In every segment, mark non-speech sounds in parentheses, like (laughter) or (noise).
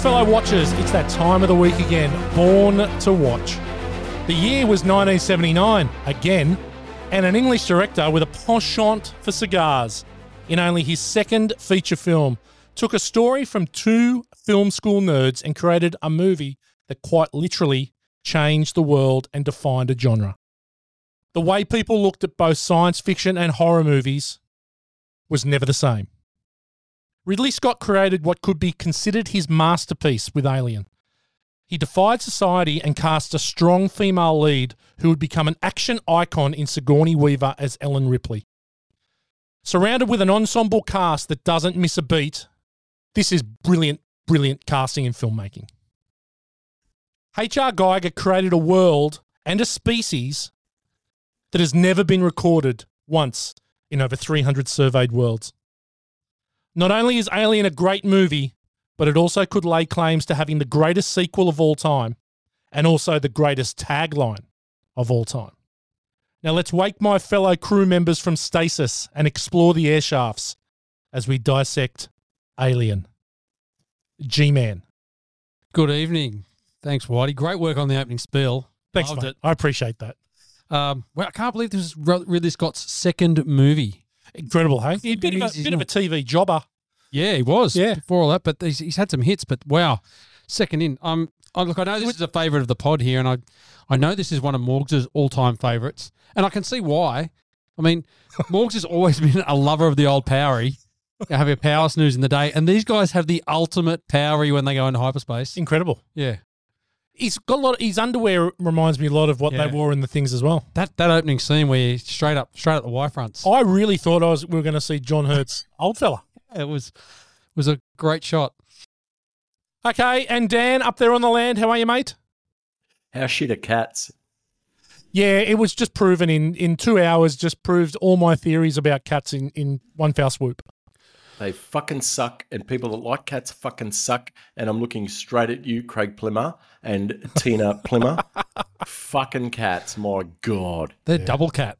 fellow watchers. It's that time of the week again. Born to watch. The year was 1979, again, and an English director with a penchant for cigars, in only his second feature film, took a story from two film school nerds and created a movie that quite literally changed the world and defined a genre. The way people looked at both science fiction and horror movies was never the same. Ridley Scott created what could be considered his masterpiece with Alien. He defied society and cast a strong female lead who would become an action icon in Sigourney Weaver as Ellen Ripley. Surrounded with an ensemble cast that doesn't miss a beat, this is brilliant, brilliant casting and filmmaking. H.R. Giger created a world and a species that has never been recorded once in over 300 surveyed worlds. Not only is Alien a great movie, but it also could lay claims to having the greatest sequel of all time and also the greatest tagline of all time. Now let's wake my fellow crew members from stasis and explore the air shafts as we dissect Alien. G Man. Good evening. Thanks, Whitey. Great work on the opening spiel. Thanks, Loved mate. I appreciate that. it. Um, well, I can't believe this is Ridley Scott's second movie. Incredible, hey? A bit, of He's- a, bit of a TV jobber. Yeah, he was. Yeah. Before all that, but he's, he's had some hits. But wow, second in. Um, I, look, I know this is a favourite of the pod here, and I, I know this is one of Morgs' all-time favourites, and I can see why. I mean, (laughs) Morgs has always been a lover of the old Powery. You have your power snooze in the day, and these guys have the ultimate Powery when they go into hyperspace. Incredible. Yeah, He's got a lot. Of, his underwear reminds me a lot of what Yeah. they wore in the things as well. that that opening scene where you straight up, straight up the Y fronts. I really thought I was we were going to see John Hurt's old fella. It was was a great shot. Okay, and Dan up there on the land, how are you, mate? How shit are cats? Yeah, it was just proven in in two hours. Just proved all my theories about cats in in one foul swoop. They fucking suck, and people that like cats fucking suck. And I'm looking straight at you, Craig Plimmer and Tina (laughs) Plimmer. fucking cats, my god. They're double cat.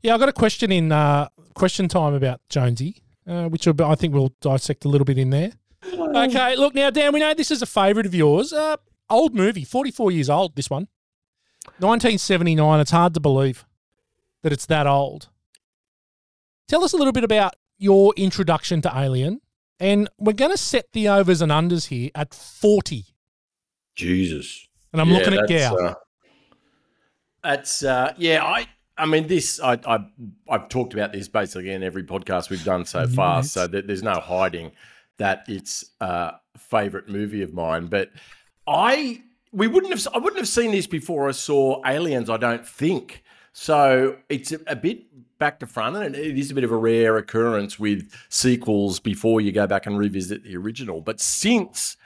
Yeah, I got a question in uh, question time about Jonesy, uh, which will I think we'll dissect a little bit in there. Okay, look now, Dan. We know this is a favourite of yours. Uh, old movie, forty four years old. This one, 1979. It's hard to believe that it's that old. Tell us a little bit about your introduction to Alien, and we're going to set the overs and unders here at forty. Jesus. And I'm looking at that's, Gow. uh, that's uh, yeah. I I mean this. I, I I've talked about this basically in every podcast we've done so far. So that there's no hiding that it's a favorite movie of mine. But I we wouldn't have I wouldn't have seen this before I saw Aliens. I don't think. So it's a, a bit back to front, and it is a bit of a rare occurrence with sequels before you go back and revisit the original. But since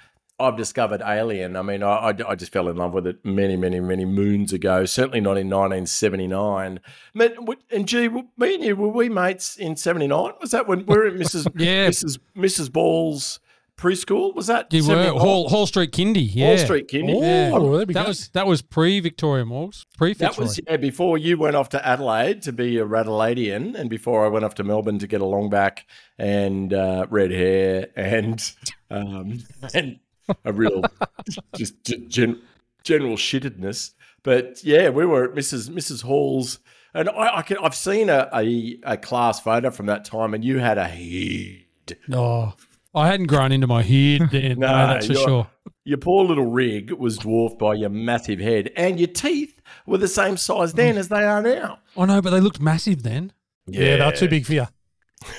I've discovered Alien. I mean, I, I, I just fell in love with it many, many, many moons ago. Certainly not in 1979. Man, And gee, me and you were we mates in '79? Was that when we were at Mrs. (laughs) Yeah. Mrs. Mrs. Ball's preschool? Was that You were Hall, Hall Street Kindy. Yeah. Hall Street Kindy? Yeah. Oh, there we that go. was that was pre Victoria Morgs. Pre That was yeah, before you went off to Adelaide to be a Radeladian, and before I went off to Melbourne to get a long back and uh, red hair and (laughs) um, and a real (laughs) just g- gen- general shittedness. But yeah, we were at Mrs. Mrs. Hall's, and I, I can, I've seen a, a a class photo from that time, and you had a head. Oh, I hadn't grown into my head (laughs) then. no, No, that's for sure. Your poor little rig was dwarfed by your massive head, and your teeth were the same size then as they are now. I know, but they looked massive then. yeah, they're too big for you.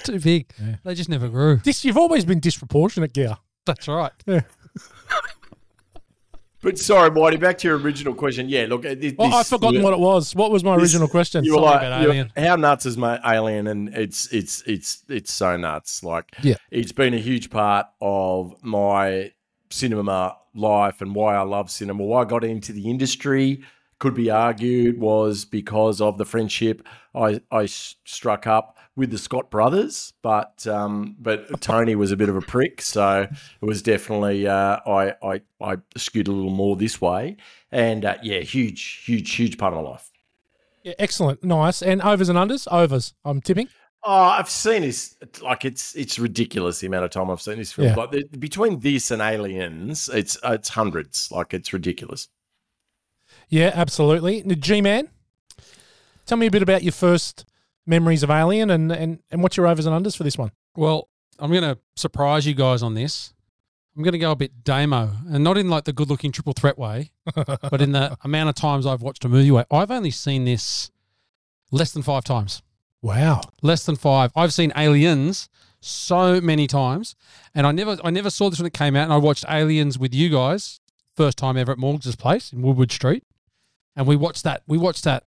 Too big. They just never grew. This you've always been disproportionate, Gear. That's right. But sorry, Whitey, back to your original question. Yeah, look, this, Oh, I've forgotten what it was. What was my this- original question? You were Something like, Alien. how nuts is my Alien? And it's it's it's it's so nuts. Like, Yeah. it's been a huge part of my cinema life and why I love cinema. Why I got into the industry could be argued was because of the friendship I I struck up with the Scott brothers, but um, but Tony was a bit of a prick, so it was definitely uh, I I I skewed a little more this way, and uh, yeah, huge, huge, huge part of my life. Yeah, excellent, nice. And overs and unders, overs. I'm tipping. Oh, I've seen this. Like it's it's ridiculous the amount of time I've seen this film. Yeah. Like the, between this and Aliens, it's it's hundreds. Like it's ridiculous. Yeah, absolutely. G Man, tell me a bit about your first memories of Alien and, and, and what's your overs and unders for this one. Well, I'm going to surprise you guys on this. I'm going to go a bit demo, and not in like the good-looking triple threat way, (laughs) but in the amount of times I've watched a movie way. I've only seen this less than five times. Wow. Less than five. I've seen Aliens so many times, and I never, I never saw this when it came out. And I watched Aliens with you guys first time ever at Morgs' place in Woodward Street, and we watched that. We watched that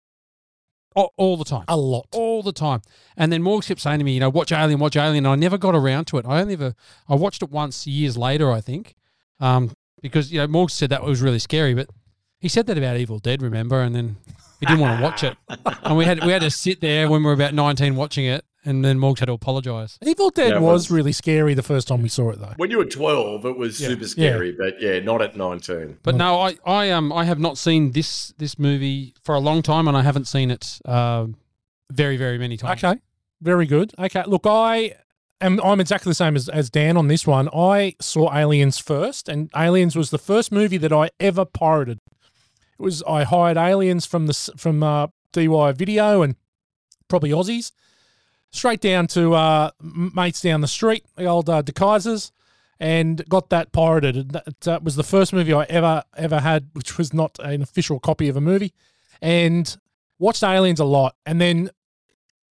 all, all the time A lot. all the time. And then Morgs kept saying to me, you know, watch Alien, watch Alien. And I never got around to it. I only ever, I watched it once years later, I think, um, because, you know, Morgs said that was really scary, but he said that about Evil Dead, remember? And then he didn't want to watch it. (laughs) And we had, we had to sit there when we were about 19 watching it. And then Morgs had to apologize. Evil Dead Yeah, was was. really scary the first time we saw it, though. When you were twelve, it was Yeah. super scary, but yeah, not at nineteen. But no, I, I, um, I have not seen this, this movie for a long time and I haven't seen it, um, very, very many times. Okay. Very good. Okay. Look, I am I'm exactly the same as, as Dan on this one. I saw Aliens first, and Aliens was the first movie that I ever pirated. It was I hired Aliens from the from uh, DY Video and probably Aussies, straight down to uh, mates down the street, the old uh, De Kaisers, and got that pirated. And that uh, was the first movie I ever ever had, which was not an official copy of a movie, and watched Aliens a lot, and then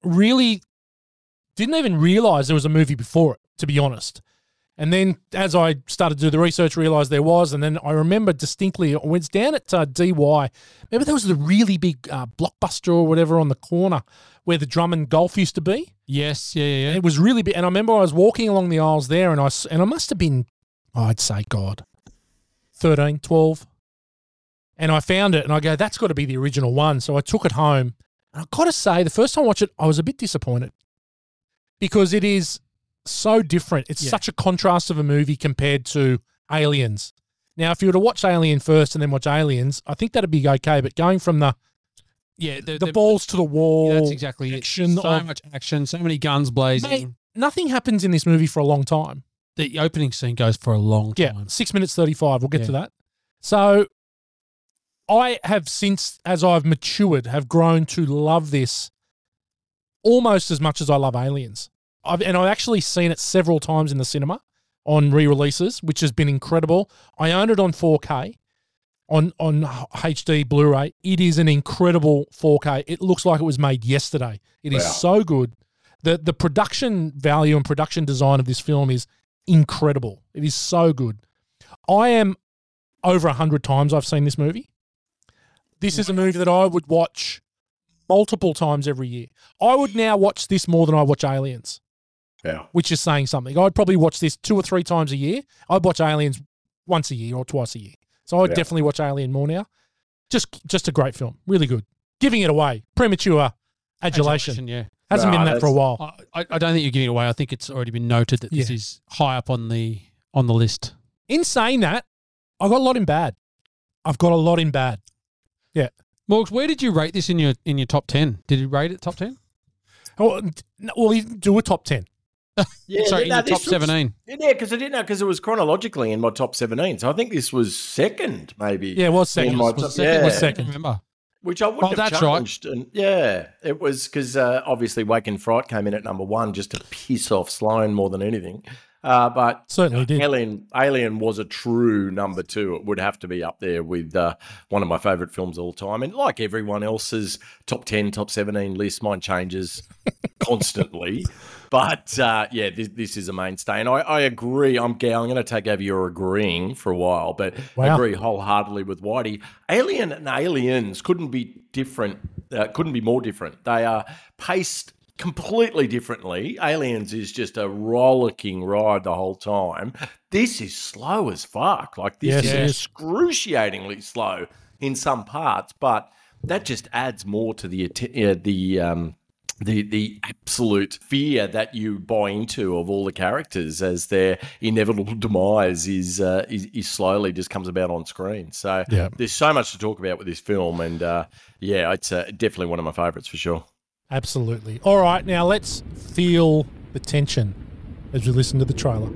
really didn't even realize there was a movie before it, to be honest. And then as I started to do the research, realized there was. And then I remember distinctly, I was down at uh, DY. Remember there was the really big uh, blockbuster or whatever on the corner where the Drummond Golf used to be? Yes. Yeah. Yeah. It was really big. And I remember I was walking along the aisles there and I, and I must have been, I'd say, God, 13, 12. And I found it and I go, that's got to be the original one. So I took it home. And I've got to say, the first time I watched it, I was a bit disappointed because it is so different. It's Yeah. such a contrast of a movie compared to Aliens. Now, if you were to watch Alien first and then watch Aliens, I think that'd be okay. But going from the yeah. The, the the- balls to the wall, That's exactly action it. So of- much action, so many guns blazing. Mate, nothing happens in this movie for a long time. the opening scene goes for a long time. Yeah, six minutes thirty-five. We'll get Yeah. to that. So, I have since, as I've matured, have grown to love this almost as much as I love Aliens. I've and I've actually seen it several times in the cinema on re-releases, which has been incredible. I own it on 4K, on on HD Blu-ray. It is an incredible 4K. It looks like it was made yesterday. It is Wow. so good. the The production value and production design of this film is incredible. It is so good. I am over a hundred times I've seen this movie. This is a movie that I would watch multiple times every year. I would now watch this more than I watch Aliens, Yeah. which is saying something. I'd probably watch this two or three times a year. I'd watch Aliens once a year or twice a year. So I'd Yeah. definitely watch Alien more now. Just just a great film. Really good. Giving it away. Premature adulation. yeah. Hasn't Nah, been that for a while. I, I don't think you're giving it away. I think it's already been noted that this Yeah. is high up on the on the list. In saying that, I got a lot in bad. I've got a lot in bad. Yeah. Morgs, where did you rate this in your in your top ten? Did you rate it top ten? Oh, n- well, you do a top 10. (laughs) Yeah, Sorry, in no, your top was- seventeen. Yeah, because I didn't know because it was chronologically in my top seventeen. So I think this was second, maybe. Yeah, it was second. In my Was top- second. yeah. Was second. Remember? Which I wouldn't Oh, have that's right. And yeah, it was because uh, obviously Wake in Fright came in at number one just to piss off Sloan more than anything. Uh, but Certainly did. Alien, Alien was a true number two. It would have to be up there with uh, one of my favorite films of all time. And like everyone else's top 10, top 17 list, mine changes (laughs) constantly. But uh, yeah, this, this is a mainstay. And I, I agree. I'm, I'm going to take over your agreeing for a while, but I Wow. agree wholeheartedly with Whitey. Alien and Aliens couldn't be different, uh, couldn't be more different. They are paced completely differently. Aliens is just a rollicking ride the whole time. This is slow as fuck. Like this Yes, is is. excruciatingly slow in some parts, but that just adds more to the uh, the um the the absolute fear that you buy into of all the characters as their inevitable demise is uh, is, is slowly just comes about on screen. So Yeah. there's so much to talk about with this film, and uh, yeah, it's uh, definitely one of my favorites for sure. Absolutely. All right, now let's feel the tension as we listen to the trailer.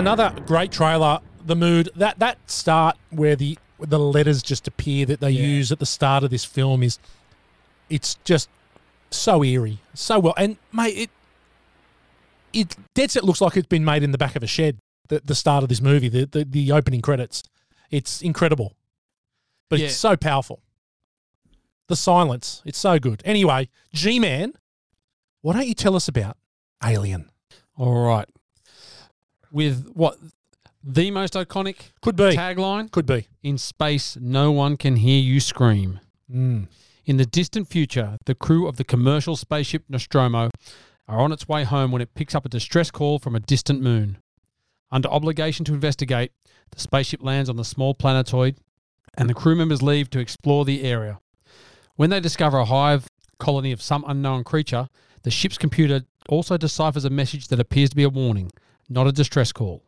Another great trailer. The mood that that start where the the letters just appear that they Yeah. use at the start of this film is it's just so eerie, so well. And mate, it it dead set looks like it's been made in the back of a shed. The the start of this movie, the the, the opening credits, it's incredible, but Yeah. it's so powerful. The silence, it's so good. Anyway, G Man, why don't you tell us about Alien? All right. With what the most iconic Could be, tagline could be. in space, no one can hear you scream. Mm. In the distant future, the crew of the commercial spaceship Nostromo are on its way home when it picks up a distress call from a distant moon. Under obligation to investigate, the spaceship lands on the small planetoid and the crew members leave to explore the area. When they discover a hive colony of some unknown creature, the ship's computer also deciphers a message that appears to be a warning, not a distress call.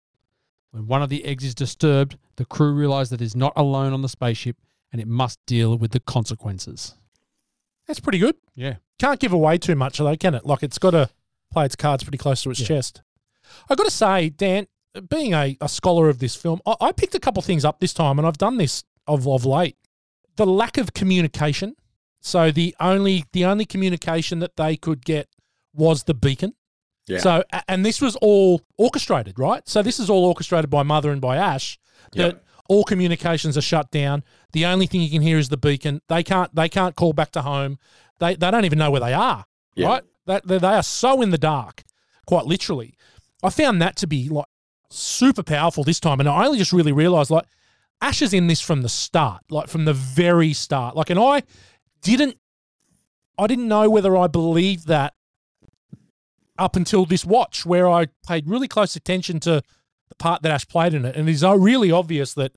When one of the eggs is disturbed, the crew realize that it is not alone on the spaceship and it must deal with the consequences. That's pretty good. Yeah. Can't give away too much, though, can it? Like it's got to play its cards pretty close to its Yeah. chest. I've got to say, Dan, being a, a scholar of this film, I, I picked a couple things up this time, and I've done this of of late. The lack of communication. So the only the only communication that they could get was the beacon. Yeah. So and this was all orchestrated, right? So this is all orchestrated by Mother and by Ash. That Yep. all communications are shut down. The only thing you can hear is the beacon. They can't they can't call back to home. They they don't even know where they are. Yeah. Right? That they, they are so in the dark, quite literally. I found that to be like super powerful this time, and I only just really realised like Ash is in this from the start, like from the very start. Like, and I didn't I didn't know whether I believed that up until this watch, where I paid really close attention to the part that Ash played in it, and it is uh, really obvious that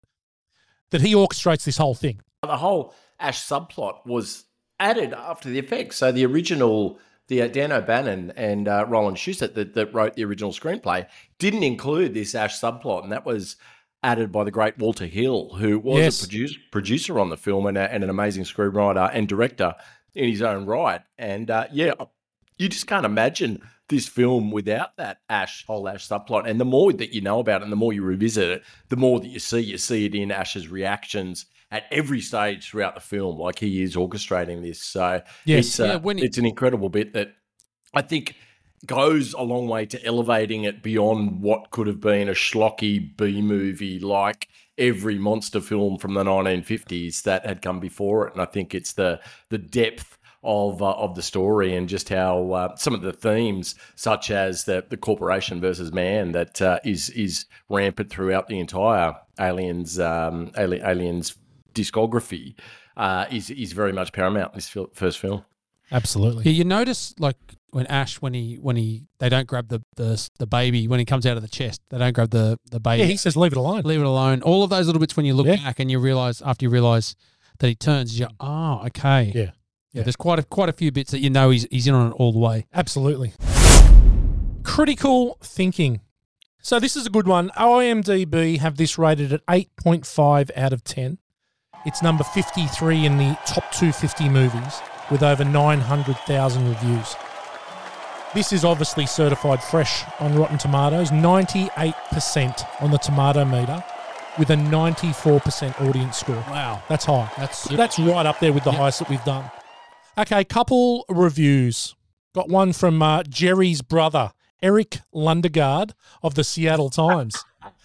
that he orchestrates this whole thing. the whole Ash subplot was added after the effects. So the original, the uh, Dan O'Bannon and uh, Roland Shusett that, that wrote the original screenplay didn't include this Ash subplot, and that was added by the great Walter Hill, who was Yes. a produce, producer on the film and, a, and an amazing screenwriter and director in his own right. And uh, yeah, you just can't imagine this film without that Ash whole Ash subplot. And the more that you know about it, and the more you revisit it, the more that you see, you see it in Ash's reactions at every stage throughout the film. Like he is orchestrating this, so Yes. it's uh, Yeah, when he- it's an incredible bit that I think goes a long way to elevating it beyond what could have been a schlocky B movie like every monster film from the 1950s that had come before it. And I think it's the the depth of uh, of the story and just how uh, some of the themes, such as the the corporation versus man, that uh, is is rampant throughout the entire Aliens um, Ali- Aliens discography, uh, is is very much paramount in this fil- first film. Absolutely. Yeah, you notice like when Ash when he when he they don't grab the the, the baby when he comes out of the chest they don't grab the the baby Yeah, he says leave it alone. leave it alone all of those little bits when you look Yeah. back and you realize after you realize that he turns you oh okay Yeah. Yeah there's quite a quite a few bits that you know he's he's in on it all the way Absolutely. Critical thinking. So this is a good one. IMDb have this rated at 8.5 out of 10. It's number 53 in the top 250 movies with over 900,000 reviews. This is obviously certified fresh on Rotten Tomatoes, 98% on the tomato meter with a 94% audience score. wow That's high. that's super. That's right up there with the Yep. highest that we've done. Okay, couple reviews. Got one from uh, Jerry's brother, Erik Lundegaard of the Seattle Times.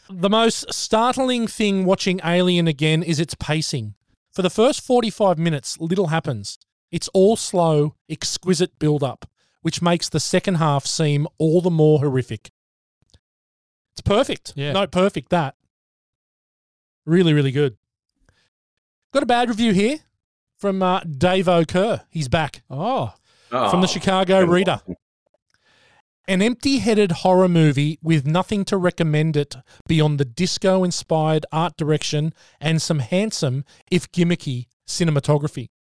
the most startling thing watching Alien again is its pacing. For the first 45 minutes, little happens. It's all slow, exquisite build up, which makes the second half seem all the more horrific. It's perfect. Yeah. No, perfect that. Really, really good. Got a bad review here from uh, Dave O'Kerr. He's back oh from the Oh, Chicago Reader. one. An empty headed horror movie with nothing to recommend it beyond the disco inspired art direction and some handsome, if gimmicky, cinematography.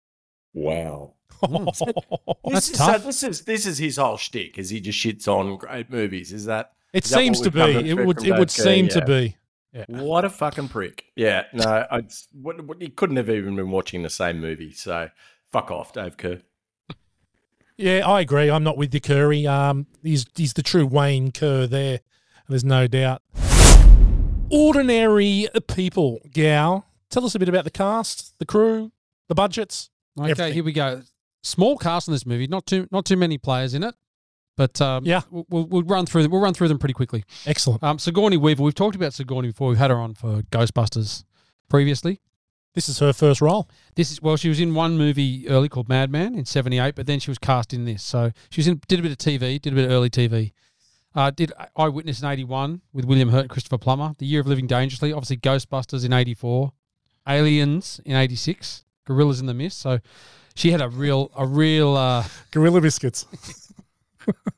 Wow. (laughs) That's This is, tough. So this is this is his whole shtick. Is he just shits on great movies? Is that It Is that seems to be. It would. It would Dave Kehr? seem to Yeah. what a fucking prick? Yeah, no, I what, what, he couldn't have even been watching the same movie. So fuck off, Dave Kehr. Yeah, I agree. I'm not with you, Curry. Um, he's he's the true Wayne Kerr there. There's no doubt. Ordinary people, Gal. Tell us a bit about the cast, the crew, the budgets. okay everything. here we go small cast in this movie not too not too many players in it but um, Yeah. we'll, we'll, run through them. We'll run through them pretty quickly. Excellent. Um, Sigourney Weaver. We've talked about Sigourney before. We've had her on for Ghostbusters previously. This is her first role. This is well, she was in one movie early called Madman in '78, but then she was cast in this. So she was in, did a bit of TV, did a bit of early TV. Uh, did Eyewitness in '81 with William Hurt, and Christopher Plummer. The Year of Living Dangerously, obviously Ghostbusters in '84, Aliens in '86, Gorillas in the Mist. So she had a real, a real. Uh, Gorilla Biscuits. (laughs)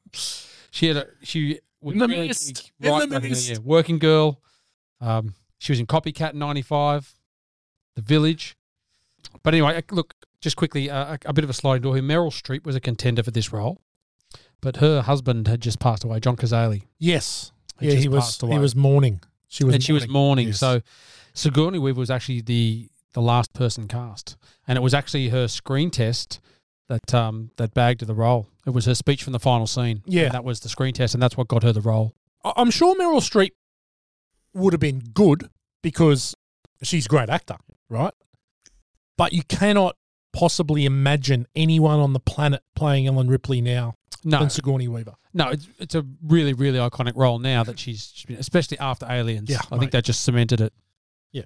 she had a she was In the really mist, big in the back in mist. yeah, working girl. Um, she was in Copycat '95, The Village. But anyway, uh, look, just quickly, uh, a, a bit of a sliding door here. Meryl Streep was a contender for this role, but her husband had just passed away, John Cazale. Yes. Had yeah, he was. passed He was mourning. She was. and she was mourning. Yes. So Sigourney Weaver was actually the the last person cast, and it was actually her screen test that um that bagged her the role. It was her speech from the final scene. Yeah. and that was the screen test, and that's what got her the role. I'm sure Meryl Streep would have been good because she's a great actor, right? But you cannot possibly imagine anyone on the planet playing Ellen Ripley now No, than Sigourney Weaver. no, it's it's a really really iconic role now that she's, she's been, especially after Aliens. Yeah, I mate. think that just cemented it. Yeah.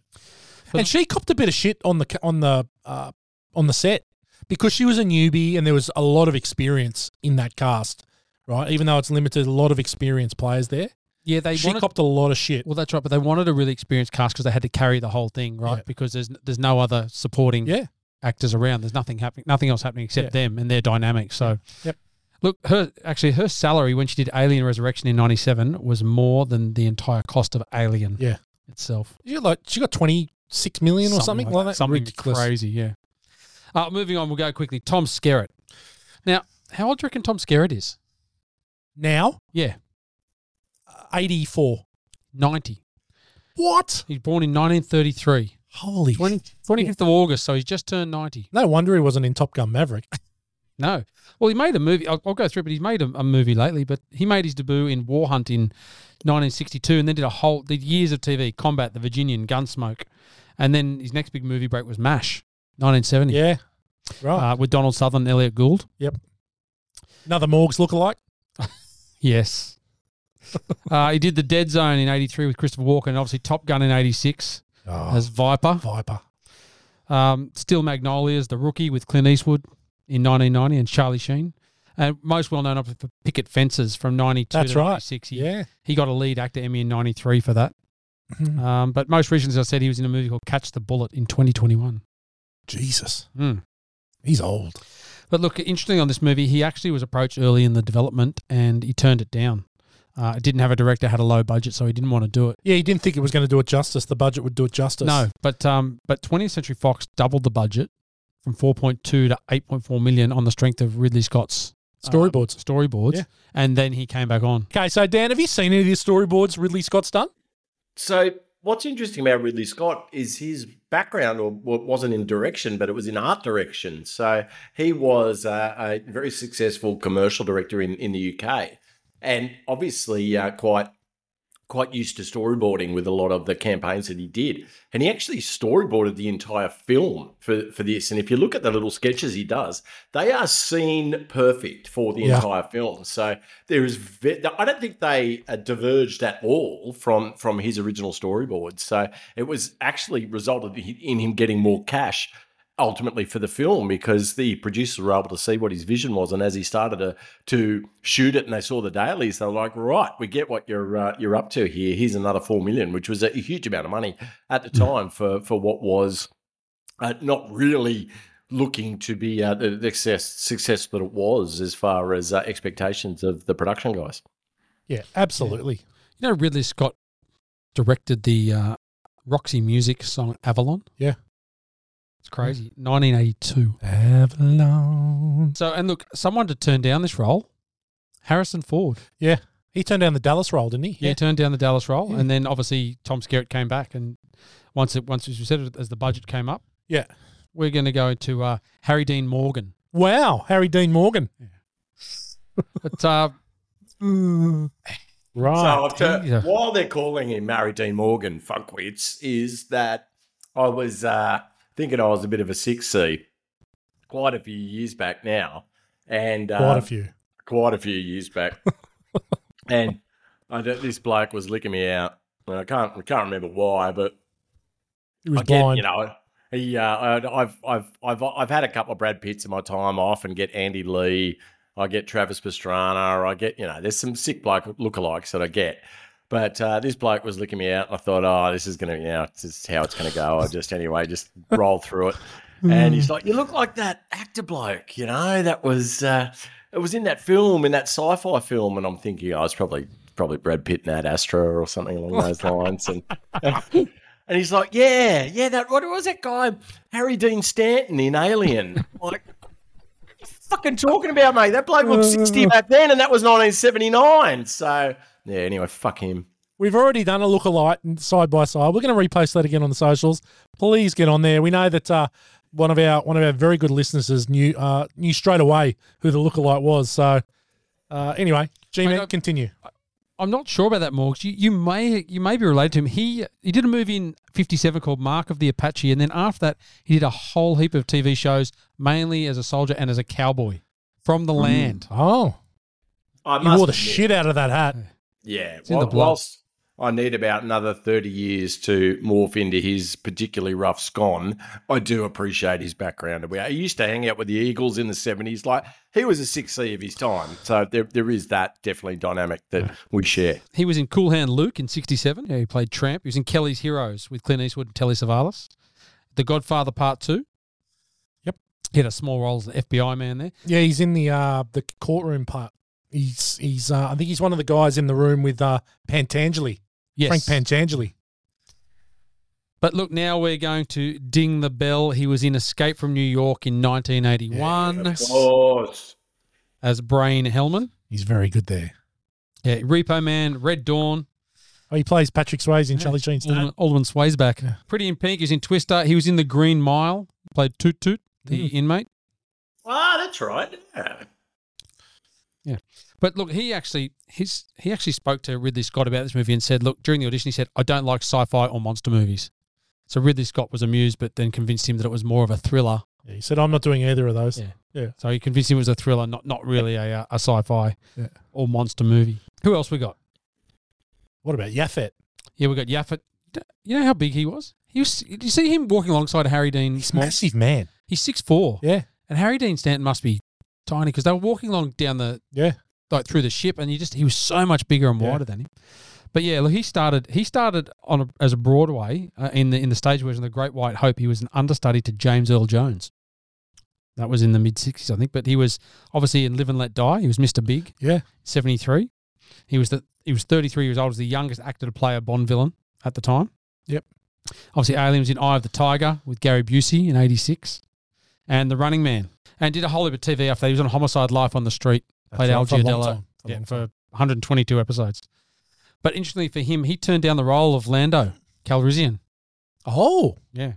But- and she copped a bit of shit on the on the uh, on the set because she was a newbie and there was a lot of experience in that cast, right? Even though it's limited, a lot of experienced players there. Yeah, they she wanted, copped a lot of shit. well, that's right, but they wanted a really experienced cast because they had to carry the whole thing, right? Yeah. Because there's there's no other supporting Yeah, actors around. There's nothing happening, nothing else happening except Yeah. them and their dynamics. So, Yep. Look, her actually her salary when she did Alien Resurrection in '97 was more than the entire cost of Alien Yeah. itself. she got like she got twenty six million or something, like that. Something Ridiculous. crazy, yeah. Uh, moving on, we'll go quickly. Tom Skerritt. Now, how old do you reckon Tom Skerritt is? Now Yeah, eighty four. 90. What? He's born in 1933, Holy 20, 25th of August, so he's just turned 90. No wonder he wasn't in Top Gun Maverick. (laughs) No. Well, he made a movie. I'll, I'll go through but he's made a, a movie lately. But he made his debut in War Hunt in 1962 and then did a whole, did years of TV, Combat, The Virginian, Gunsmoke. And then his next big movie break was MASH, 1970, Yeah. Right. uh, with Donald Sutherland and Elliott Gould. Yep. Another Morgs lookalike. (laughs) Yes. (laughs) uh, he did The Dead Zone in 83 with Christopher Walken and obviously Top Gun in 86 Oh, as Viper. Viper. Um, Steel Magnolias, The Rookie with Clint Eastwood in 1990 and Charlie Sheen. And most well known for Picket Fences from 92 That's to right. 96. He, Yeah. he got a lead actor Emmy in 93 for that. Um, but most recently, as I said, he was in a movie called Catch the Bullet in 2021. Jesus. Mm. He's old. But look, interesting on this movie, he actually was approached early in the development and he turned it down. Uh, it didn't have a director, had a low budget, so he didn't want to do it. Yeah, he didn't think it was going to do it justice. The budget would do it justice. No, but um, but 20th Century Fox doubled the budget from 4.2 to 8.4 million on the strength of Ridley Scott's um, Storyboards. storyboards, Yeah. and then he came back on. Okay, so Dan, have you seen any of the storyboards Ridley Scott's done? So what's interesting about Ridley Scott is his background, or wasn't in direction, but it was in art direction. So he was uh, a very successful commercial director in, in the UK, and obviously uh, quite quite used to storyboarding with a lot of the campaigns that he did. And he actually storyboarded the entire film for, for this. And if you look at the little sketches he does, they are scene perfect for the Yeah. entire film. So there is, ve- I don't think they uh, diverged at all from from his original storyboard. So it was actually resulted in him getting more cash ultimately for the film because the producers were able to see what his vision was, and as he started to to shoot it, and they saw the dailies, they were like, "Right, we get what you're uh, you're up to here. Here's another four million, which was a huge amount of money at the time for for what was uh, not really." Looking to be uh, the success, success that it was as far as uh, expectations of the production guys. Yeah, absolutely. You know, Ridley Scott directed the uh, Roxy Music song Avalon. Yeah. It's crazy. 1982. Avalon. So, and look, someone to turn down this role, Harrison Ford. Yeah, he turned down the Dallas role, didn't he? Yeah, he turned down the Dallas role, Yeah. and then obviously Tom Skerritt came back, and once it once as you said as the budget came up, Yeah. we're going to go to uh, Harry Dean Morgan. Wow, Harry Dean Morgan. But uh, (laughs) Right. So I've Yeah. while they're calling him Mary Dean Morgan fuckwits, is that I was uh, thinking I was a bit of a six C quite a few years back now, and uh, Quite a few. quite a few years back, (laughs) and I this bloke was licking me out. And I can't I can't remember why, but He was get, blind. you know, he, uh, I- I've, I've, I've, I've had a couple of Brad Pitts in my time. off, and get Andy Lee. I get Travis Pastrana. I get, you know, there's some sick bloke lookalikes that I get. But uh, this bloke was licking me out, and I thought, oh, this is gonna, you know, this is how it's gonna go. I just, anyway, just (laughs) roll through it. And he's like, you look like that actor bloke, you know, that was, uh, it was in that film, in that sci-fi film, and I'm thinking, oh, it's probably, probably Brad Pitt and Ad Astra or something along those (laughs) lines, and. (laughs) And he's like, yeah, yeah, that what was that guy, Harry Dean Stanton in Alien? like, what are you fucking talking about, mate? That bloke looked 60 back then, and that was 1979. So, yeah, anyway, fuck him. We've already done a lookalike and side by side. We're going to repost that again on the socials. Please get on there. We know that uh, one of our one of our very good listeners knew uh, knew straight away who the lookalike was. So uh, anyway, G-Man, continue. I'm not sure about that, Morgs. You, you may you may be related to him. He he did a movie in '57 called Mark of the Apache, and then after that, he did a whole heap of TV shows, mainly as a soldier and as a cowboy from the land. Oh, I you must wore the admit, shit out of that hat. Yeah, in the blood. whilst I need about another 30 years to morph into his particularly rough scone, I do appreciate his background. He used to hang out with the Eagles in the 70s. Like, he was a 6C of his time. So there, there is that definitely dynamic that we share. He was in Cool Hand Luke in '67. Yeah, he played Tramp. He was in Kelly's Heroes with Clint Eastwood and Telly Savalas. The Godfather Part Two. Yep. He had a small role as an FBI man there. Yeah, he's in the uh, the courtroom part. He's he's uh, I think he's one of the guys in the room with uh, Pentangeli, Yes. Frank Pentangeli. But look, now we're going to ding the bell. He was in Escape from New York in 1981 Of course. as Brain Hellman. He's very good there. Yeah, Repo Man, Red Dawn, Oh, he plays Patrick Swayze in Charlie Sheen's Alderman, dad. Alderman Sway's back. Yeah. Pretty in Pink. He's in Twister. He was in The Green Mile. Played Toot Toot, the inmate. Ah, that's right. Yeah. Yeah, but look, he actually his he actually spoke to Ridley Scott about this movie and said, look, during the audition, he said, I don't like sci-fi or monster movies. So Ridley Scott was amused, but then convinced him that it was more of a thriller. Yeah, he said, "I'm not doing either of those." Yeah. Yeah. So he convinced him it was a thriller, not not really a uh, a sci-fi Yeah. or monster movie. Who else we got? What about Yaphet? Yeah, we got Yaphet. You know how big he was? He was. Did you see him walking alongside Harry Dean? He's Small? massive, man. He's six four, Yeah, and Harry Dean Stanton must be tiny because they were walking along down the yeah. like through the ship, and you just he was so much bigger and Yeah. wider than him. But yeah, look, he started he started on a, as a Broadway uh, in the in the stage version of the Great White Hope. He was an understudy to James Earl Jones. That was in the mid 60s, I think. But he was obviously in Live and Let Die. He was Mr. Big, Yeah. 73. He was the he was 33 years old. Was the youngest actor to play a Bond villain at the time. Yep. Obviously, Alien was in Eye of the Tiger with Gary Busey in 86. And The Running Man. And did a whole heap of TV after that. He was on Homicide Life on the Street. Played right, Al for Giardello. for yeah, for 122 episodes. But interestingly for him, he turned down the role of Lando Calrissian. Oh, Yeah.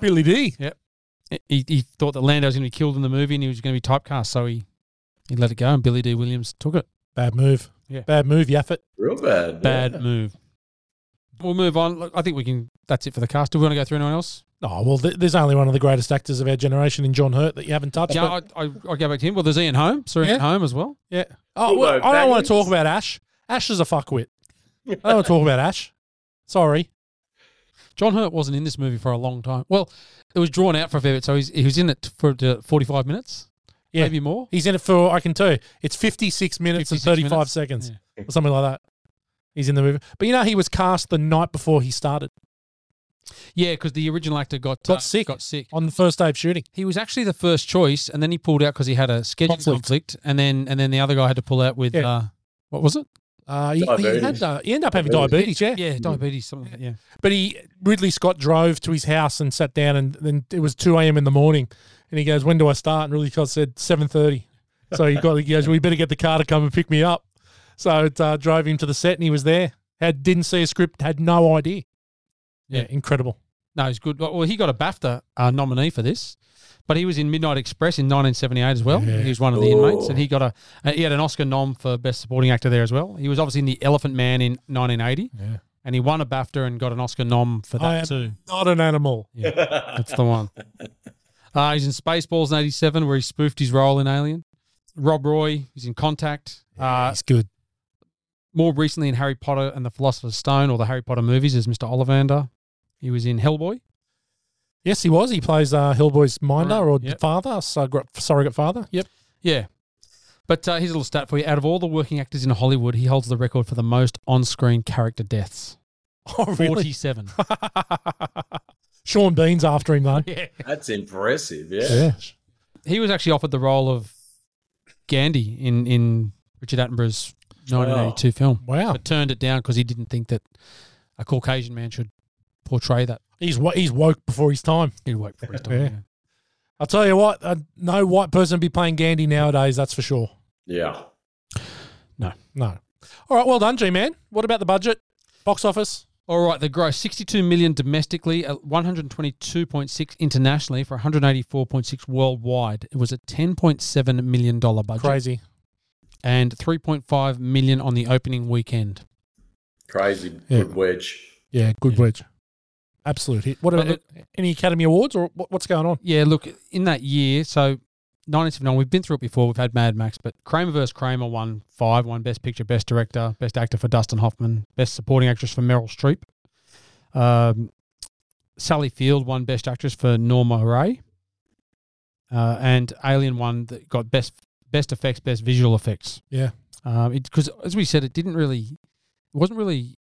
Billy Dee. Yep. He, he thought that Lando was going to be killed in the movie and he was going to be typecast, so he, he let it go, and Billy Dee. Williams took it. Bad move. Yeah. Bad move, Yaphet. Real bad. Bad yeah. move. We'll move on. Look, I think we can. That's it for the cast. Do we want to go through anyone else? Oh, well, th- there's only one of the greatest actors of our generation in John Hurt that you haven't touched. Yeah, but- I, I, I'll go back to him. Well, there's Ian Holm. Sir Yeah. Ian Holm as well. yeah. Oh, well, I don't want to talk about Ash. Ash is a fuckwit. I don't want to talk about Ash. Sorry. John Hurt wasn't in this movie for a long time. Well, it was drawn out for a fair bit, so he's, he was in it for uh, 45 minutes, Yeah. maybe more. He's in it for, I can tell you, it's 56 minutes 56 and 35 minutes. seconds Yeah. or something like that. He's in the movie. But you know, he was cast the night before he started Yeah, because the original actor got Got uh, sick. Got sick. on the first day of shooting. He was actually the first choice, and then he pulled out because he had a schedule Conflict. conflict. and then and then the other guy had to pull out with Yeah. uh, what was it? Uh, he, he, Diabetes. had, uh, he ended up having Diabetes. diabetes, yeah. Yeah, diabetes, something like that. Yeah. But he Ridley Scott drove to his house and sat down, and then it was two a.m. in the morning, and he goes, "When do I start?" And Ridley Scott said seven thirty. So he got he goes, "We better get the car to come and pick me up." So it uh, drove him to the set, and he was there. Had didn't see a script, had no idea. Yeah, Yeah. incredible. No, he's good. Well, he got a BAFTA uh, nominee for this, but he was in Midnight Express in 1978 as well. Yeah. He was one of the Oh. inmates, and he got a uh, he had an Oscar nom for Best Supporting Actor there as well. He was obviously in The Elephant Man in 1980, Yeah, and he won a BAFTA and got an Oscar nom for I that am too. not an animal. That's the one. Uh, he's in Spaceballs in '87, where he spoofed his role in Alien. Rob Roy, he's in Contact. Uh, He's good. more recently in Harry Potter and the Philosopher's Stone, or the Harry Potter movies, as Mr. Ollivander. He was in Hellboy. Yes, he was. He plays uh, Hellboy's minder or Yep. father, surrogate, surrogate father. Yep. Yeah. But uh, here's a little stat for you. Out of all the working actors in Hollywood, he holds the record for the most on screen character deaths (laughs) Oh, really? 47. (laughs) Sean Bean's after him though. (laughs) yeah. That's impressive. Yeah. Yeah. He was actually offered the role of Gandhi in, in Richard Attenborough's 1982 film, Wow. but turned it down because he didn't think that a Caucasian man should portray that. He's wo- he's woke before his time. He'd work for his time. Yeah. yeah. I'll tell you what, uh, no white person would be playing Gandhi nowadays, that's for sure. Yeah. No. No. All right, well done, G Man. What about the budget? Box office? All right, the gross 62 million domestically, uh, 122.6 internationally for 184.6 worldwide. It was a 10.7 million dollar budget Crazy. and 3.5 million on the opening weekend. Crazy Yeah. good wedge. Yeah, good Yeah. wedge. Absolute hit. What about any Academy Awards or what, what's going on? Yeah, look, in that year, so 1979, we've been through it before. We've had Mad Max, but Kramer vs. Kramer won five, won Best Picture, Best Director, Best Actor for Dustin Hoffman, Best Supporting Actress for Meryl Streep. Um, Sally Field won Best Actress for Norma Rae. Uh, and Alien won, that got Best Best Effects, Best Visual Effects. Yeah. Because as we said, it didn't really, it wasn't really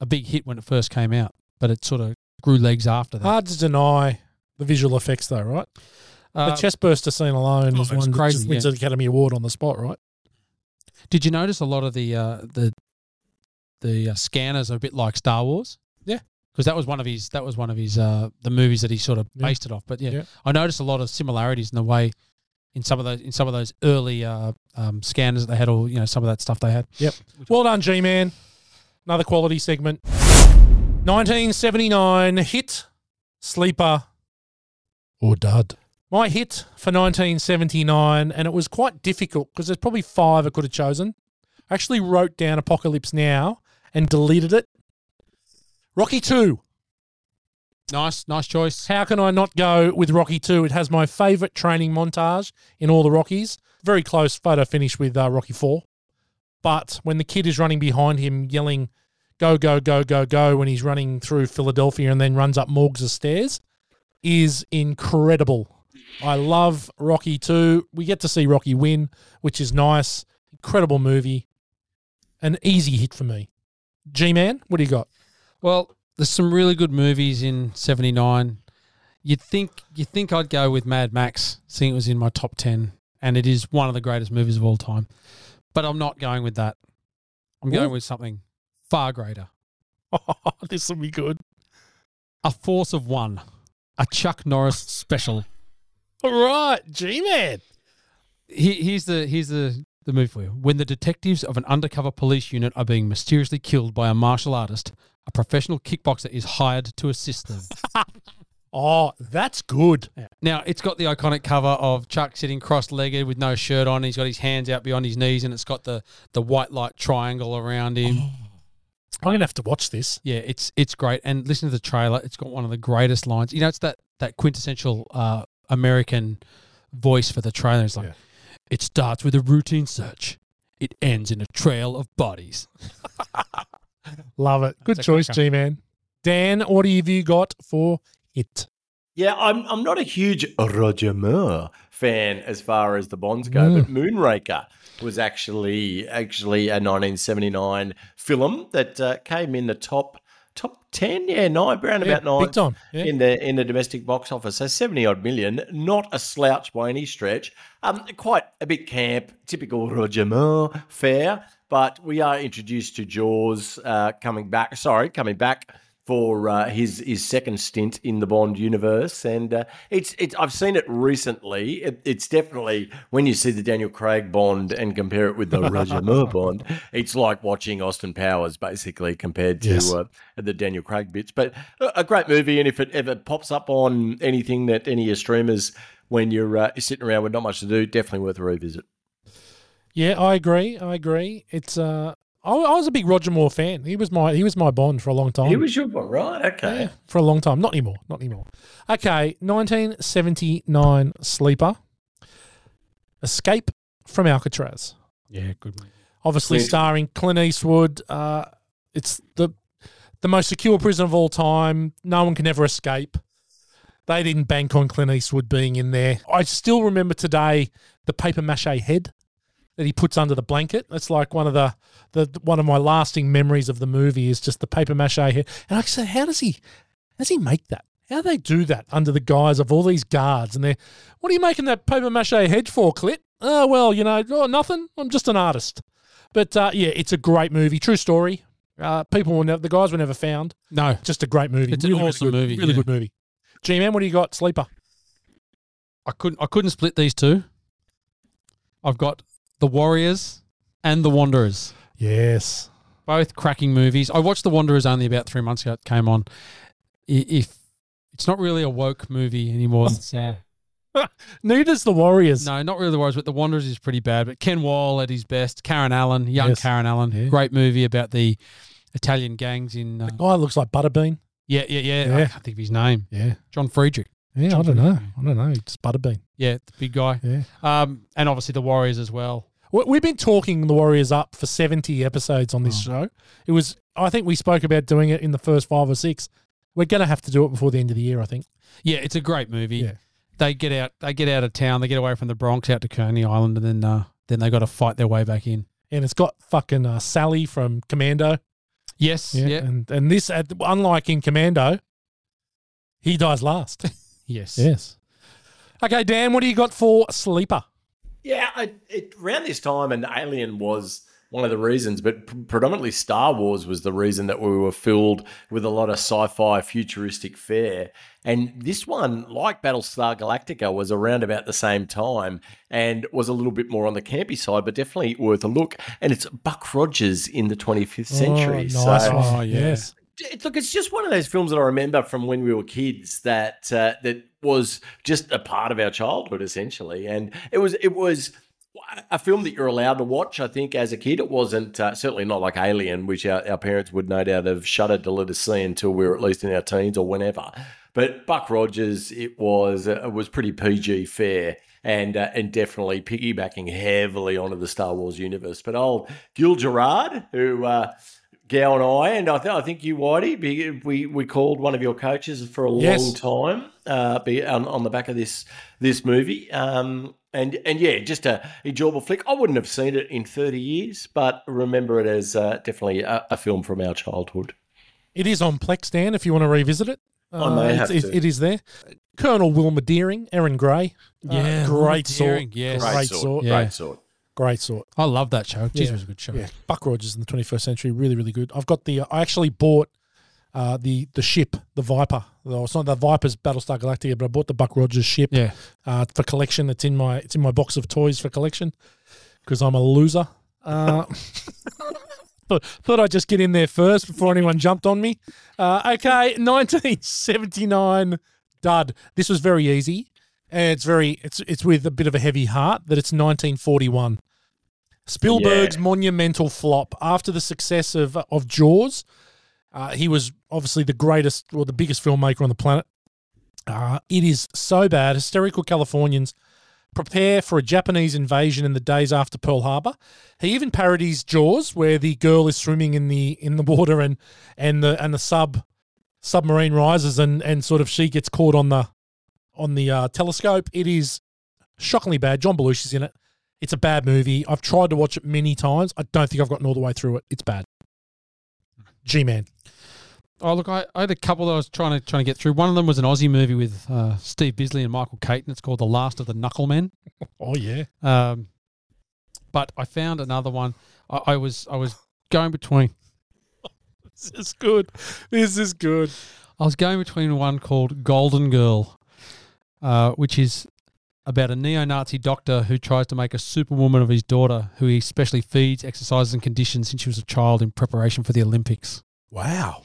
a big hit when it first came out, but it sort of grew legs after that. Hard to deny the visual effects, though, right? Uh, the chestburster scene alone oh, is it's one that crazy, just wins yeah. an Academy Award on the spot, right? Did you notice a lot of the uh, the the uh, scanners are a bit like Star Wars? Yeah. because that was one of his that was one of his uh, the movies that he sort of Yeah. based it off. But yeah, Yeah. I noticed a lot of similarities in the way in some of those in some of those early uh, um, scanners that they had, all you know, some of that stuff they had. Yep. Well done, G Man. Another quality segment. 1979 hit, sleeper, or dud. My hit for 1979, and it was quite difficult because there's probably five I could have chosen. I actually wrote down Apocalypse Now and deleted it. Rocky 2. Nice, nice choice. How can I not go with Rocky 2? It has my favourite training montage in all the Rockies. Very close photo finish with uh, Rocky 4. But when the kid is running behind him yelling, go, go, go, go, go, when he's running through Philadelphia and then runs up Morgs' stairs, is incredible. I love Rocky 2. We get to see Rocky win, which is nice. Incredible movie. An easy hit for me. G Man, what do you got? Well, there's some really good movies in '79. You'd think you think I'd go with Mad Max, seeing it was in my top ten, and it is one of the greatest movies of all time. But I'm not going with that. I'm going with something far greater. Oh, (laughs) this will be good. A Force of One, a Chuck Norris special. All right, G Man. He- Here's the here's the the movie for you. When the detectives of an undercover police unit are being mysteriously killed by a martial artist, a professional kickboxer is hired to assist them. (laughs) Oh, that's good. Now, it's got the iconic cover of Chuck sitting cross-legged with no shirt on. He's got his hands out beyond his knees, and it's got the the white light triangle around him. Oh. I'm gonna have to watch this. Yeah, it's it's great. And listen to the trailer; it's got one of the greatest lines. You know, it's that that quintessential uh, American voice for the trailer. It's like, Yeah. it starts with a routine search. It ends in a trail of bodies. (laughs) Love it. Good That's choice. G Man. Dan, what have you got for it? Yeah, I'm I'm not a huge Roger Moore fan as far as the Bonds go, Mm. but Moonraker was actually actually a 1979 film that uh, came in the top top 10, yeah, nine, around Yeah, about nine time. Yeah. in the in the domestic box office. So 70 odd million, not a slouch by any stretch. Um, quite a bit camp, typical Roger Moore fare. But we are introduced to Jaws uh, coming back. Sorry, coming back for uh, his his second stint in the Bond universe, and uh, it's it's I've seen it recently. It, it's definitely when you see the Daniel Craig Bond and compare it with the Roger Moore (laughs) Bond, it's like watching Austin Powers basically compared to Yes. uh, the Daniel Craig bits. But a a great movie, and if it ever pops up on anything that any of your streamers when you're uh, sitting around with not much to do, definitely worth a revisit. Yeah, I agree. I agree. It's uh, I, I was a big Roger Moore fan. He was my he was my Bond for a long time. He was your Bond, right? Okay. Yeah, for a long time. Not anymore. Not anymore. Okay, 1979 sleeper. Escape from Alcatraz. Yeah, good. Movie. Obviously Clint- starring Clint Eastwood. Uh, it's the the most secure prison of all time. No one can ever escape. They didn't bank on Clint Eastwood being in there. I still remember today the paper mache head that he puts under the blanket. That's like one of the, the one of my lasting memories of the movie is just the paper mache head. And I said, how does he how does he make that? How do they do that under the guise of all these guards? And they're, what are you making that paper mache head for, Clit? Oh, well, you know, oh, nothing. I'm just an artist. But uh, yeah, it's a great movie. True story. Uh, people were never, the guys were never found. No, Just a great movie. It's an awesome good, movie, Really yeah. good movie. G Man, what do you got? Sleeper. I couldn't. I couldn't split these two. I've got the Warriors and the Wanderers. Yes. Both cracking movies. I watched The Wanderers only about three months ago. It came on. If it's not really a woke movie anymore, (laughs) sad. Neither's the Warriors. No, not really the Warriors, but The Wanderers is pretty bad. But Ken Wahl at his best, Karen Allen, young Yes. Karen Allen, Yeah. great movie about the Italian gangs in. Uh, Guy looks like Butterbean. yeah, yeah, yeah, I Yeah. can't think of his name. Yeah. John Friedrich. Yeah, I don't know. I don't know. Just Butterbean. Yeah, the big guy. Yeah. Um, and obviously the Warriors as well. We- We've been talking the Warriors up for 70 episodes on this Oh. show. It was, I think we spoke about doing it in the first five or six. We're going to have to do it before the end of the year, I think. Yeah, it's a great movie. Yeah. They get out. They get out of town. They get away from the Bronx out to Coney Island, and then uh, then they got to fight their way back in. And it's got fucking uh, Sully from Commando. Yes. Yeah. And, and this, uh, unlike in Commando, he dies last. (laughs) Yes. yes. Okay, Dan, what do you got for Sleeper? Yeah, I, it, around this time, and Alien was one of the reasons, but p- predominantly Star Wars was the reason that we were filled with a lot of sci-fi futuristic fare. And this one, like Battlestar Galactica, was around about the same time and was a little bit more on the campy side, but definitely worth a look. And it's Buck Rogers in the 25th century. Oh, nice so one. Oh. Yes. Look, it's just one of those films that I remember from when we were kids that uh, that was just a part of our childhood, essentially. And it was it was a film that you're allowed to watch. I think as a kid, it wasn't uh, certainly not like Alien, which our, our parents would no doubt have shuddered to let us see until we were at least in our teens or whenever. But Buck Rogers, it was uh, it was pretty PG fair And, uh, and definitely piggybacking heavily onto the Star Wars universe. But old Gil Gerard, who uh, Gow and I, and I, th- I think you, Whitey, be, we we called one of your coaches for a Yes. long time, uh, be on, on the back of this this movie, um, and and yeah, just a enjoyable flick. I wouldn't have seen it in thirty years, but remember it as uh, definitely a, a film from our childhood. It is on Plex, Dan, if you want to revisit it. I may Uh, have it's- to. it- it is there. Colonel Wilma Deering, Erin Gray. Uh, Yeah, great Deering, sort. yes. Great, Great sort. sort. Yeah. Great sort. Great sort. I love that show. Jeez, Yeah. it was a good show. Yeah, Buck Rogers in the 21st century, really, really good. I've got the. I actually bought uh, the the ship, the Viper. Well, it's not the Viper's Battlestar Galactica, but I bought the Buck Rogers ship Yeah. uh, for collection. It's in my it's in my box of toys for collection because I'm a loser. Uh, (laughs) thought, thought I'd just get in there first before anyone jumped on me. Uh, okay, 1979 dud. This was very easy, and it's very it's it's with a bit of a heavy heart that it's 1941. Spielberg's Yeah. monumental flop after the success of of Jaws. Uh, he was obviously the greatest or the biggest filmmaker on the planet. Uh, it is so bad. Hysterical Californians prepare for a Japanese invasion in the days after Pearl Harbor. He even parodies Jaws, where the girl is swimming in the in the water and and the and the sub submarine rises and and sort of she gets caught on the on the uh, telescope. It is shockingly bad. John Belushi's in it. It's a bad movie. I've tried to watch it many times. I don't think I've gotten all the way through it. It's bad. G man. Oh look, I, I had a couple that I was trying to trying to get through. One of them was an Aussie movie with uh, Steve Bisley and Michael Caton. It's called The Last of the Knucklemen. (laughs) Oh yeah. Um, but I found another one. I, I was I was going between (laughs) This is good. This is good. I was going between one called Golden Girl, uh, which is about a neo-Nazi doctor who tries to make a superwoman of his daughter, who he specially feeds, exercises, and conditions since she was a child in preparation for the Olympics. Wow.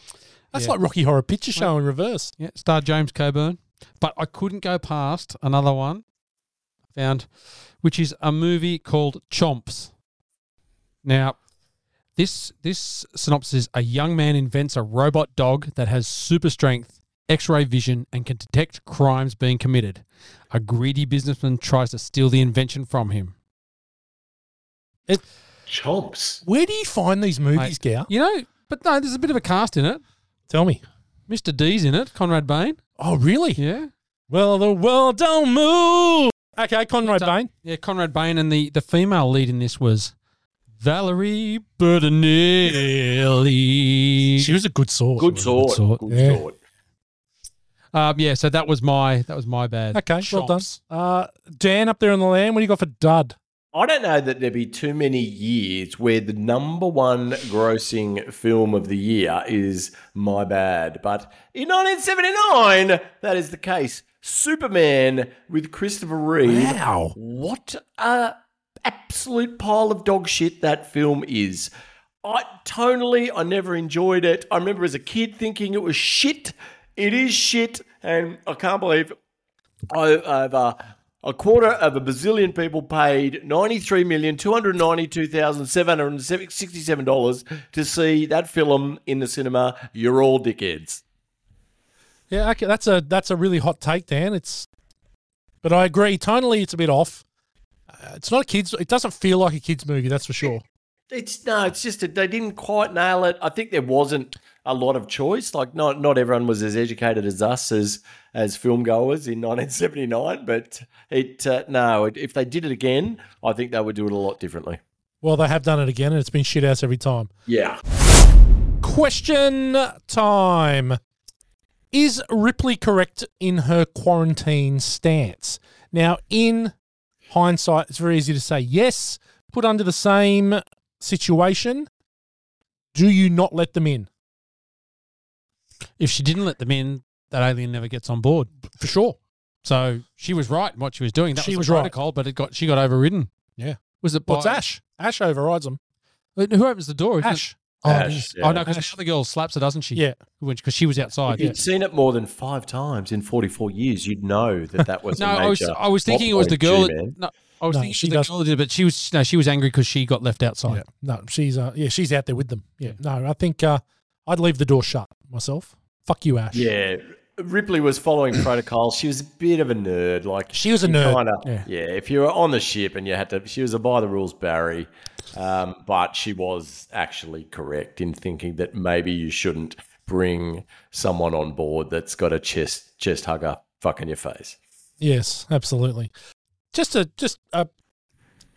That's Yeah. like Rocky Horror Picture Show in reverse. Yeah, starred James Coburn. But I couldn't go past another one I found, which is a movie called Chomps. Now, this this synopsis is a young man invents a robot dog that has super strength, X-ray vision, and can detect crimes being committed. A greedy businessman tries to steal the invention from him. Chomps. Where do you find these movies, Gow? You know, but no, there's a bit of a cast in it. Tell me. Mr. D's in it, Conrad Bain. Oh, really? Yeah. Well, the world don't move. Okay, Conrad So- Bain. Yeah, Conrad Bain, and the, the female lead in this was Valerie Bertinelli. She was a good sort. Good sort. sort. Good Yeah. sort. Um, yeah, so that was my that was my bad. Okay, well done. Uh, Dan up there on the land. What do you got for dud? I don't know that there'd be too many years where the number one grossing film of the year is My Bad. But in 1979, that is the case. Superman with Christopher Reeve. Wow. What a absolute pile of dog shit that film is. I tonally, I never enjoyed it. I remember as a kid thinking it was shit. It is shit, and I can't believe uh, a quarter of a bazillion people paid ninety-three million two hundred ninety-two thousand seven hundred sixty-seven dollars to see that film in the cinema. You're all dickheads. Yeah, okay, that's a that's a really hot take, Dan. It's, but I agree. Tonally, it's a bit off. Uh, it's not a kids. It doesn't feel like a kids movie. That's for sure. It's no, it's just that they didn't quite nail it. I think there wasn't a lot of choice. Like not not everyone was as educated as us as as film goers in 1979. But it uh, no, it, if they did it again, I think they would do it a lot differently. Well, they have done it again, and it's been shit house every time. Yeah. Question time. Is Ripley correct in her quarantine stance? Now, in hindsight, it's very easy to say yes. Put under the same situation, do you not let them in? If she didn't let them in, that alien never gets on board. For sure. So she was right in what she was doing. That She was, was the right. protocol, but it got she got overridden. Yeah. Was it? Well, it's by- Ash. Ash overrides them. Who opens the door? Is Ash. Oh, Ash, yeah. oh no, because the other girl slaps her, doesn't she? Yeah. because she was outside. If you'd seen it more than five times in 44 years, you'd know that that was (laughs) No, a I was major I was thinking it was the girl. That, no, I was No, thinking she it was the does- girl did it, but she was no, she was angry because she got left outside. Yeah. No, she's uh, yeah, she's out there with them. Yeah. No, I think uh, I'd leave the door shut myself. Fuck you, Ash. Yeah. Ripley was following (coughs) protocol. She was a bit of a nerd. Like She was a nerd. Kinda, Yeah. yeah. If you were on the ship and you had to, she was a by the rules Barry, um, but she was actually correct in thinking that maybe you shouldn't bring someone on board that's got a chest chest hugger fucking your face. Yes, absolutely. Just a just a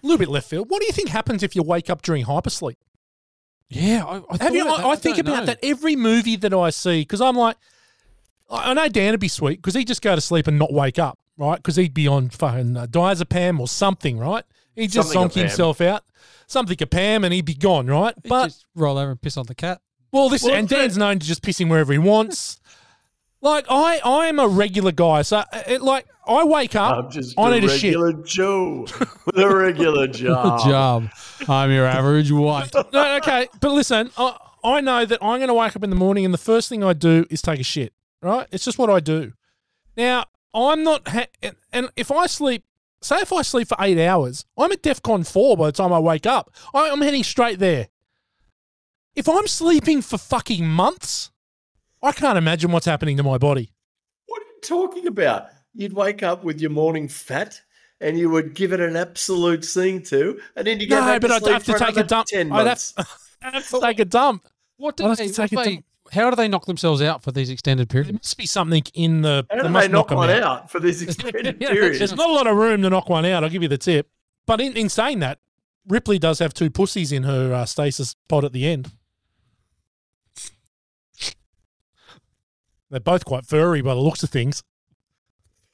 little bit left field. What do you think happens if you wake up during hypersleep? Yeah, I, I, Have you? I, I think about know. that every movie that I see because I'm like, I know Dan would be sweet because he'd just go to sleep and not wake up, right? Because he'd be on fucking uh, diazepam or something, right? He'd just Something zonk himself out, something a Pam, and he'd be gone, right? He'd But just roll over and piss on the cat. well, this Well, and Dan's known to just piss him wherever he wants. Like I, I am a regular guy, so uh, it, like I wake up, I'm just I a need a shit. regular Joe with a regular (laughs) job. Job. I'm your average white. no, okay, but listen, I, I know that I'm going to wake up in the morning and the first thing I do is take a shit. Right? It's just what I do. Now, I'm not, ha- and, and if I sleep, say if I sleep for eight hours, I'm at DEFCON four by the time I wake up. I, I'm heading straight there. If I'm sleeping for fucking months, I can't imagine what's happening to my body. What are you talking about? You'd wake up with your morning fat and you would give it an absolute sing to, and then you go No, back but to I'd sleep have to take a dump. I'd have, (laughs) I'd have to take a dump. What I'll do they, take what a they- dump. how do they knock themselves out for these extended periods? There must be something in the. How they do must they knock them one out for these (laughs) extended Yeah, period? There's not a lot of room to knock one out. I'll give you the tip. But in, in saying that, Ripley does have two pussies in her uh, stasis pod at the end. They're both quite furry by the looks of things.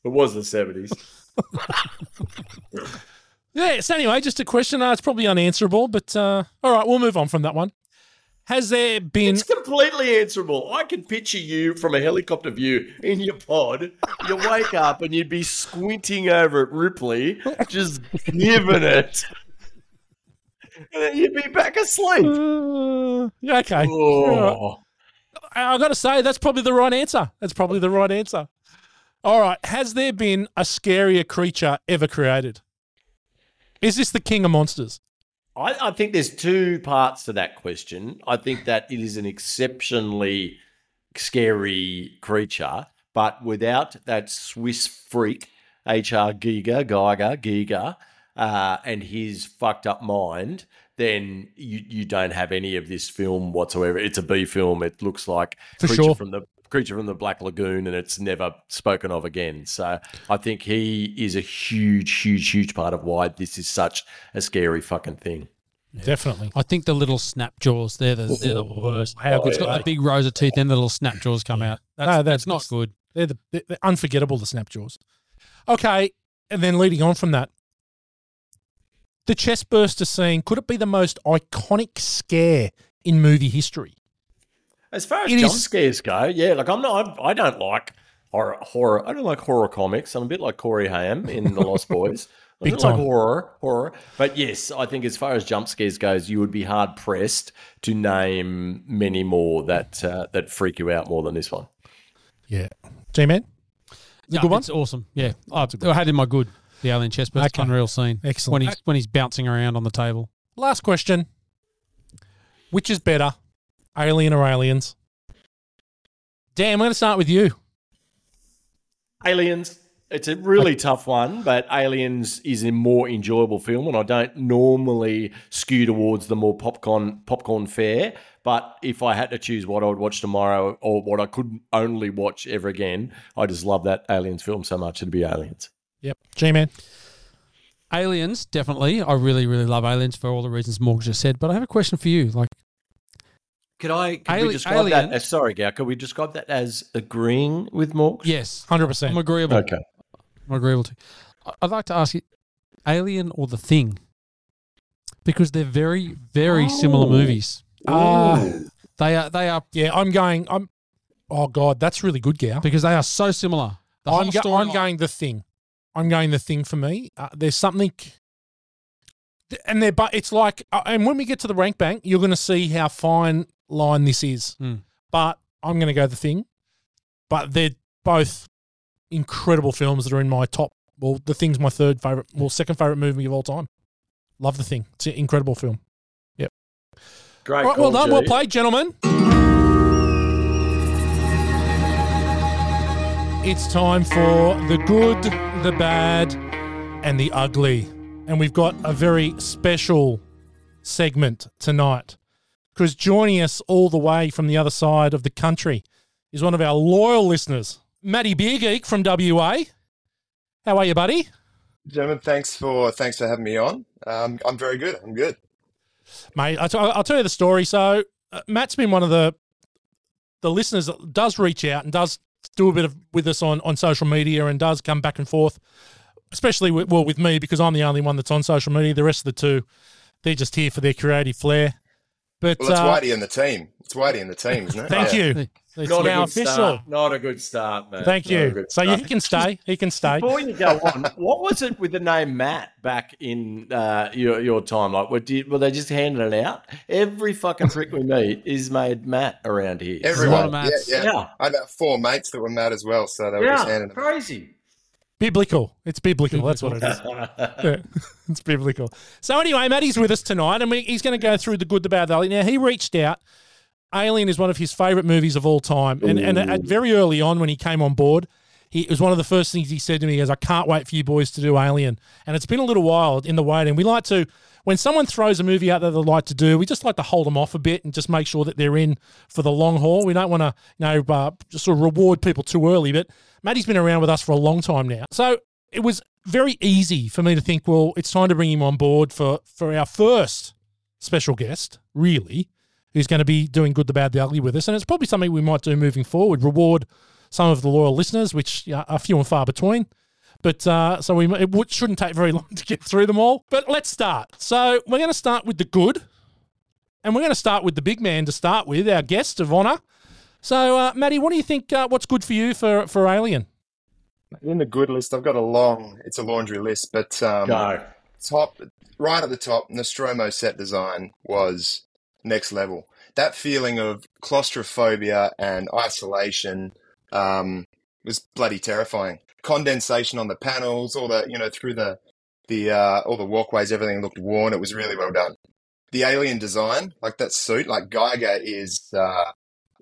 It was the 70s. Yeah. So anyway, just a question. Uh, it's probably unanswerable, but uh, all right, we'll move on from that one. Has there been? It's completely answerable. I can picture you from a helicopter view in your pod. You wake up and you'd be squinting over at Ripley, just giving it. And then you'd be back asleep. Uh, yeah, okay. Oh. I got to say, that's probably the right answer. That's probably the right answer. All right. Has there been a scarier creature ever created? Is this the king of monsters? I, I think there's two parts to that question. I think that it is an exceptionally scary creature, but without that Swiss freak, H.R. Giger, Geiger, Giger, uh, and his fucked up mind, then you, you don't have any of this film whatsoever. It's a B film. It looks like For creature sure. from the creature from the Black Lagoon, and it's never spoken of again. So I think he is a huge, huge, huge part of why this is such a scary fucking thing. Definitely. I think the little snap jaws, they're the, they're the oh, worst. How It's good got the big rows of teeth, then the little snap jaws come out. That's, No, that's, that's- not good. They're, the, they're, they're unforgettable, the snap jaws. Okay. And then leading on from that, the chestburster scene, could it be the most iconic scare in movie history? As far as It jump is- scares go, yeah, like I'm not, I, I don't like horror, horror. I don't like horror comics. I'm a bit like Corey Haim in The Lost (laughs) Boys. I Big don't like time. horror, horror. But yes, I think as far as jump scares goes, you would be hard pressed to name many more that uh, that freak you out more than this one. Yeah. G Man? The Yeah, good one? It's awesome. Yeah, I, I had in my good the alien chest, but it's Okay. unreal scene. Excellent. when he's when he's bouncing around on the table. Last question. Which is better, Alien or Aliens? Dan, I'm going to start with you. Aliens. It's a really tough one, but Aliens is a more enjoyable film, and I don't normally skew towards the more popcorn popcorn fare. But if I had to choose what I would watch tomorrow or what I could only watch ever again, I just love that Aliens film so much. It'd be Aliens. Yep. G Man. Aliens, definitely. I really, really love Aliens for all the reasons Morgan just said. But I have a question for you. Like, Could I? Could Ali- we describe Alien- that? As, sorry, Gow. Could we describe that as agreeing with Morgs? yes, 100%. I'm agreeable. Okay. I'm agreeable to. I- I'd like to ask you, Alien or The Thing, because they're very, very similar Oh. movies. Uh, They are. They are yeah, I'm going. I'm. Oh, God, that's really good, Gow. because they are so similar. The I'm, whole go- I'm going the thing. I'm going the thing for me. Uh, there's something, and they're but it's like, uh, and when we get to the rank bank, you're going to see how fine line this is. Hmm. But I'm going to go the thing. But they're both incredible films that are in my top. Well, the thing's my third favorite, well, second favorite movie of all time. Love the thing. It's an incredible film. Yep. Great. All right, well call, done, well played, gentlemen. It's time for the good, the bad, and the ugly. And we've got a very special segment tonight because joining us all the way from the other side of the country is one of our loyal listeners, Matty Beer Geek from WA. How are you, buddy? Gentlemen, thanks for thanks for having me on. Um, I'm very good. I'm good. mate. I'll, t- I'll tell you the story. So uh, Matt's been one of the the listeners that does reach out and does do a bit of with us on on social media and does come back and forth, especially with, well with me because I'm the only one that's on social media. The rest of the two, they're just here for their creative flair. But Well, it's uh, Whitey and the team. It's Whitey and the team, isn't it? (laughs) thank Yeah. you. It's Not a now good official. start. Not a good start, man. Thank Not you. So start. he can stay. He can stay. Before you go on, what was it with the name Matt back in uh, your your time? Like, were, you, were they just handing it out? Every fucking prick we meet is made Matt around here. lot of Everyone. Yeah, yeah. Yeah. I had about four mates that were mad as well, so they were just yeah, handing them. crazy. Biblical. It's biblical. That's what it is. (laughs) Yeah, (laughs) it's biblical. So anyway, Matty's with us tonight, and we, he's going to go through the good, the bad, the ugly. Now he reached out. Alien is one of his favourite movies of all time, and and at very early on when he came on board, he it was one of the first things he said to me. is, "I can't wait for you boys to do Alien," and it's been a little while in the waiting. We like to. When someone throws a movie out there they like to do, we just like to hold them off a bit and just make sure that they're in for the long haul. We don't want to, you know, uh, just sort of reward people too early. But Matty's been around with us for a long time now, so it was very easy for me to think, well, it's time to bring him on board for for our first special guest, really, who's going to be doing good, the bad, the ugly with us, and it's probably something we might do moving forward. Reward some of the loyal listeners, which uh, are few and far between. But uh, so we it shouldn't take very (laughs) long to get through them all. But let's start. So we're going to start with the good, and we're going to start with the big man to start with, our guest of honor. So, uh, Matty, what do you think? Uh, what's good for you for for Alien? In the good list, I've got a long, it's a laundry list, but um, Go. top, right at the top, Nostromo set design was next level. That feeling of claustrophobia and isolation um, was bloody terrifying. Condensation on the panels, all the, you know, through the, the, uh, all the walkways, everything looked worn. It was really well done. The alien design, like that suit, like Geiger is, uh,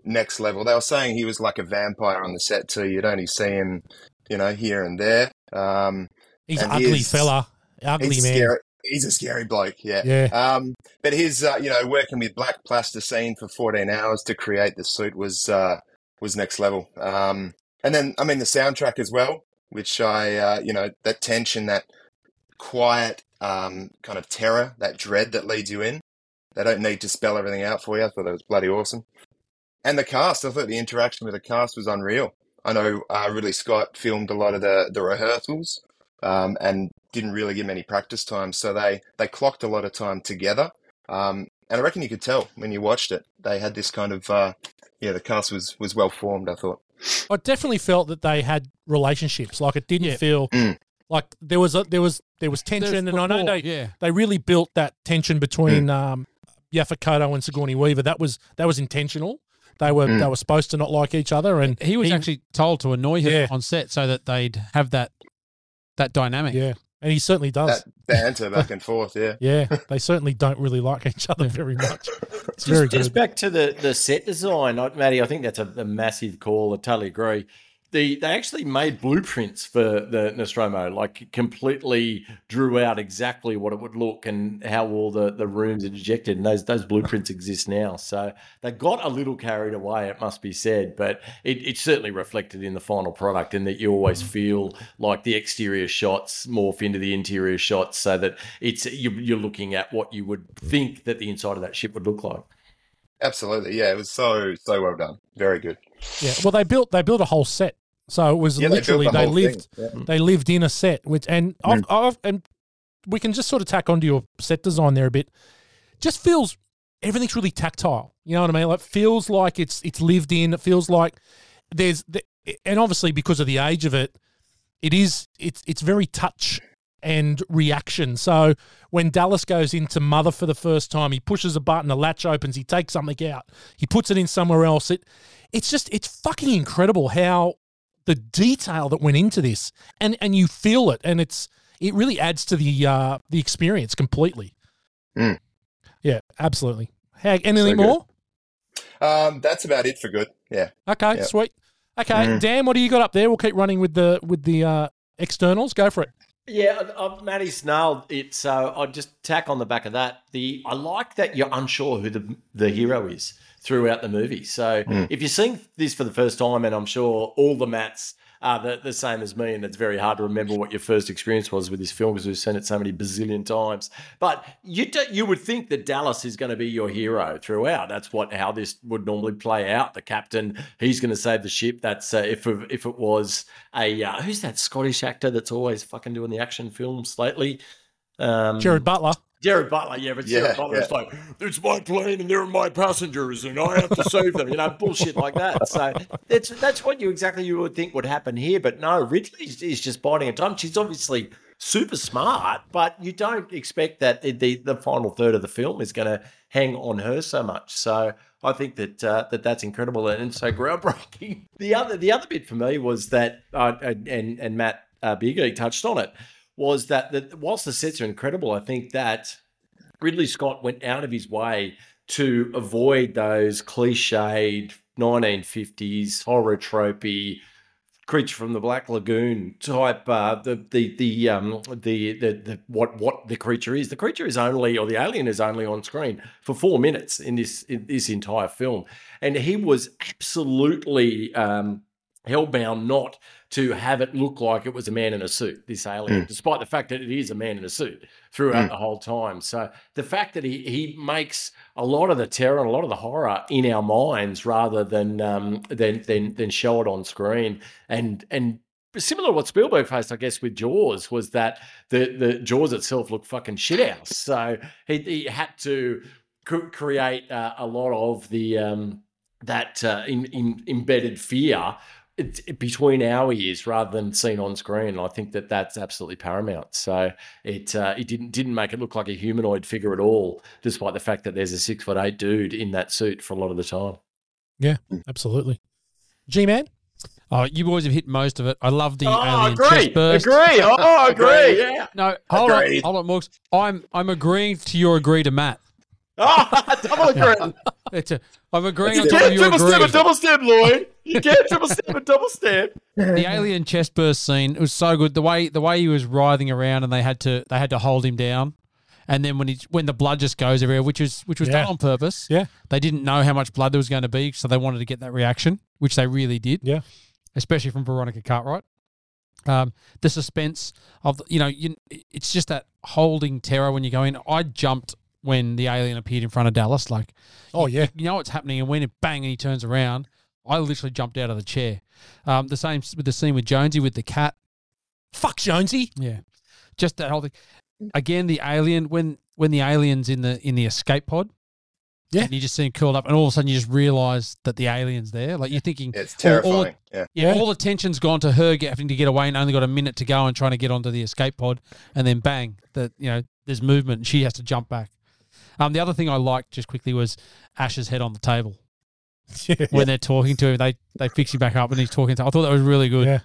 next level. They were saying he was like a vampire on the set too. You'd only see him, you know, here and there. Um, He's an And he ugly is- fella, ugly man. scary. He's a scary bloke, yeah. Yeah. Um, but his, uh, you know, working with black plasticine for 14 hours to create the suit was uh, was next level. Um, and then, I mean, the soundtrack as well, which I, uh, you know, that tension, that quiet um, kind of terror, that dread that leads you in. They don't need to spell everything out for you. I thought that was bloody awesome. And the cast, I thought the interaction with the cast was unreal. I know uh, Ridley Scott filmed a lot of the, the rehearsals um, and didn't really give him any practice time. So they, they clocked a lot of time together. Um, and I reckon you could tell when you watched it, they had this kind of, uh, yeah, the cast was, was well formed, I thought. I definitely felt that they had relationships. Like it didn't Yeah. feel Mm. like there was a, there was there was tension, There's and I know they yeah. they really built that tension between Mm. um, Yaphet and Sigourney Weaver. That was that was intentional. They were Mm. they were supposed to not like each other, and He was He- actually told to annoy her Yeah. on set so that they'd have that that dynamic. yeah, and he certainly does. That banter back and forth, yeah. (laughs) yeah, they certainly don't really like each other very much. It's Just, very good. just back to the, the set design, I- Matty. I think that's a, a massive call. I totally agree. The, they actually made blueprints for the Nostromo, like completely drew out exactly what it would look and how all the, the rooms are dejected. And those those blueprints exist now. So they got a little carried away, it must be said, but it, it's certainly reflected in the final product in that you always feel like the exterior shots morph into the interior shots so that it's you, you're looking at what you would think that the inside of that ship would look like. Absolutely, yeah. It was so, so well done. Very good. Yeah, well, they built they built a whole set, so it was Yeah, they literally the they, lived. Yeah. they lived in a set, which and I've, Mm. I've and we can just sort of tack onto your set design there a bit. Just feels everything's really tactile. You know what I mean? Like feels like it's it's lived in. It feels like there's the, and obviously because of the age of it, it is it's it's very touch and reaction. So when Dallas goes into Mother for the first time, he pushes a button, a latch opens, he takes something out, he puts it in somewhere else. It it's just it's fucking incredible how the detail that went into this, and and you feel it, and it's it really adds to the uh the experience completely. Mm. Yeah, absolutely. Hey, anything good. more? Um, that's about it for good. Yeah. Okay, Yep. sweet. Okay, Mm. Dan, what do you got up there? We'll keep running with the with the uh, externals. Go for it. Yeah, uh, Matty's nailed it. So I'll just tack on the back of that. The I like that you're unsure who the the hero is throughout the movie. So Mm. if you're seeing this for the first time, and I'm sure all the mats are the, the same as me, and it's very hard to remember what your first experience was with this film because we've seen it so many bazillion times. But you do, you would think that Dallas is going to be your hero throughout. That's what how this would normally play out. The captain, he's going to save the ship. That's uh, if if it was a uh, who's that Scottish actor that's always fucking doing the action films lately. Um, Gerard Butler. Gerard Butler, yeah, but Yeah, Gerard Butler's yeah. like, it's my plane and they're my passengers and I have to save them, you know, bullshit like that. So that's that's what you exactly you would think would happen here. But no, Ridley is, just biding her time. She's obviously super smart, but you don't expect that the the, the final third of the film is going to hang on her so much. So I think that uh, that that's incredible and, and so groundbreaking. (laughs) The other the other bit for me was that, uh, and and Matt uh, Biggie touched on it, was that the, whilst the sets are incredible, I think that Ridley Scott went out of his way to avoid those cliched 1950s horror tropey creature from the Black Lagoon type uh, the the the um the, the the what what the creature is. The creature is only or the alien is only on screen for four minutes in this in this entire film, and he was absolutely um, hellbound not to have it look like it was a man in a suit, this alien, despite the fact that it is a man in a suit throughout the whole time. So the fact that he he makes a lot of the terror and a lot of the horror in our minds rather than um, than than than show it on screen, and and similar to what Spielberg faced, I guess, with Jaws was that the the Jaws itself looked fucking shit house. So he, he had to cr- create uh, a lot of the um, that uh, in, in embedded fear between our ears rather than seen on screen. I think that that's absolutely paramount. So it uh, it didn't didn't make it look like a humanoid figure at all, despite the fact that there's a six foot eight dude in that suit for a lot of the time. Yeah, absolutely. G Man. Oh, you boys have hit most of it. I love the Oh, alien agree, chest burst. agree. (laughs) Oh, I agree. Yeah. No, hold on, hold on, Morgs. I'm I'm agreeing to your agree to Matt. (laughs) Oh, double agree. (laughs) It's a, I'm agreeing on You top can't your triple stab a double stab, (laughs) Lloyd. You can't triple stab a double stab. The alien chest burst scene it was so good. The way the way he was writhing around and they had to they had to hold him down. And then when he when the blood just goes everywhere, which was which was Yeah. done on purpose. Yeah. They didn't know how much blood there was going to be, so they wanted to get that reaction, which they really did. Yeah. Especially from Veronica Cartwright. Um, the suspense of you know you, it's just that holding terror when you go in. I jumped when the alien appeared in front of Dallas. Like Oh yeah. you know what's happening, and when it bang and he turns around, I literally jumped out of the chair. Um, the same with the scene with Jonesy with the cat. Fuck Jonesy. Yeah, just that whole thing. Again, the alien when when the aliens in the in the escape pod. Yeah. and you just see him curled up, and all of a sudden you just realise that the alien's there. Like you're thinking, It's all- all- terrifying. yeah. yeah, Yeah. all the tension's gone to her get- having to get away and only got a minute to go and trying to get onto the escape pod, and then bang, that you know there's movement and she has to jump back. Um, the other thing I liked just quickly was Ash's head on the table Yeah. (laughs) when they're talking to him. They they fix him back up and he's talking. To, I thought that was really good. Yeah.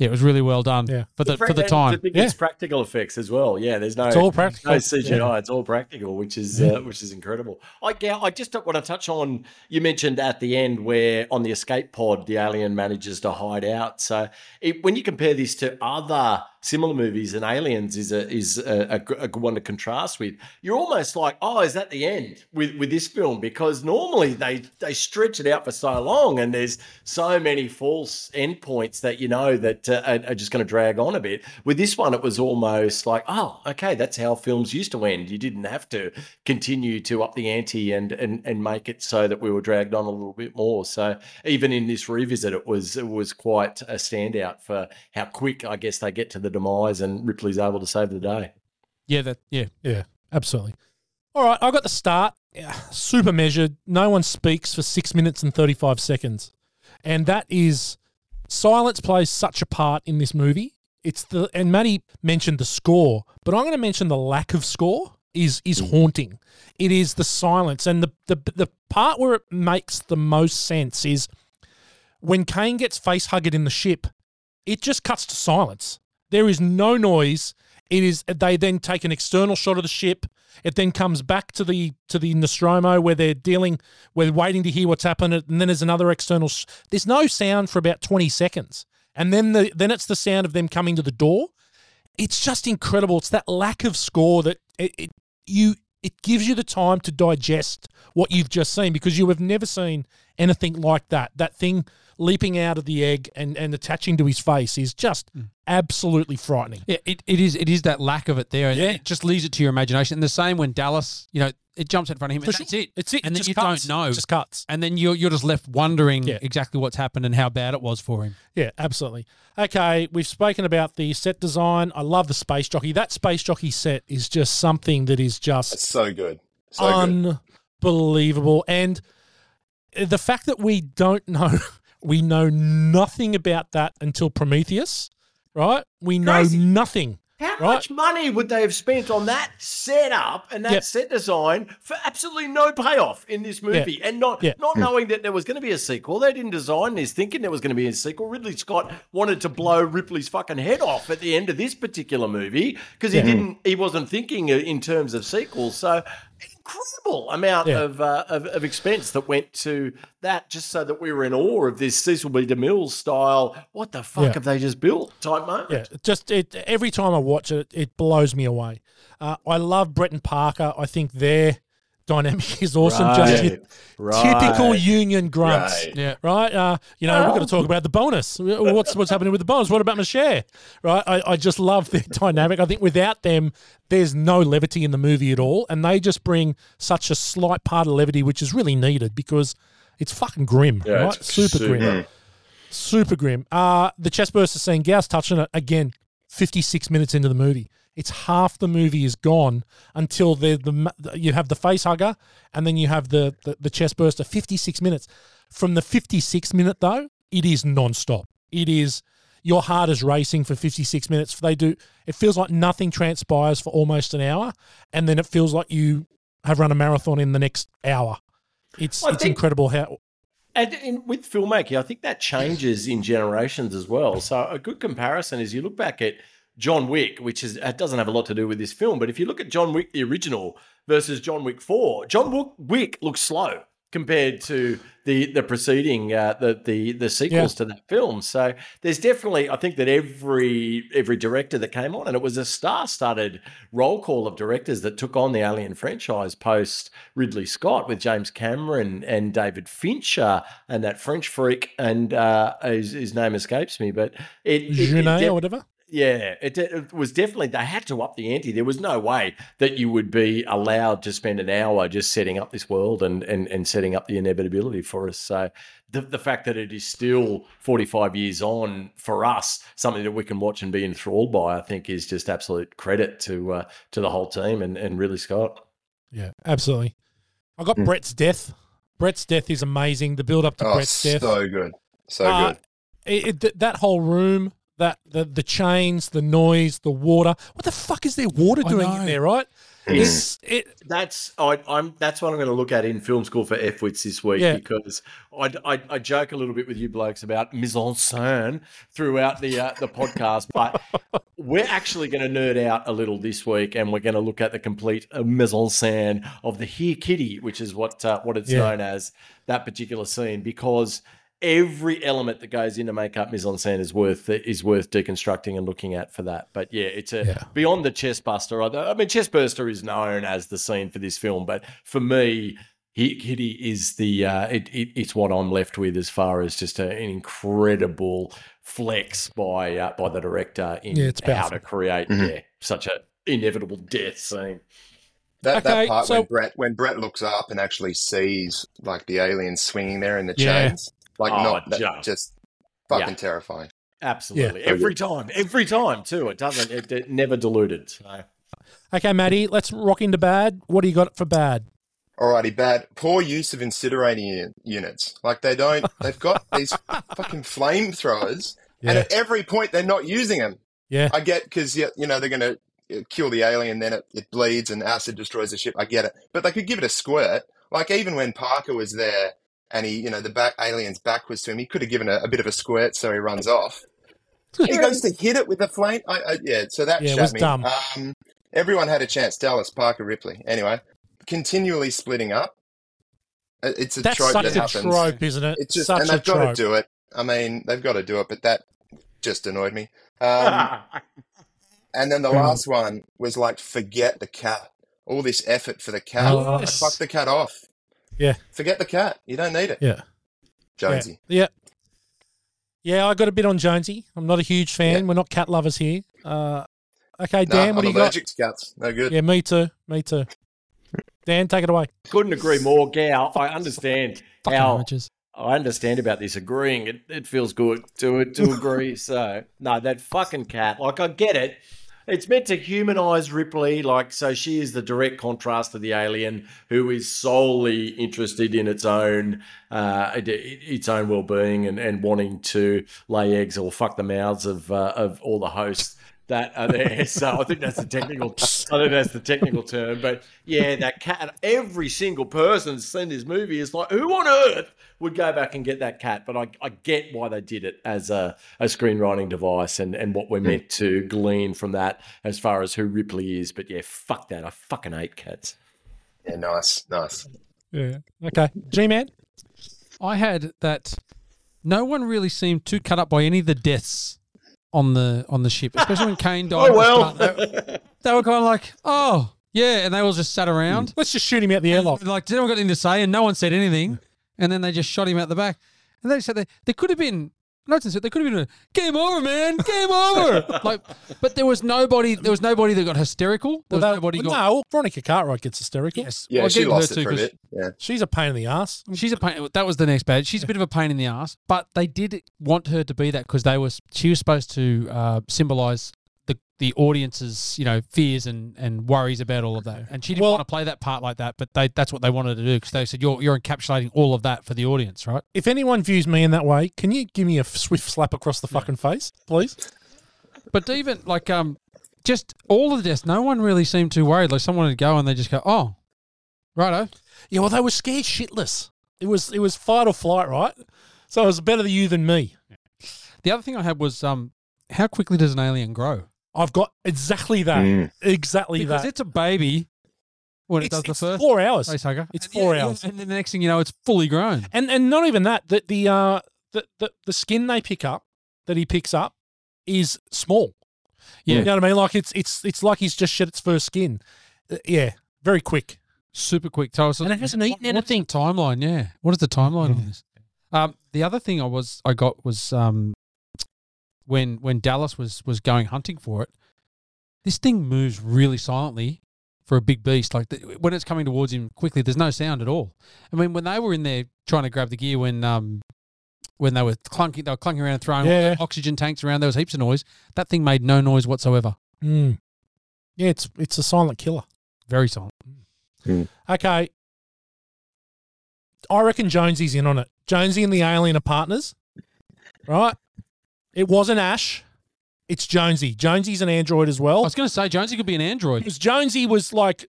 Yeah, it was really well done. Yeah. for the for the time. I Yeah. it's practical effects as well. Yeah, there's no It's all practical. no CGI. Yeah. It's all practical, which is Yeah. uh, which is incredible. I yeah, I just want to touch on you mentioned at the end where on the escape pod the alien manages to hide out. So it, when you compare this to other similar movies, and Aliens is a is a, a, a good one to contrast with. You're almost like, oh, is that the end with with this film? Because normally they they stretch it out for so long, and there's so many false endpoints that you know that uh, are, are just going to drag on a bit. With this one, it was almost like, oh, okay, that's how films used to end. You didn't have to continue to up the ante and and and make it so that we were dragged on a little bit more. So even in this revisit, it was it was quite a standout for how quick I guess they get to the demise, and Ripley's able to save the day. Yeah, that yeah. Yeah, absolutely. All right, I got the start. Yeah, super measured. No one speaks for six minutes and 35 seconds. And that is silence plays such a part in this movie. It's the and Matty mentioned the score, but I'm going to mention the lack of score is is mm. haunting. It is the silence and the the the part where it makes the most sense is when Kane gets face hugged in the ship, it just cuts to silence. There is no noise. It is they then take an external shot of the ship. It then comes back to the to the Nostromo where they're dealing, we're waiting to hear what's happened, and then there's another external. sh- There's no sound for about twenty seconds, and then the then it's the sound of them coming to the door. It's just incredible. It's that lack of score that it, it you it gives you the time to digest what you've just seen because you have never seen anything like that. That thing leaping out of the egg and, and attaching to his face is just Mm. absolutely frightening. Yeah, it, it is it is that lack of it there, and Yeah. it just leaves it to your imagination. And the same when Dallas, you know, it jumps in front of him, For and sure. that's it. It's it. and It then just you cuts. don't know, It just cuts. and then you're you're just left wondering Yeah. exactly what's happened and how bad it was for him. Yeah, absolutely. Okay, we've spoken about the set design. I love the space jockey. That space jockey set is just something that is just It's so good. So good. unbelievable. And the fact that we don't (laughs) know, we know nothing about that until Prometheus, right? We know Crazy. nothing. How Right. much money would they have spent on that setup and that Yep. set design for absolutely no payoff in this movie? And not Yeah. not hmm. knowing that there was going to be a sequel. They didn't design this thinking there was going to be a sequel. Ridley Scott wanted to blow Ripley's fucking head off at the end of this particular movie because he didn't he wasn't thinking in terms of sequels. So incredible amount Yeah. of, uh, of of expense that went to that just so that we were in awe of this Cecil B. DeMille style. What the fuck Yeah. have they just built? Type moment. Yeah, just it every time I watch it, it blows me away. Uh, I love Brett and Parker. I think their dynamic is awesome. Just your Right. typical union grunts. Right. Yeah. right? Uh, you know, we've got to talk about the bonus. What's what's happening with the bonus? What about my share? Right? I, I just love their (laughs) dynamic. I think without them, there's no levity in the movie at all, and they just bring such a slight part of levity, which is really needed because it's fucking grim, Yeah, right? Super, super grim, super grim. Uh the chest burster scene. Gow's touching it again. Fifty six minutes into the movie. It's half the movie is gone until the, the you have the face hugger and then you have the, the, the chest burster. 56 minutes. From the 56 minute though, it is non-stop. It is your heart is racing for 56 minutes. They do it feels like nothing transpires for almost an hour and then it feels like you have run a marathon in the next hour. It's I it's think- incredible how And in, with filmmaking, I think that changes in generations as well. So a good comparison is you look back at John Wick, which is it doesn't have a lot to do with this film, but if you look at John Wick the original versus John Wick Four, John Wick- looks slow compared to the the preceding uh, the the the sequels to that film. So there's definitely I think that every every director that came on and it was a star-studded roll call of directors that took on the Alien franchise post Ridley Scott with James Cameron and David Fincher and that French freak and uh, his, his name escapes me, but it, it, it Jeunet def- or whatever. Yeah, it, it was definitely they had to up the ante. There was no way that you would be allowed to spend an hour just setting up this world and and, and setting up the inevitability for us. So the the fact that it is still 45 years on for us, something that we can watch and be enthralled by, I think is just absolute credit to uh, to the whole team and and Ridley Scott. Yeah, absolutely. I got Mm. Brett's death. Brett's death is amazing. The build up to Oh, Brett's death. so good. So Uh, good. it, it- that whole room, that the the chains, the noise, the water. What the fuck is there water I doing know. in there? Right? It's it. That's I, I'm. That's what I'm going to look at in film school for FWITS this week Yeah. because I, I, I joke a little bit with you blokes about mise en scène throughout the uh, the podcast, (laughs) but we're actually going to nerd out a little this week, and we're going to look at the complete uh, mise en scène of the Here Kitty, which is what uh, what it's Yeah. known as that particular scene, because every element that goes into make up mise en scène is worth is worth deconstructing and looking at for that. But yeah, it's a Yeah. beyond the chest buster. I I mean, chest burster is known as the scene for this film, but for me, Hit Kitty is the uh, it, it, it's what I'm left with as far as just a, an incredible flex by uh, by the director in Yeah, it's how to create Mhm. yeah such an inevitable death scene. That, Okay, that part so- when Brett when Brett looks up and actually sees like the aliens swinging there in the Yeah. chains, like Oh, not that, Joe. just fucking Yeah. terrifying. Absolutely, Yeah. every time, every time too. It doesn't it, it never diluted. So. Okay, Matty, let's rock into bad. What do you got for bad? Alrighty, bad. Poor use of incinerating units. Like they don't. (laughs) They've got these fucking flamethrowers, and at every point they're not using them. yeah, I get because you know they're going to uh, kill the alien, then it, it bleeds and acid destroys the ship. I get it, but they could give it a squirt. Like even when Parker was there, and he, you know, the back alien's back was to him, he could have given a, a bit of a squirt so he runs off. he goes to hit it with the flame. I, I, yeah, so that Yeah, it was me. dumb. Um, everyone had a chance. Dallas, Parker, Ripley. Anyway, continually splitting up. It's a that's trope such that a happens. trope, isn't it? It's just, such and they've got trope. to do it. I mean, they've got to do it, but that just annoyed me. Um, (laughs) and then the last one was like, forget the cat. All this effort for the cat. Like, yes. Fuck the cat off. Yeah. Forget the cat. You don't need it. Yeah, Jonesy. yeah. Yeah, I got a bit on Jonesy. I'm not a huge fan. Yeah. We're not cat lovers here. Uh, okay, No, Dan, what I'm do you got? allergic to cats. No good. Yeah, me too. Me too. Dan, take it away. Couldn't agree more, Gal. I understand (laughs) how amateurs. I understand about this agreeing. It, it feels good to to agree. So no, that fucking cat. Like I get it. It's meant to humanize Ripley, like so she is the direct contrast to the alien who is solely interested in its own uh, it- it- its own well being and, and wanting to lay eggs or fuck the mouths of uh, of all the hosts that are there. (laughs) So I think that's the technical. I think that's the technical term. But yeah, that cat. Every single person seen this movie is like, who on earth would go back and get that cat? But I, I get why they did it as a, a screenwriting device and and what we're hmm. meant to glean from that as far as who Ripley is. But yeah, fuck that. I fucking hate cats. Yeah, nice, nice. Yeah. Okay. G Man. I had that. No one really seemed too cut up by any of the deaths on the on the ship, especially when Kane (laughs) died. Oh well. at the start. They, they were kind of like, oh yeah, and they all just sat around. Let's just shoot him out the airlock. Like, did anyone got anything to say? And no one said anything. And then they just shot him out the back. And they said they, there could have been. Notes said They could have been a game over, man, game over. (laughs) like, but there was nobody. There was nobody that got hysterical. There was Well, nobody that- got. no, Veronica Cartwright gets hysterical. Yes, Yeah, I'll she lost her it too, for a 'cause bit. Yeah. She's a pain in the ass. She's a pain. That was the next bad. She's a bit of a pain in the ass, but they did want her to be that because they was she was supposed to uh, symbolize the audience's you know fears and, and worries about all of that, and she didn't Well- want to play that part like that. But they that's what they wanted to do because they said you're you're encapsulating all of that for the audience, right? If anyone views me in that way, can you give me a swift slap across the fucking face, please? But even like um, just all of the deaths, no one really seemed too worried. Like someone would go and they just go, oh, righto. Yeah, well, they were scared shitless. It was it was fight or flight, right? So it was better than you than me. The other thing I had was um, how quickly does an alien grow? I've got exactly that. Mm. Exactly Because that. it's a baby when it does the it's first four hours. facehugger. It's And four yeah, yeah, hours. and then the next thing you know, it's fully grown. And and not even that. That the uh the, the the skin they pick up that he picks up is small. Yeah. You know what I mean? Like it's it's it's like he's just shed its first skin. Uh, yeah, very quick. super quick. So I was And it hasn't eaten what- what's the anything. timeline, yeah. What is the timeline on this? Um, the other thing I was I got was um, when when Dallas was was going hunting for it. This thing moves really silently for a big beast. Like the, when it's coming towards him quickly, there's no sound at all. I mean, when they were in there trying to grab the gear, when um, when they were clunking, they were clunking around and throwing Yeah. oxygen tanks around. There was heaps of noise. That thing made no noise whatsoever. Mm. Yeah, it's it's a silent killer. Very silent. Okay. I reckon Jonesy's in on it. Jonesy and the alien are partners, right? It wasn't Ash. It's Jonesy. Jonesy's an android as well. I was going to say Jonesy could be an android. Because Jonesy was like,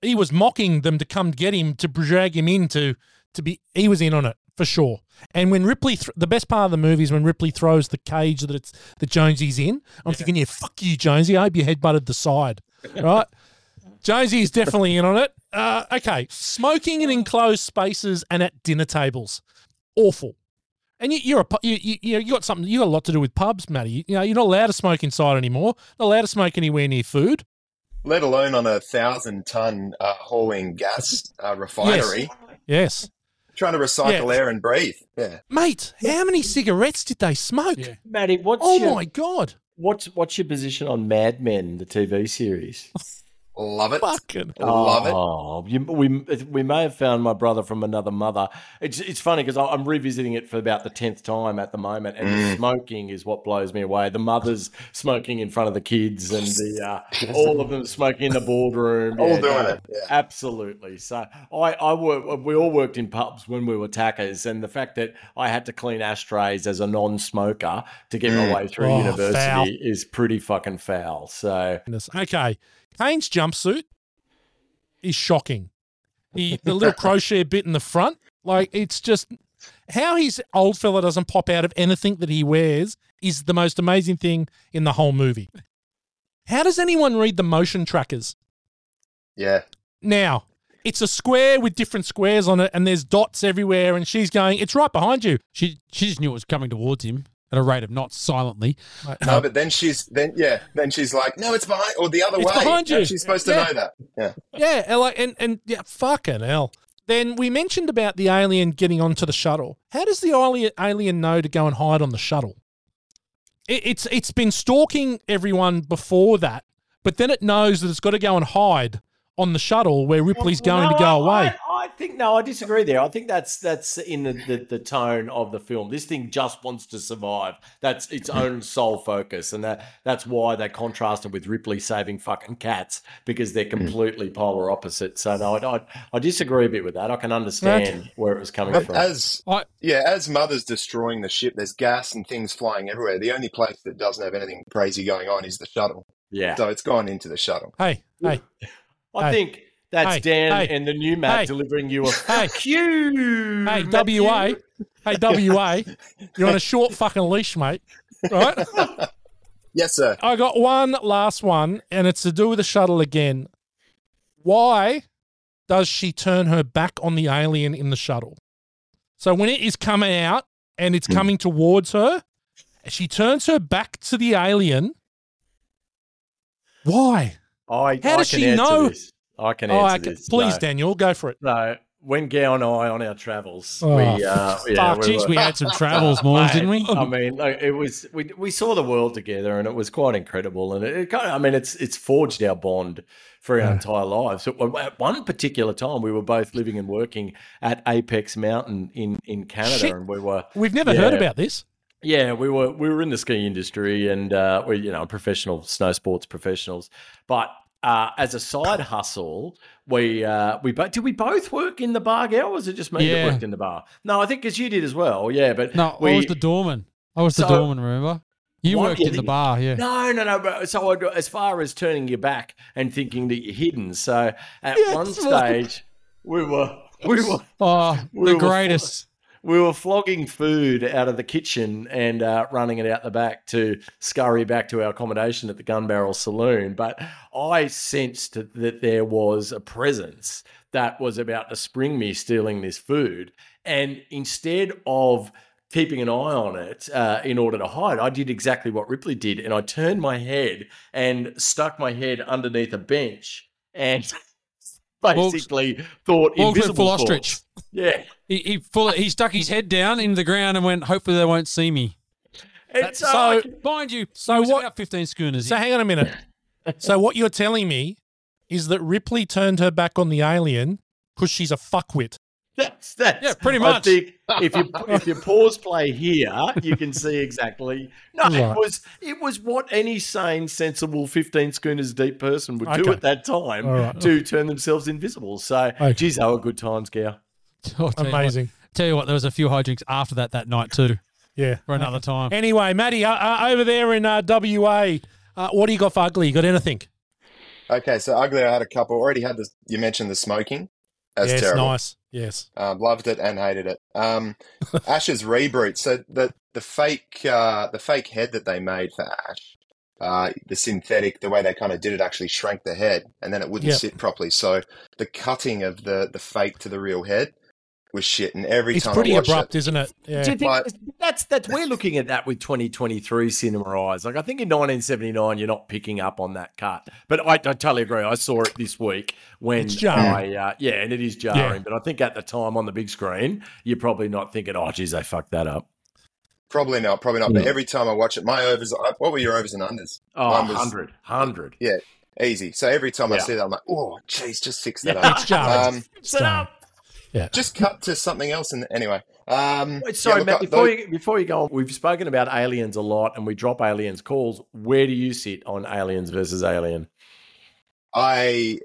he was mocking them to come get him to drag him in to, to be. He was in on it for sure. And when Ripley, th- the best part of the movie is when Ripley throws the cage that it's that Jonesy's in. I'm thinking, yeah, fuck you, Jonesy. I hope you head butted the side, (laughs) right? Jonesy is definitely in on it. Uh, okay, smoking in enclosed spaces and at dinner tables, awful. And you, you're a you, you you know, you got something you got a lot to do with pubs, Matty. You, you know you're not allowed to smoke inside anymore. Not allowed to smoke anywhere near food. Let alone on a thousand ton uh, hauling gas uh, refinery, Yes, trying to recycle Yeah. air and breathe. Yeah. mate. How many cigarettes did they smoke? Yeah. Matty, what's Oh your my god, what's what's your position on Mad Men, the TV series? (laughs) Love it. fucking. Love it. Oh, you, we we may have found my brother from another mother. It's it's funny because I'm revisiting it for about the tenth time at the moment, and the smoking is what blows me away. The mothers smoking in front of the kids, and the uh, (laughs) all of them smoking in the boardroom, All Yeah, doing no, it. Yeah. Absolutely. So I, I work. We all worked in pubs when we were tackers, and the fact that I had to clean ashtrays as a non-smoker to get my Mm. way through Oh, university foul. is pretty fucking foul. So. Okay, Kane's jumpsuit is shocking. He the little (laughs) crochet bit in the front, like it's just how his old fella doesn't pop out of anything that he wears is the most amazing thing in the whole movie. How does anyone read the motion trackers? Yeah. Now, it's a square with different squares on it, and there's dots everywhere, and she's going, It's right behind you. She she just knew it was coming towards him at a rate of knots silently. No, but then she's then yeah, then she's like, no, it's behind or the other It's way. behind you. And she's supposed to Yeah. know that. Yeah. Yeah, and like and and yeah, fucking hell. then we mentioned about the alien getting onto the shuttle. How does the alien alien know to go and hide on the shuttle? It, it's it's been stalking everyone before that, but then it knows that it's got to go and hide on the shuttle where Ripley's Well, going no, to go I- away. I, I think no, I disagree there. I think that's that's in the, the, the tone of the film. This thing just wants to survive. That's its mm-hmm. own sole focus, and that that's why they contrasted with Ripley saving fucking cats because they're mm. completely polar opposites. So no, I, I, I disagree a bit with that. I can understand where it was coming from. As yeah, as Mother's destroying the ship, there's gas and things flying everywhere. The only place that doesn't have anything crazy going on is the shuttle. yeah, So it's gone into the shuttle. hey, hey, I hey, think that's hey, Dan hey, and the new Matt hey, delivering you a (laughs) hey, cue. hey, WA, hey, WA, you're on a short fucking leash, mate. Right? (laughs) Yes, sir. I got one last one, and it's to do with the shuttle again. Why does she turn her back on the alien in the shuttle? So when it is coming out and it's hmm. coming towards her, she turns her back to the alien. Why? I, How I does she know? This. I can Oh, answer okay. this. please, No. Daniel, go for it. No, when Gow and I on our travels, Oh, we uh, yeah, fuck, we jeez, were- we had some travels, (laughs) Morgs, didn't we? I mean, it was we we saw the world together, and it was quite incredible. And it, it kind of, I mean, it's it's forged our bond for our Yeah. entire lives. So at one particular time, we were both living and working at Apex Mountain in in Canada, Shit. and we were We've never heard about this. yeah, we were we were in the ski industry, and uh, we you know professional snow sports professionals. But uh, as a side (laughs) hustle, we uh, we both did we both work in the bar, Gal? Or was it just me Yeah. that worked in the bar? No, I think because you did as well. Yeah, but No, we, I was the doorman. I was the doorman, remember? You worked Yeah, in the bar, yeah. No, no, no. But so I'd, as far as turning your back and thinking that you're hidden. So at Yes, one stage, we were we (laughs) were Oh, We the were greatest. We were flogging food out of the kitchen and uh, running it out the back to scurry back to our accommodation at the Gun Barrel Saloon. But I sensed that there was a presence that was about to spring me stealing this food. And instead of keeping an eye on it uh, in order to hide, I did exactly what Ripley did. And I turned my head and stuck my head underneath a bench and (laughs) basically thought invisible ostrich. Yeah. He, he, full, he stuck his head down into the ground and went, hopefully they won't see me. And uh, so, so- Mind you, So so was what- about 15 schooners. So hang on a minute. (laughs) so what you're telling me is that Ripley turned her back on the alien because she's a fuckwit. That's that's Yeah, pretty I much. think if you if you pause play here, you can see exactly. No, Right. it was it was what any sane, sensible fifteen schooners deep person would do at that time All right. to turn themselves invisible. So, Okay. geez, they were good times, Gow. (laughs) I'll tell you what- Amazing. tell you what, there was a few high hijinks after that that night too, Yeah. for another time. Anyway, Matty, uh, uh, over there in uh, WA, uh, what do you got for ugly? You got anything? Okay, so ugly. I had a couple. Already had this. You mentioned the smoking. That's yes, terrible. nice. Yes. Um, loved it and hated it. Um, (laughs) Ash's reboot. So the the fake uh, the fake head that they made for Ash, uh, the synthetic, the way they kind of did it actually shrank the head, and then it wouldn't Yep. sit properly. So the cutting of the the fake to the real head was shit. And every It's time pretty I watched abrupt, it, isn't it? Yeah. Do you think But- that's that's we're looking at that with 2023 cinema eyes? Like I think in 1979 you're not picking up on that cut, but I, I totally agree. I saw it this week when It's jarring. I uh, yeah, and it is jarring. But I think at the time on the big screen you're probably not thinking, oh geez, they fucked that up. probably not, probably not. But every time I watch it, my overs. What were your overs and unders? Oh, Mine was- 100, 100. Easy. So every time I see that, I'm like, oh, jeez, just fix that Yeah. up. It's jarring. Um, Set up. Just cut to something else. And anyway, um, Wait, sorry, yeah, Matt. I- Before those- you before you go on, we've spoken about aliens a lot, and we drop aliens calls. Where do you sit on aliens versus alien? I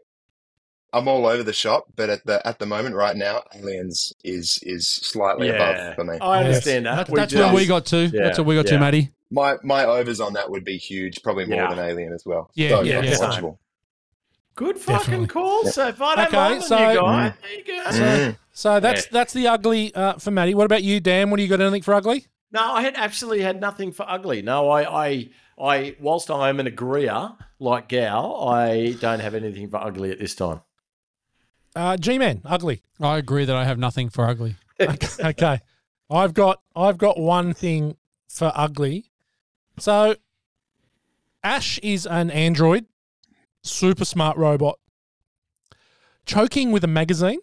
I'm all over the shop, but at the at the moment right now, Aliens is is slightly Yeah. above for me. I Yes. understand that. That- We that's just- where we got to. Yeah, That's what we got to, yeah. Matty. My my overs on that would be huge, probably more Yeah. than Alien as well. Yeah, so yeah, yeah. Watchable. Good fucking Definitely. call so far. Don't Okay, mind so- you guys. There you go. So, Mm. so that's Yeah. that's the ugly uh, for Matty. What about you, Dan? What do you got? Anything for ugly? No, I had absolutely had nothing for ugly. No, I, I, I. Whilst I am an agreeer like Gal, I don't have anything for ugly at this time. Uh, G-man, ugly. I agree that I have nothing for ugly. (laughs) okay. okay. I've got I've got one thing for ugly. So Ash is an android, super smart robot, choking with a magazine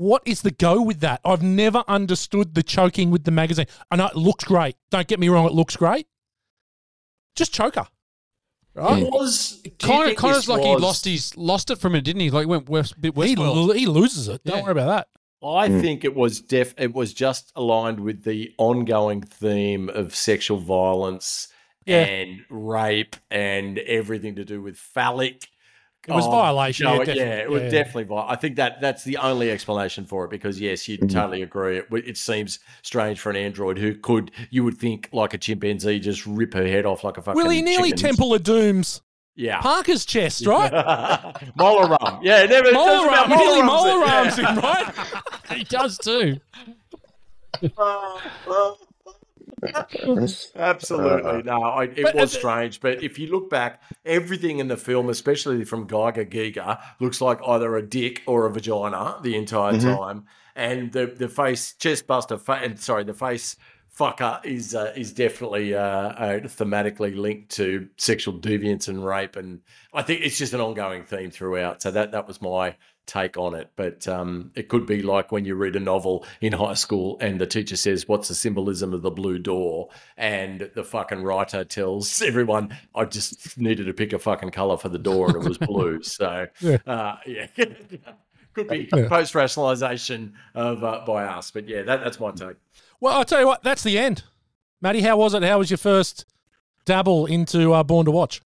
what is the go with that? I've never understood the choking with the magazine. I know it looks great. Don't get me wrong, it looks great. Just choker. Right? Was do you Kind of, think kind of this like he lost his lost it from it, didn't he? Like went west, bit He, westward. he loses it. Don't Yeah. worry about that. I mm. think it was def. It was just aligned with the ongoing theme of sexual violence Yeah. and rape and everything to do with phallic. It was um, violation, no, yeah, yeah, it was yeah. definitely violation. I think that that's the only explanation for it because yes, you totally agree. It, it seems strange for an android who could you would think like a chimpanzee just rip her head off like a fucking. Willie nearly chicken's- Temple of Doom's Yeah. Parker's chest, right? (laughs) Mola Ram. Yeah, never. Molar talks about arm, nearly molar molar arms. arms him, right? (laughs) he does too. (laughs) Absolutely. No, I, it But- was strange. But if you look back, everything in the film, especially from Giger Giga, looks like either a dick or a vagina the entire time. And the, the face chest buster, fa- and sorry, the face fucker is uh, is definitely uh, uh, thematically linked to sexual deviance and rape. And I think it's just an ongoing theme throughout. So that, that was my take on it. But um, it could be like when you read a novel in high school and the teacher says, What's the symbolism of the blue door? And the fucking writer tells (laughs) everyone, I just needed to pick a fucking color for the door and it was blue. (laughs) So, Yeah. uh, yeah. (laughs) could be Yeah. post rationalization of uh, by us. But yeah, that, that's my take. Well, I'll tell you what, that's the end. Matty, how was it? How was your first dabble into uh, Born to Watch?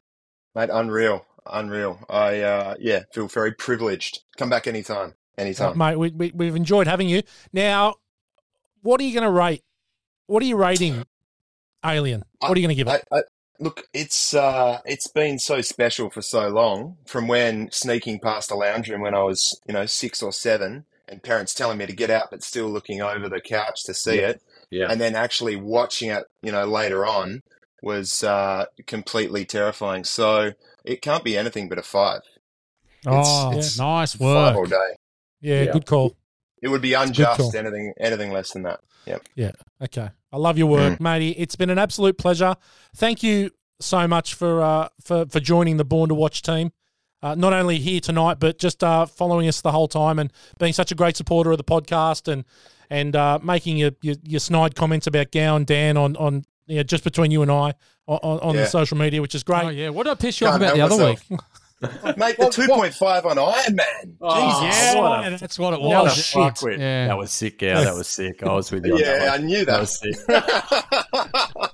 Mate, unreal, unreal. I uh, yeah, feel very privileged. Come back anytime, anytime. mate, we, we, we've enjoyed having you. Now, what are you going to rate? What are you rating Alien? What are you going to give it? I, I, look, it's uh, it's been so special for so long. From when sneaking past the lounge room when I was, you know, six or seven, and parents telling me to get out, but still looking over the couch to see Yeah. it, Yeah. and then actually watching it, you know, later on was uh, completely terrifying. So it can't be anything but a five. Oh, it's nice Five all work. day. yeah, yeah. good call. It would be unjust anything anything less than that. Yep. Yeah. Okay. I love your work, matey. It's been an absolute pleasure. Thank you so much for uh, for for joining the Born to Watch team. Uh, not only here tonight, but just uh, following us the whole time and being such a great supporter of the podcast and and uh, making your, your your snide comments about Gow and Dan on on you know, just between you and I on, on on the social media, which is great. Oh yeah, what did I piss you off Can't about the help other myself. week? (laughs) Mate, the two point five on Iron Man. Oh, Jesus. what a- that's what it What a was. fuckwit. Yeah. That was sick, yeah. That was sick. I was with you. on that Yeah, one. I knew That that. was sick. (laughs)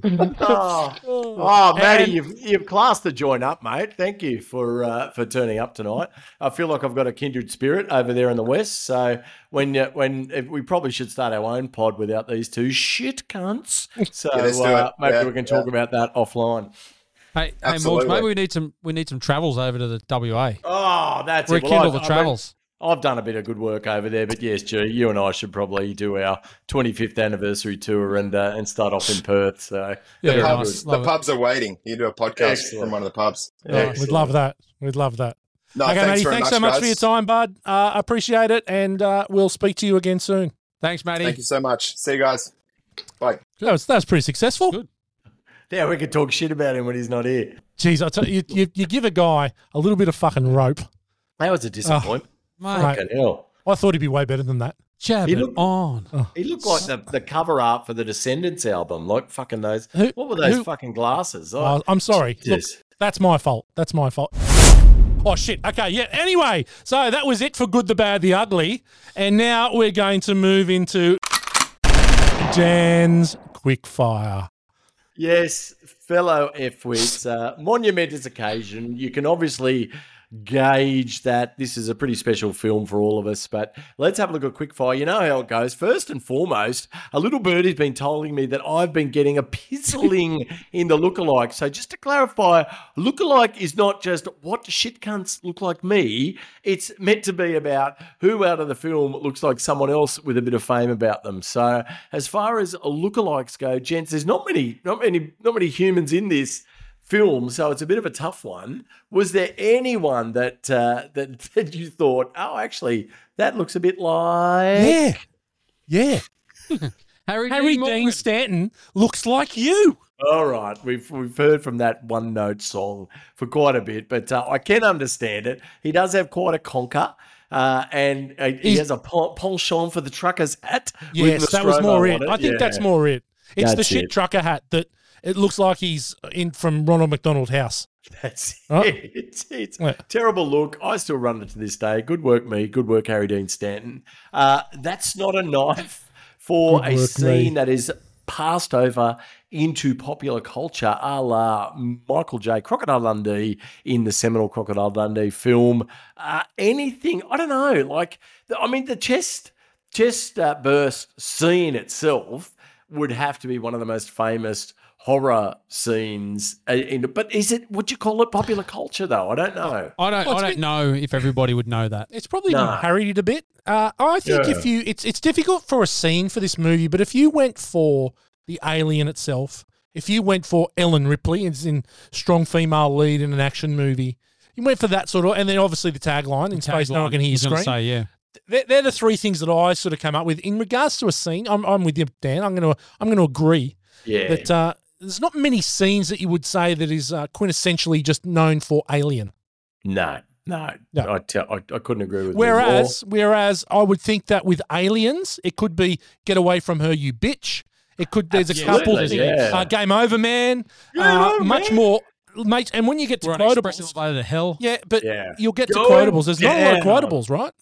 (laughs) oh, oh, Matty, And- you've you've classed the joint up, mate. Thank you for uh, for turning up tonight. I feel like I've got a kindred spirit over there in the west. So when uh, when if we probably should start our own pod without these two shit cunts. So Yeah, uh, maybe Yeah, we can talk about that offline. Hey, hey, Morgs, maybe we need some we need some travels over to the WA. Oh, that's it. Well, Rekindle I've- the I've- travels. I've done a bit of good work over there, but yes, G, you and I should probably do our 25th anniversary tour and uh, and start off in Perth. So Yeah, the pubs, the pubs are waiting. You do a podcast Excellent. from one of the pubs. Yeah, Excellent. we'd love that. We'd love that. No, okay, thanks matey, very thanks much, so much guys. for your time, bud. Uh, appreciate it, and uh, we'll speak to you again soon. Thanks, Matty. Thank you so much. See you guys. Bye. That was that was pretty successful. Good. yeah, we could talk shit about him when he's not here. Jeez, I tell you, you, you give a guy a little bit of fucking rope. That was a disappointment. Mate, Fucking hell. I thought he'd be way better than that. jab He it looked- on. He looked like the, the cover art for the Descendents album, like fucking those. Who- what were those who- fucking glasses? Oh, Uh, I'm sorry. Look, that's my fault. That's my fault. Oh shit. Okay. Yeah. Anyway, so that was it for good, the bad, the ugly, and now we're going to move into Dan's quickfire. Yes, fellow F-wits, uh, monumentous occasion. You can obviously gauge that this is a pretty special film for all of us, but let's have a look at quickfire. You know how it goes. First and foremost, a little birdie's been telling me that I've been getting a pizzling (laughs) in the lookalike. So just to clarify, lookalike is not just what shit cunts look like me. It's meant to be about who out of the film looks like someone else with a bit of fame about them. So as far as lookalikes go, gents, there's not many, not many, not many humans in this film, so it's a bit of a tough one. Was there anyone that uh, that, (laughs) that you thought, oh, actually, that looks a bit like? Yeah. Yeah. Harry, (laughs) Harry Dean Dean Stanton looks like you. All right, we've we've heard from that one note song for quite a bit, but uh, I can understand it. He does have quite a conker. Uh, and uh, he has a pen- penchant for the trucker's hat. Yes, that was more on it. I think that's more it. It's the shit it. trucker hat that it looks like he's in from Ronald McDonald House. That's Huh? it. (laughs) It's, it's Yeah. terrible look. I still run it to this day. Good work, me. Good work, Harry Dean Stanton. Uh, that's not a knife for Good a work, scene me. that is passed over into popular culture, a la Michael J. Crocodile Dundee in the seminal Crocodile Dundee film. Uh, anything, I don't know. Like, the- I mean, the chest chest uh, burst scene itself would have to be one of the most famous horror scenes. uh, In, but is it? Would you call it popular culture though? I don't know. I don't. Well, I don't been- know if everybody would know that. It's probably Nah. been parodied a bit. Uh, I think Yeah. if you, it's it's difficult for a scene for this movie, but if you went for the alien itself, if you went for Ellen Ripley, as in strong female lead in an action movie, you went for that sort of, and then obviously the tagline in space, no one can hear you He's scream. say yeah. they're, they're the three things that I sort of come up with in regards to a scene. I'm, I'm with you, Dan. I'm gonna I'm gonna agree Yeah, that uh, there's not many scenes that you would say that is uh, quintessentially just known for Alien. no, no, No. I, tell, I, I couldn't agree with you Whereas, whereas I would think that with Aliens, it could be "Get away from her, you bitch." It could. There's a couple Absolutely, things. yeah. Uh, Game over, man. Game uh, over, much man. more, mate. And when you get to We're on express quotables, elevator to hell. yeah, but Yeah. you'll get to quotables. There's not a lot of down. quotables, right?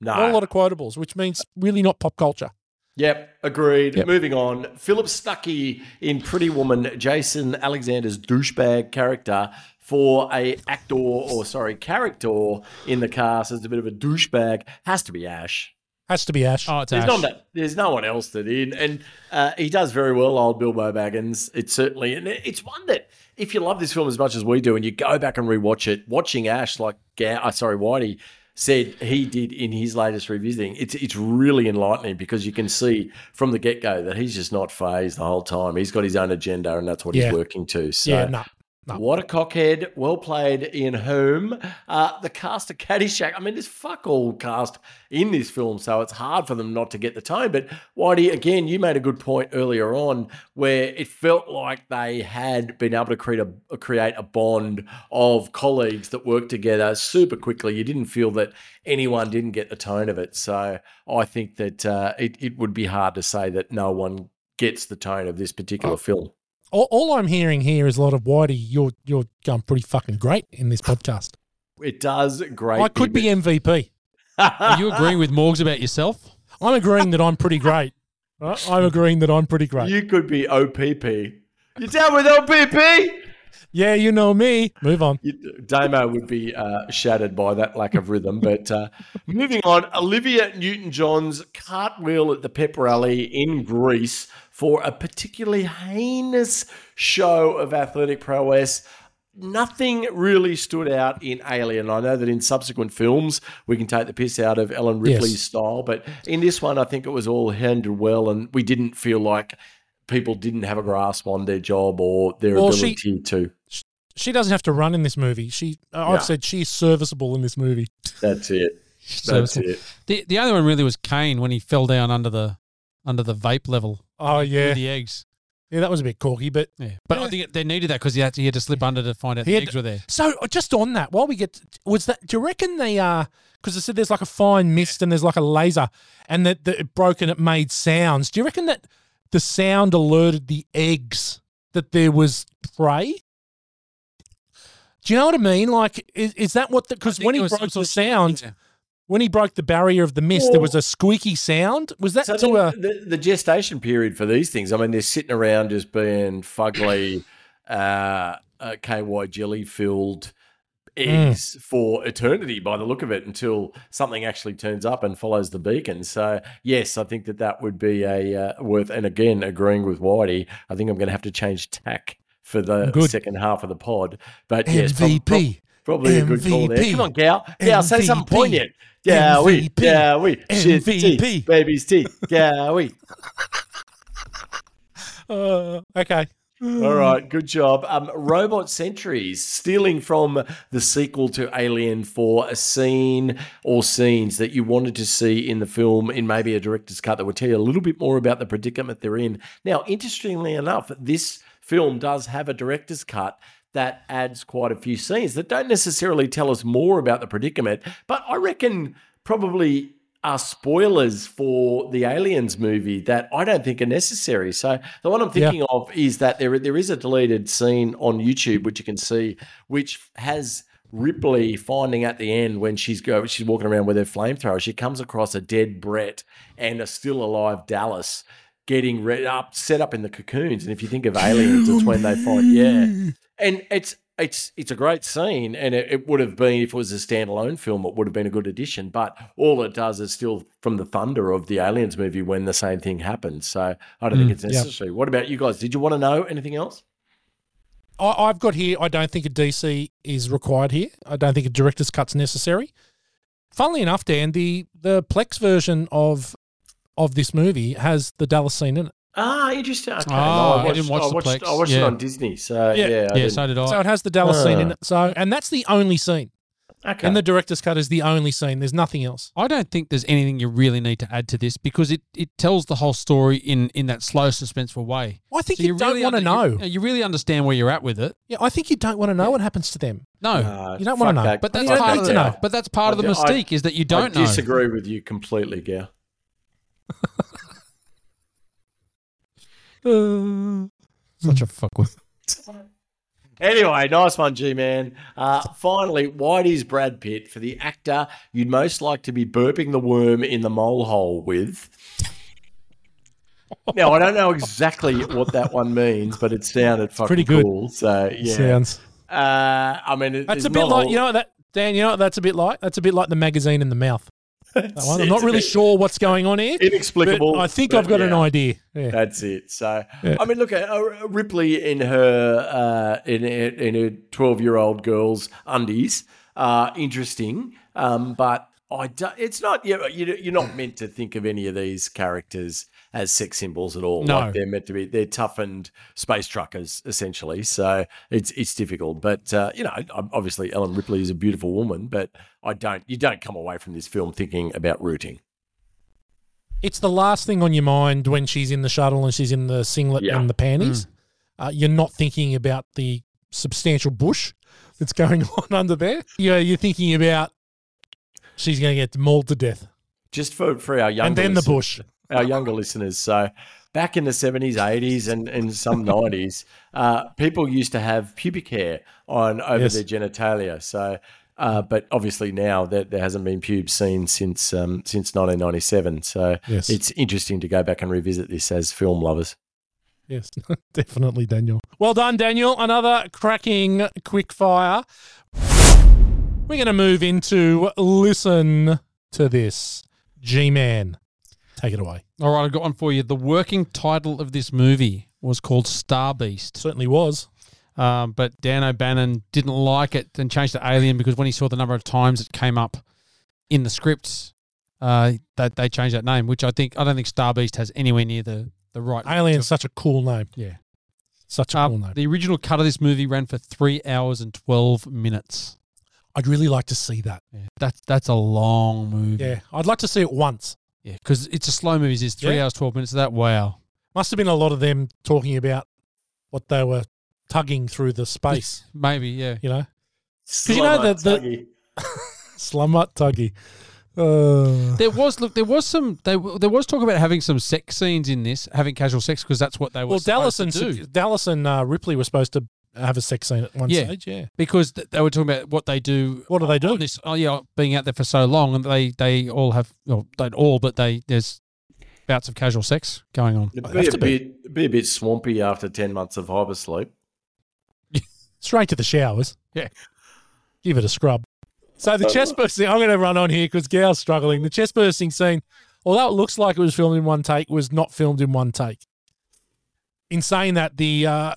No, Not a lot of quotables, which means really not pop culture. Yep, agreed. Yep. Moving on. Philip Stuckey in Pretty Woman, Jason Alexander's douchebag character for a actor or sorry character in the cast as a bit of a douchebag has to be Ash. Has to be Ash. Oh, it's There's, Ash. not, there's no one else that in, and uh, he does very well, old Bilbo Baggins. It's certainly, and it's one that if you love this film as much as we do, and you go back and rewatch it, watching Ash, like, Ga- uh, sorry, Whitey said he did in his latest revisiting, it's it's really enlightening because you can see from the get go that he's just not phased the whole time. He's got his own agenda, and that's what Yeah. he's working to. So. yeah, no. No. What a cockhead. Well played in whom. Uh, the cast of Caddyshack. I mean, there's fuck all cast in this film, so it's hard for them not to get the tone. But Whitey, again, you made a good point earlier on where it felt like they had been able to create a create a bond of colleagues that worked together super quickly. You didn't feel that anyone didn't get the tone of it. So I think that uh, it, it would be hard to say that no one gets the tone of this particular film. All, all I'm hearing here is a lot of Whitey. You're you're going pretty fucking great in this podcast. It does great. I could be MVP. Are (laughs) you agreeing with Morgs about yourself? I'm agreeing that I'm pretty great. I'm agreeing that I'm pretty great. You could be OPP. You down with OPP? yeah, you know me. Move on. You- Damo would be uh, shattered by that lack of rhythm. But uh, moving on, Olivia Newton John's cartwheel at the pep rally in Grease for a particularly heinous show of athletic prowess. Nothing really stood out in Alien. I know that in subsequent films we can take the piss out of Ellen Ripley's Yes. style, but in this one, I think it was all handled well, and we didn't feel like people didn't have a grasp on their job or their Well, she- ability to. She doesn't have to run in this movie. She, uh, I've said she's serviceable in this movie. That's it. (laughs) That's it. the the other one really was Kane when he fell down under the under the vape level Oh yeah, the eggs. yeah, that was a bit corky, but Yeah, but I think they needed that because he had to he had to slip under to find out He the had eggs were there. So uh, just on that, while we get, was that? Do you reckon they are? Because I said there's like a fine mist and there's like a laser, and that, that it broke and it made sounds. Do you reckon that the sound alerted the eggs that there was prey? Do you know what I mean? Like, is, is that what? Because I think when it he was broke some the sort of- sound, yeah. When he broke the barrier of the mist, there was a squeaky sound. Was that So to a? the, the, the gestation period for these things, I mean, they're sitting around just being fugly, (laughs) uh, uh, KY jelly filled eggs for eternity by the look of it until something actually turns up and follows the beacon. So, yes, I think that that would be a uh, worth, and again, agreeing with Whitey, I think I'm going to have to change tack for the Good. second half of the pod. But yes, prob- prob- MVP. Probably a good call there. MVP. Come on, Gal. Gal, say something poignant. Yeah, we. MVP. Yeah, we. Shit, MVP. teeth. Baby's teeth. Yeah, we. Uh, okay. All right, good job. Um, Robot Sentries stealing from the sequel to Alien for a scene or scenes that you wanted to see in the film in maybe a director's cut that would tell you a little bit more about the predicament they're in. Now, interestingly enough, this film does have a director's cut that adds quite a few scenes that don't necessarily tell us more about the predicament, but I reckon probably are spoilers for the Aliens movie that I don't think are necessary. So the one I'm Yeah. thinking of is that there there is a deleted scene on YouTube which you can see, which has Ripley finding at the end when she's go she's walking around with her flamethrower. She comes across a dead Brett and a still alive Dallas getting re- up set up in the cocoons. And if you think of aliens, it's when they fight. yeah, and it's it's it's a great scene, and it, it would have been if it was a standalone film, it would have been a good addition. But all it does is still from the thunder of the Aliens movie when the same thing happens. So I don't think Mm, it's necessary. What about you guys? Did you want to know anything else? I, I've got here. I don't think a DC is required here. I don't think a director's cut's necessary. Funnily enough, Dan, the the Plex version of of this movie has the Dallas scene in it. Ah, interesting. Okay, Ah, I watched, didn't watch I the Plex. I watched it on Disney. So Yeah. yeah, I Yeah, so did I. So it has the Dallas scene in Ah. it. So and that's the only scene. okay. And the director's cut is the only scene. There's nothing else. I don't think there's anything you really need to add to this because it, it tells the whole story in, in that slow, suspenseful way. I think So you, don't really want to know. You, you really understand where you're at with it. Yeah, I think you don't want to know what happens to them. No, Nah, You don't wanna know. that. but that's don't part of the, know. but that's part of the I- I- mystique is that you don't I know. disagree with you completely, (laughs) Such a fuckwit. Anyway, nice one, G Man. Uh, finally, Whitey's Brad Pitt for the actor you'd most like to be burping the worm in the mole hole with. Now, I don't know exactly what that one means, but it sounded fucking pretty good. cool. So, yeah. Sounds. Uh, I mean, it, That's it's a bit like all- you know what that Dan. You know what that's a bit like. That's a bit like the magazine in the mouth. That one. I'm not really sure what's going on here. but Inexplicable. I think but I've got an idea. Yeah. That's it. So, Yeah. I mean, look at uh, Ripley in her uh, in in her twelve year old girl's undies. Uh, interesting, um, but I do, it's not. You know, you're not meant to think of any of these characters as sex symbols at all. No. Like they're meant to be. They're toughened space truckers essentially. So it's it's difficult. But uh, you know, obviously Ellen Ripley is a beautiful woman. But I don't. You don't come away from this film thinking about rooting. It's the last thing on your mind when she's in the shuttle and she's in the singlet Yeah. and the panties. Uh, you're not thinking about the substantial bush that's going (laughs) on under there. You're, you're thinking about she's going to get mauled to death. Just for for our young and then the bush. Our younger listeners. So back in the 70s, 80s, and, and some (laughs) 90s, uh, people used to have pubic hair on over Yes. their genitalia. So, uh, but obviously now there, there hasn't been pubes seen since um, since 1997. So Yes. it's interesting to go back and revisit this as film lovers. Yes, (laughs) definitely, Daniel. Well done, Daniel. Another cracking quick fire. We're going to move into listen to this. G Man, take it away. All right, I've got one for you. The working title of this movie was called Star Beast. Certainly was. Um, but Dan O'Bannon didn't like it and changed to Alien because when he saw the number of times it came up in the scripts, uh, that they changed that name, which I think I don't think Star Beast has anywhere near the the right. Alien's such a cool name. Yeah. Such a Uh, cool name. the original cut of this movie ran for three hours and twelve minutes. I'd really like to see that. Yeah, that's that's a long movie. Yeah, I'd like to see it once. Yeah, because it's a slow movie. It's three Yeah. hours twelve minutes. Of that wow. Must have been a lot of them talking about what they were tugging through the space, Maybe yeah. you know? Because you know the- the- Tuggy. (laughs) Slumut tuggy. Uh, There was look. There was some. They, there was talk about having some sex scenes in this, having casual sex because that's what they were. well, Dallas supposed and, to do. Dallas and uh, Ripley were supposed to have a sex scene at one Yeah. stage, yeah. because th- they were talking about what they do. What do they do? this? Oh yeah, being out there for so long, and they they all have. Well, don't all, but they there's bouts of casual sex going on. It'd Have be to a be. bit, be a bit swampy after 10 months of hypersleep. (laughs) Straight to the showers. Yeah. Give it a scrub. So the chest bursting, I'm going to run on here because Gal's struggling. The chest bursting scene, although it looks like it was filmed in one take, was not filmed in one take. In saying that, the uh,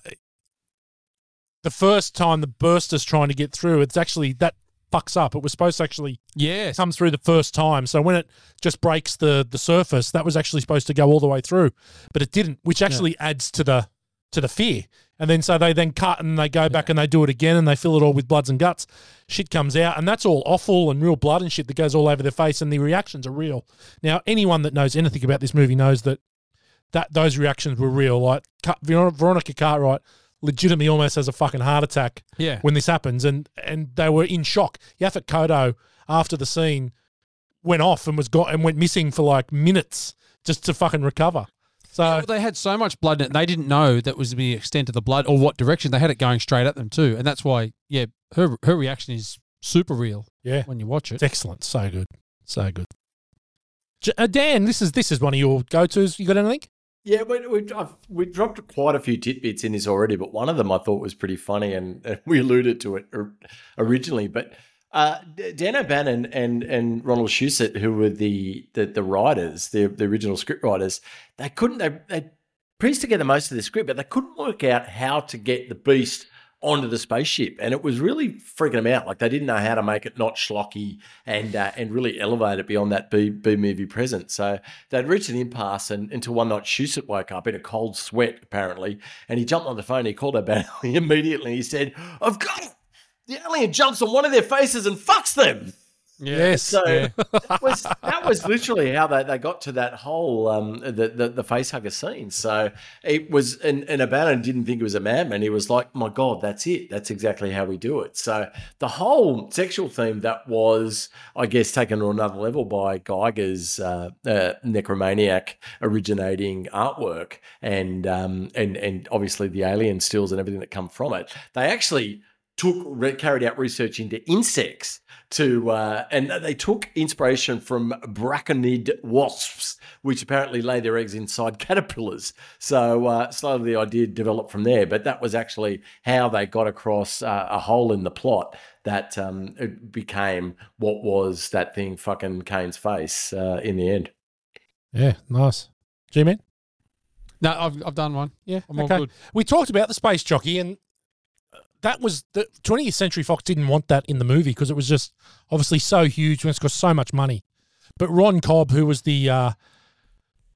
the first time the burster's trying to get through, it's actually that fucks up. It was supposed to actually Yes. come through the first time. So when it just breaks the the surface, that was actually supposed to go all the way through, but it didn't, which actually adds to the to the fear. And then so they then cut and they go back and they do it again and they fill it all with bloods and guts. Shit comes out and that's all awful and real blood and shit that goes all over their face and the reactions are real. Now anyone that knows anything about this movie knows that that those reactions were real. Like Veronica Cartwright legitimately almost has a fucking heart attack Yeah. when this happens, and and they were in shock. Yaphet Kotto after the scene went off and was got and went missing for like minutes just to fucking recover. So Well, they had so much blood in it, they didn't know that was the extent of the blood or what direction. They had it going straight at them too, and that's why, yeah, her her reaction is super real yeah, when you watch it. it's excellent. So good, so good. Uh, Dan, this is this is one of your go tos. You got anything? Yeah, we, we, I've, we dropped quite a few tidbits in this already, but one of them I thought was pretty funny, and, and we alluded to it originally. But uh, Dan O'Bannon and and Ronald Shusett, who were the the, the writers, the, the original script writers, they couldn't they they pieced together most of the script, but they couldn't work out how to get the beast onto the spaceship, and it was really freaking them out. Like they didn't know how to make it not schlocky and uh, and really elevate it beyond that B B movie present. So they'd reached an impasse, and until one night Shusett woke up in a cold sweat apparently, and he jumped on the phone. He called her (laughs) immediately. He said, "I've got it." The alien jumps on one of their faces and fucks them. Yes. So Yeah. that was that was (laughs) literally how they, they got to that whole um, the, the the face hugger scene. So it was and, and O'Bannon didn't think it was a madman. He was like, My God, that's it. That's exactly how we do it. So the whole sexual theme that was, I guess, taken to another level by Giger's uh, uh, necromaniac originating artwork and um, and and obviously the alien stills and everything that come from it. They actually took carried out research into insects to uh, and they took inspiration from braconid wasps which apparently lay their eggs inside (laughs) caterpillars so uh, slowly the idea developed from there but that was actually how they got across uh, a hole in the plot that um, it became what was that thing fucking Kane's face uh, in the end Yeah, nice. G man. No, I've, I've done one. Yeah, I'm all okay. good. We talked about the space jockey, and that was the 20th Century Fox didn't want that in the movie because it was just obviously so huge and it's cost so much money. But Ron Cobb, who was the uh,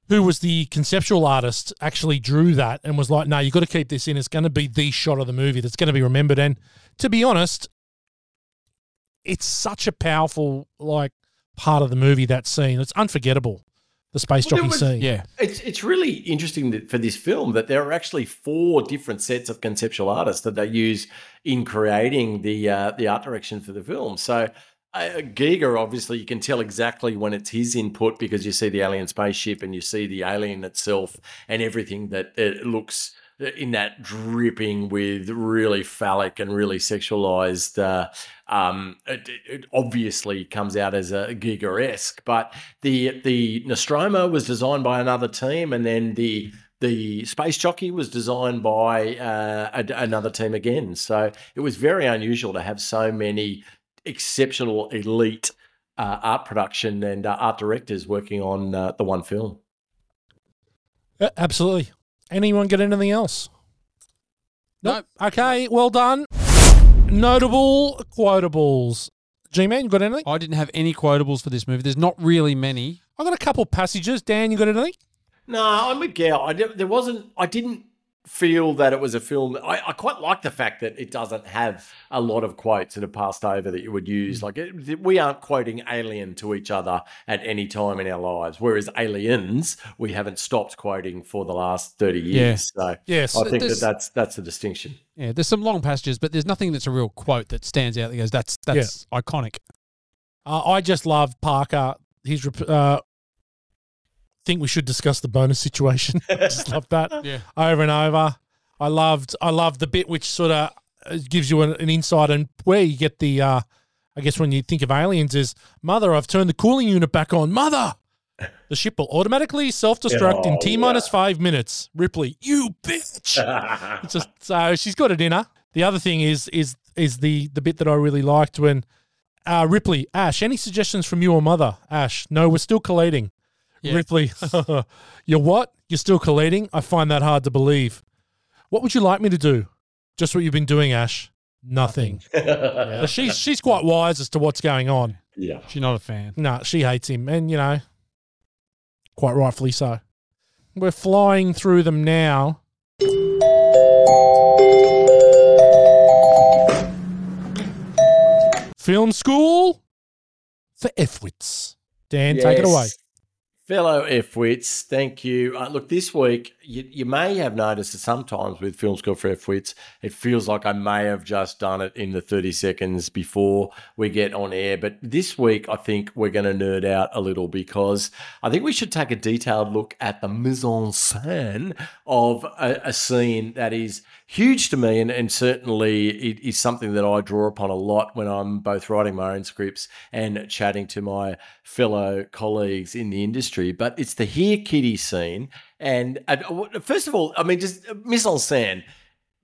who was the conceptual artist, actually drew that and was like, "No, you've got to keep this in. It's going to be the shot of the movie that's going to be remembered." And to be honest, it's such a powerful like part of the movie that scene. It's unforgettable. The space Well, jockey was- scene. Yeah. It's it's really interesting that for this film that there are actually four different sets of conceptual artists that they use in creating the uh, the art direction for the film. So uh, Giger, obviously, you can tell exactly when it's his input because you see the alien spaceship and you see the alien itself and everything that it looks in that dripping with really phallic and really sexualized. Uh, um, it, it obviously comes out as a Giger esque, but the the Nostromo was designed by another team, and then the the space jockey was designed by uh, a, another team again. So it was very unusual to have so many exceptional elite uh, art production and uh, art directors working on uh, the one film. Absolutely. Anyone get anything else? Nope. Okay, well done. Notable quotables. G Man, you got anything? I didn't have any quotables for this movie. There's not really many. I got a couple passages. Dan, you got anything? No, I'm with Gail. I di- there wasn't. I didn't feel that it was a film. I, I quite like the fact that it doesn't have a lot of quotes that are passed over that you would use. Like it, we aren't quoting Alien to each other at any time in our lives, whereas Aliens we haven't stopped quoting for the last thirty years. So Yes. I think that that's that's the distinction. Yeah, there's some long passages, but there's nothing that's a real quote that stands out that goes, that's that's iconic. Uh, I just love Parker. His uh, think we should discuss the bonus situation. I (laughs) just love that (laughs) Yeah. over and over. I loved. I loved the bit which sort of gives you an, an insight on where you get the. Uh, I guess when you think of aliens, is mother. I've turned the cooling unit back on. Mother. The ship will automatically self-destruct in Oh, T minus five minutes. Ripley, you bitch. (laughs) It's just so she's got it in her. The other thing is is is the the bit that I really liked when uh, Ripley, Ash, any suggestions from you or mother? Ash, no, we're still collating. Yeah. Ripley, (laughs) you're what? You're still collating? I find that hard to believe. What would you like me to do? Just what you've been doing, Ash. Nothing. (laughs) Uh, She's she's quite wise as to what's going on. yeah. She's not a fan. No, she hates him, and you know, quite rightfully so. We're flying through them now. Film school for F-wits. Dan, take it away. Fellow F-Wits, thank you. Uh, look, this week, you, you may have noticed that sometimes with Film School for F-Wits, it feels like I may have just done it in the 30 seconds before we get on air. But this week, I think we're going to nerd out a little because I think we should take a detailed look at the mise en scène of a, a scene that is huge to me and, and certainly it is something that I draw upon a lot when I'm both writing my own scripts and chatting to my fellow colleagues in the industry. But it's the Here Kitty scene. And uh, first of all, I mean, just uh, mise en scène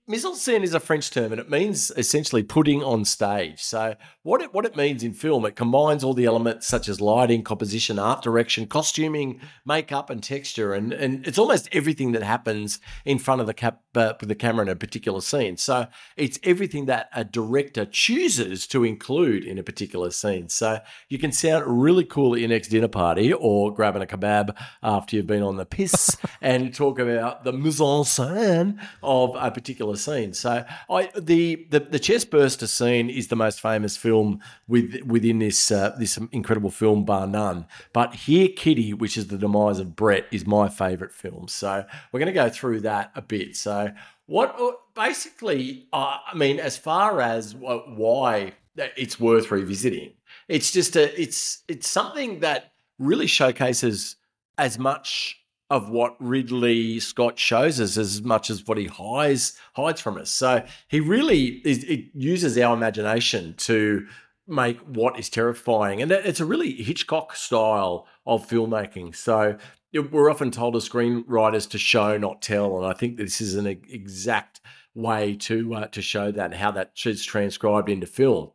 mise en scène is a French term and it means essentially putting on stage. So what it what it means in film, it combines all the elements such as lighting, composition, art direction, costuming, makeup, and texture, and and it's almost everything that happens in front of the cap with the camera in a particular scene. So it's everything that a director chooses to include in a particular scene. So you can sound really cool at your next dinner party or grabbing a kebab after you've been on the piss (laughs) and talk about the mise en scène of a particular scene. So I the the, the chest burster scene is the most famous film with within this uh, this incredible film bar none. But Here Kitty, which is the demise of Brett, is my favourite film. So we're going to go through that a bit. So what uh, basically, uh, I mean, as far as why it's worth revisiting, it's just a it's it's something that really showcases as much of what Ridley Scott shows us as much as what he hides hides from us. So he really is, it uses our imagination to make what is terrifying, and it's a really Hitchcock style of filmmaking. So we're often told as screenwriters to show, not tell, and I think this is an exact way to uh, to show that how that is transcribed into film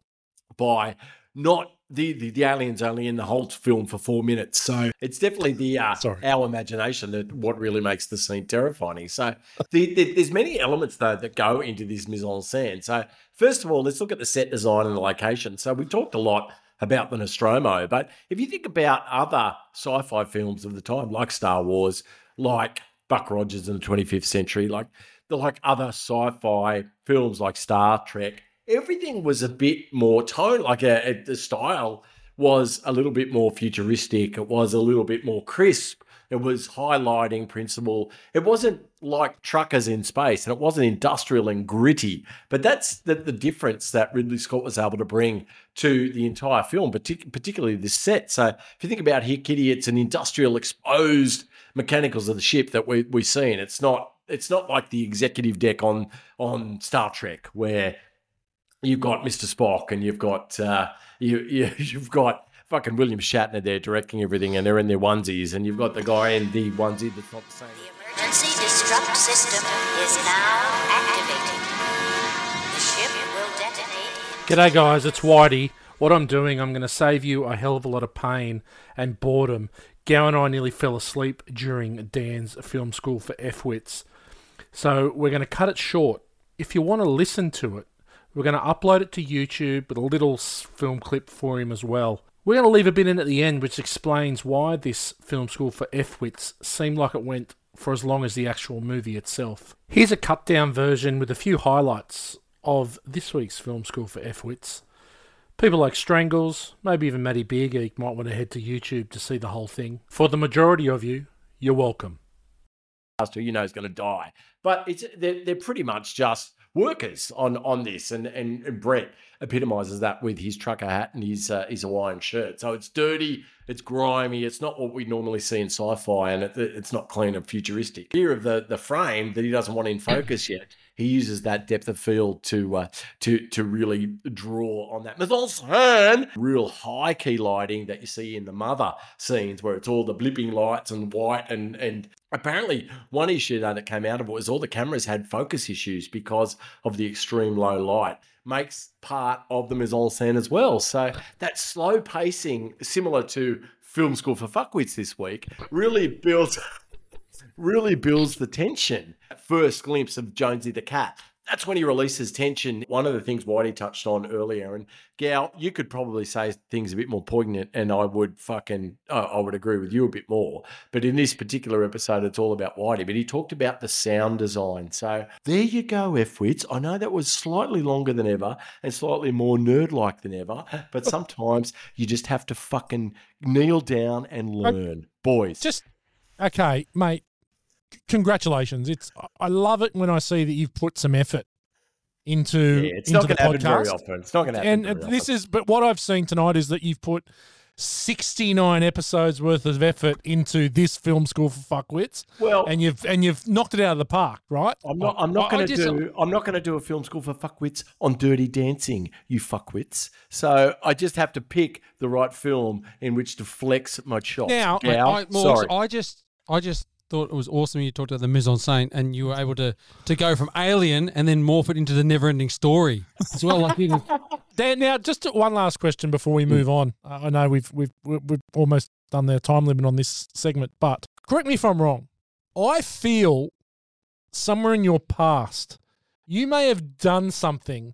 by not the, the, the alien's only in the whole film for four minutes, so it's definitely the uh, our imagination that what really makes the scene terrifying. So the, the, there's many elements though that go into this mise en scène. So first of all, let's look at the set design and the location. So we talked a lot about the Nostromo, but if you think about other sci-fi films of the time, like Star Wars, like Buck Rogers in the 25th century, like the like other sci-fi films like Star Trek everything was a bit more tone, like uh, a, a, the style was a little bit more futuristic. It was a little bit more crisp. It was highlighting principle. It wasn't like truckers in space, and it wasn't industrial and gritty. But that's the, the difference that Ridley Scott was able to bring to the entire film, partic- particularly this set. So if you think about here, Kitty, it's an industrial exposed mechanicals of the ship that we we see, and it's not it's not like the executive deck on on Star Trek where you've got Mr. Spock and you've got uh, you, (laughs) you you've got fucking William Shatner there directing everything, and they're in their onesies, and you've got the guy in the onesie that's not the same. The emergency destruct system is now activated. The ship will detonate. G'day, guys. It's Whitey. What I'm doing, I'm going to save you a hell of a lot of pain and boredom. Gow and I nearly fell asleep during Dan's film school for F-Wits. So we're going to cut it short. If you want to listen to it, we're going to upload it to YouTube with a little film clip for him as well. We're going to leave a bit in at the end which explains why this film school for F-Wits seemed like it went for as long as the actual movie itself. Here's a cut down version with a few highlights of this week's film school for F-Wits. People like Strangles, maybe even Matty Beergeek might want to head to YouTube to see the whole thing. For the majority of you, you're welcome. Who you know is going to die, but it's they're, they're pretty much just workers on on this, and and, Brett epitomizes that with his trucker hat and his uh, his Hawaiian shirt. So it's dirty, it's grimy, it's not what we normally see in sci-fi, and it, it's not clean and futuristic. Here of the the frame that he doesn't want in focus yet. He uses that depth of field to uh, to to really draw on that. Also real high key lighting that you see in the mother scenes, where it's all the blipping lights and white and and Apparently, one issue that came out of it was all the cameras had focus issues because of the extreme low light. Makes part of the mise en scène as well. So that slow pacing, similar to Film School for Fuckwits this week, really builds really builds the tension. First glimpse of Jonesy the cat that's when he releases tension. One of the things Whitey touched on earlier, and Gal, you could probably say things a bit more poignant, and I would fucking, I would agree with you a bit more. But in this particular episode, it's all about Whitey. But he talked about the sound design. So there you go, F wits. I know that was slightly longer than ever and slightly more nerd like than ever, but (laughs) sometimes you just have to fucking kneel down and learn. boys. Just okay, mate. Congratulations! It's I love it when I see that you've put some effort into yeah, it's into not the going to happen very often. It's not going to happen. And this often. is, but what I've seen tonight is that you've put 69 episodes worth of effort into this film school for fuckwits, well, and you've and you've knocked it out of the park, right? I'm not. I'm not going to do. I'm not going to do a film school for fuckwits on Dirty Dancing. You fuckwits. So I just have to pick the right film in which to flex my chops. Now, Gal, I, Morgs. I just, I just thought it was awesome. You talked about the mise en scène, and you were able to to go from Alien and then morph it into the never-ending story as well. Like you (laughs) Dan, now, just one last question before we move on. Uh, I know we've we've we've we've almost done their time limit on this segment, but correct me if I'm wrong. I feel somewhere in your past you may have done something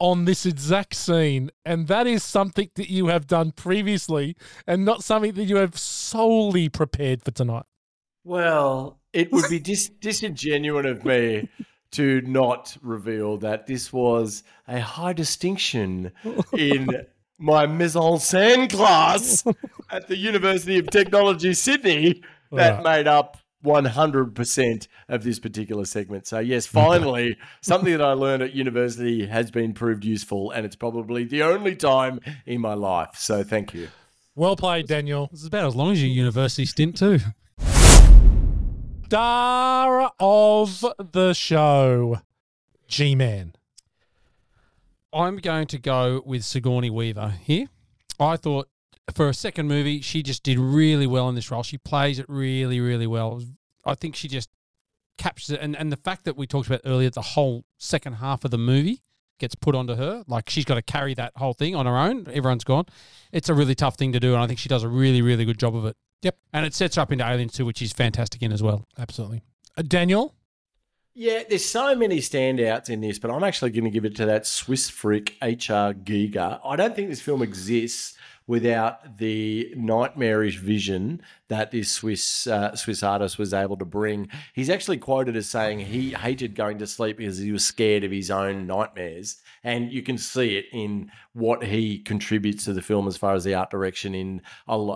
on this exact scene, and that is something that you have done previously, and not something that you have solely prepared for tonight. Well, it would be dis- disingenuous of me to not reveal that this was a high distinction in (laughs) my mise en scène class at the University of Technology, Sydney, that Right. made up 100% of this particular segment. So, yes, finally, (laughs) something that I learned at university has been proved useful, and it's probably the only time in my life. So, thank you. Well played, Daniel. It's about as long as your university stint too. Star of the show, G Man. I'm going to go with Sigourney Weaver here. I thought for a second movie, she just did really well in this role. She plays it really, really well. I think she just captures it. And, and the fact that we talked about earlier, the whole second half of the movie gets put onto her. Like she's got to carry that whole thing on her own. Everyone's gone. It's a really tough thing to do. And I think she does a really, really good job of it. Yep. And it sets up into Aliens 2, which is fantastic in as well. Absolutely. Uh, Daniel? Yeah, there's so many standouts in this, but I'm actually going to give it to that Swiss freak HR Giger. I don't think this film exists without the nightmarish vision that this Swiss uh, Swiss artist was able to bring. He's actually quoted as saying he hated going to sleep because he was scared of his own nightmares, and you can see it in what he contributes to the film as far as the art direction in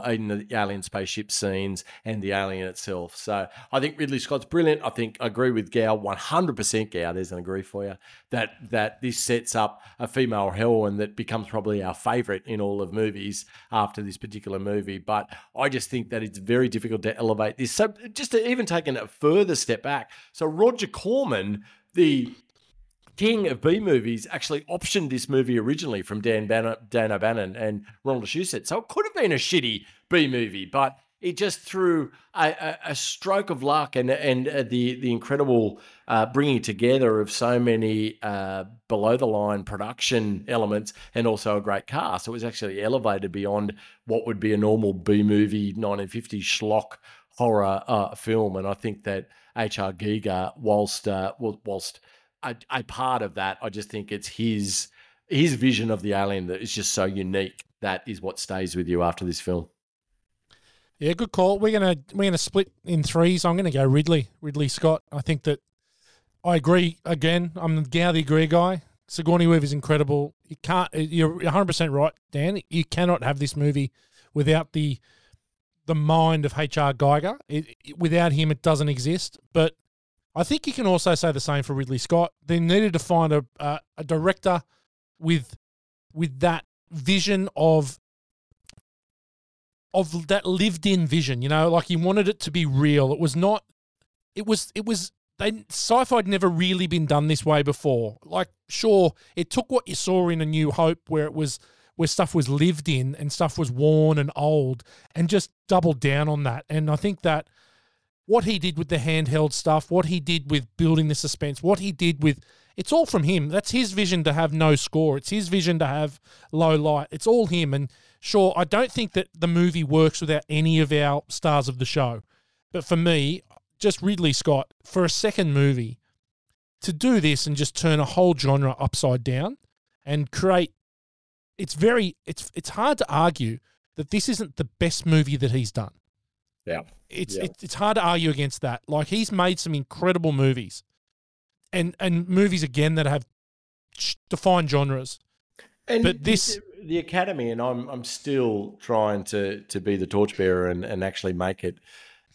in the alien spaceship scenes and the alien itself. So I think Ridley Scott's brilliant. I think I agree with Gal 100%. Gal, there's an agree for you that that this sets up a female heroine that becomes probably our favorite in all of movies after this particular movie. But I just think that it's very difficult to elevate this. So just to even taking a further step back, so Roger Corman, the king of B movies actually optioned this movie originally from Dan, Ban- Dan O'Bannon and Ronald Shusett. So it could have been a shitty B movie, but it just through a, a, stroke of luck and and uh, the the incredible uh, bringing together of so many uh, below the line production elements and also a great cast. It was actually elevated beyond what would be a normal B movie 1950s schlock horror uh, film, and I think that H.R. Giger, whilst uh, whilst a, a part of that. I just think it's his his vision of the alien that is just so unique. That is what stays with you after this film. Yeah, good call. We're gonna we're gonna split in threes. I'm gonna go Ridley, Ridley Scott. I think that I agree. Again, I'm the Gowdy agree guy. Sigourney Weaver is incredible. You can't. Uh, you're 100 percent right, Dan. You cannot have this movie without the the mind of H.R. Giger. It, it- without him, it doesn't exist. But I think you can also say the same for Ridley Scott. They needed to find a a, a director with with that vision of of that lived in vision, you know, like he wanted it to be real. It was not it was it was they sci-fi had never really been done this way before. Like sure, it took what you saw in A New Hope where it was where stuff was lived in and stuff was worn and old and just doubled down on that. And I think that what he did with the handheld stuff, what he did with building the suspense, what he did with it's all from him. That's his vision to have no score. It's his vision to have low light. It's all him. And sure, I don't think that the movie works without any of our stars of the show. But for me, just Ridley Scott, for a second movie, to do this and just turn a whole genre upside down and create it's very it's it's hard to argue that this isn't the best movie that he's done Yeah. it's Yeah. it's it's hard to argue against that. Like he's made some incredible movies, and and movies again that have defined genres. And But this- the Academy, and I'm I'm still trying to to be the torchbearer and, and actually make it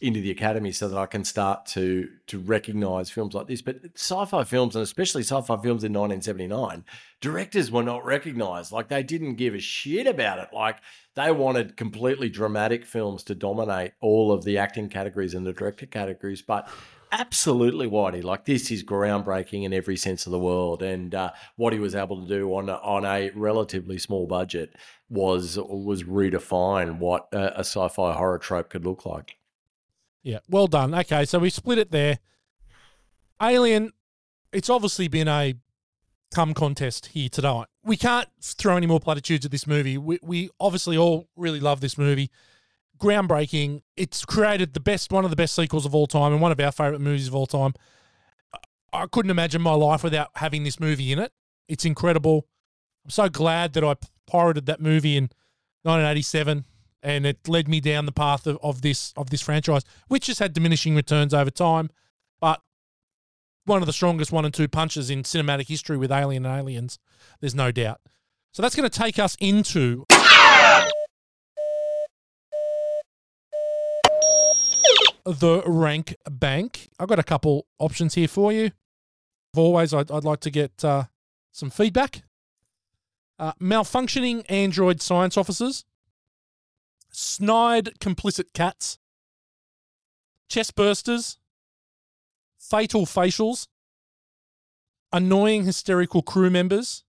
into the Academy so that I can start to to recognize films like this. But sci-fi films, and especially sci-fi films in 1979, directors were not recognized. Like they didn't give a shit about it. Like they wanted completely dramatic films to dominate all of the acting categories and the director categories. But absolutely, Whitey, like this is groundbreaking in every sense of the world. And uh, what he was able to do on on a relatively small budget was was redefine what a, a sci-fi horror trope could look like. Yeah, well done. Okay, so we split it there. Alien, it's obviously been a come contest here tonight. We can't throw any more platitudes at this movie. We, we obviously all really love this movie. Groundbreaking. It's created the best, one of the best sequels of all time, and one of our favorite movies of all time. I couldn't imagine my life without having this movie in it. It's incredible. I'm so glad that I pirated that movie in 1987 and it led me down the path of, of this of this franchise, which has had diminishing returns over time, but one of the strongest one and two punches in cinematic history with Alien and Aliens. There's no doubt. So that's going to take us into the rank bank. I've got a couple options here for you. As always, I'd, I'd like to get uh, some feedback. Uh, malfunctioning android science officers, snide complicit cats, chest bursters, fatal facials, annoying hysterical crew members,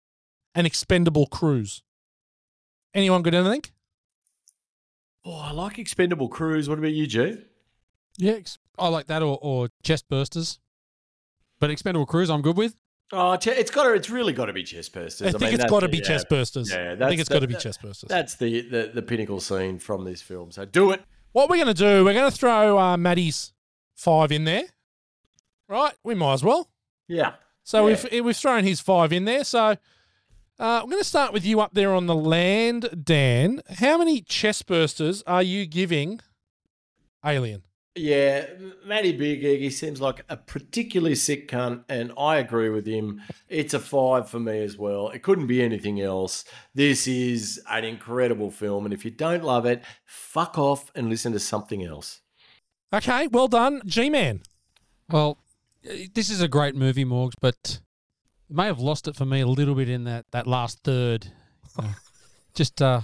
and expendable crews. Anyone got anything? Oh, I like Expendable Crews. What about you, G? Yeah, ex- I like that or, or chest bursters. But expendable crews, I'm good with. Oh, che- it's got to. It's really got to be chest bursters. I think mean, it's got to be yeah, chest bursters. Yeah, I that's think it's got to be chest bursters. That's the, the the pinnacle scene from this film. So do it. What we're going to do, we're going to throw uh, Matty's five in there. Right? We might as well. Yeah. So Yeah. we've we've thrown his five in there. So uh, I'm going to start with you up there on the land, Dan. How many chest bursters are you giving Alien? Yeah, Matty Beer Geek, he seems like a particularly sick cunt, and I agree with him. It's a five for me as well. It couldn't be anything else. This is an incredible film, and if you don't love it, fuck off and listen to something else. Okay, well done, G Man. Well, this is a great movie, Morgs, but it may have lost it for me a little bit in that, that last third. Just uh,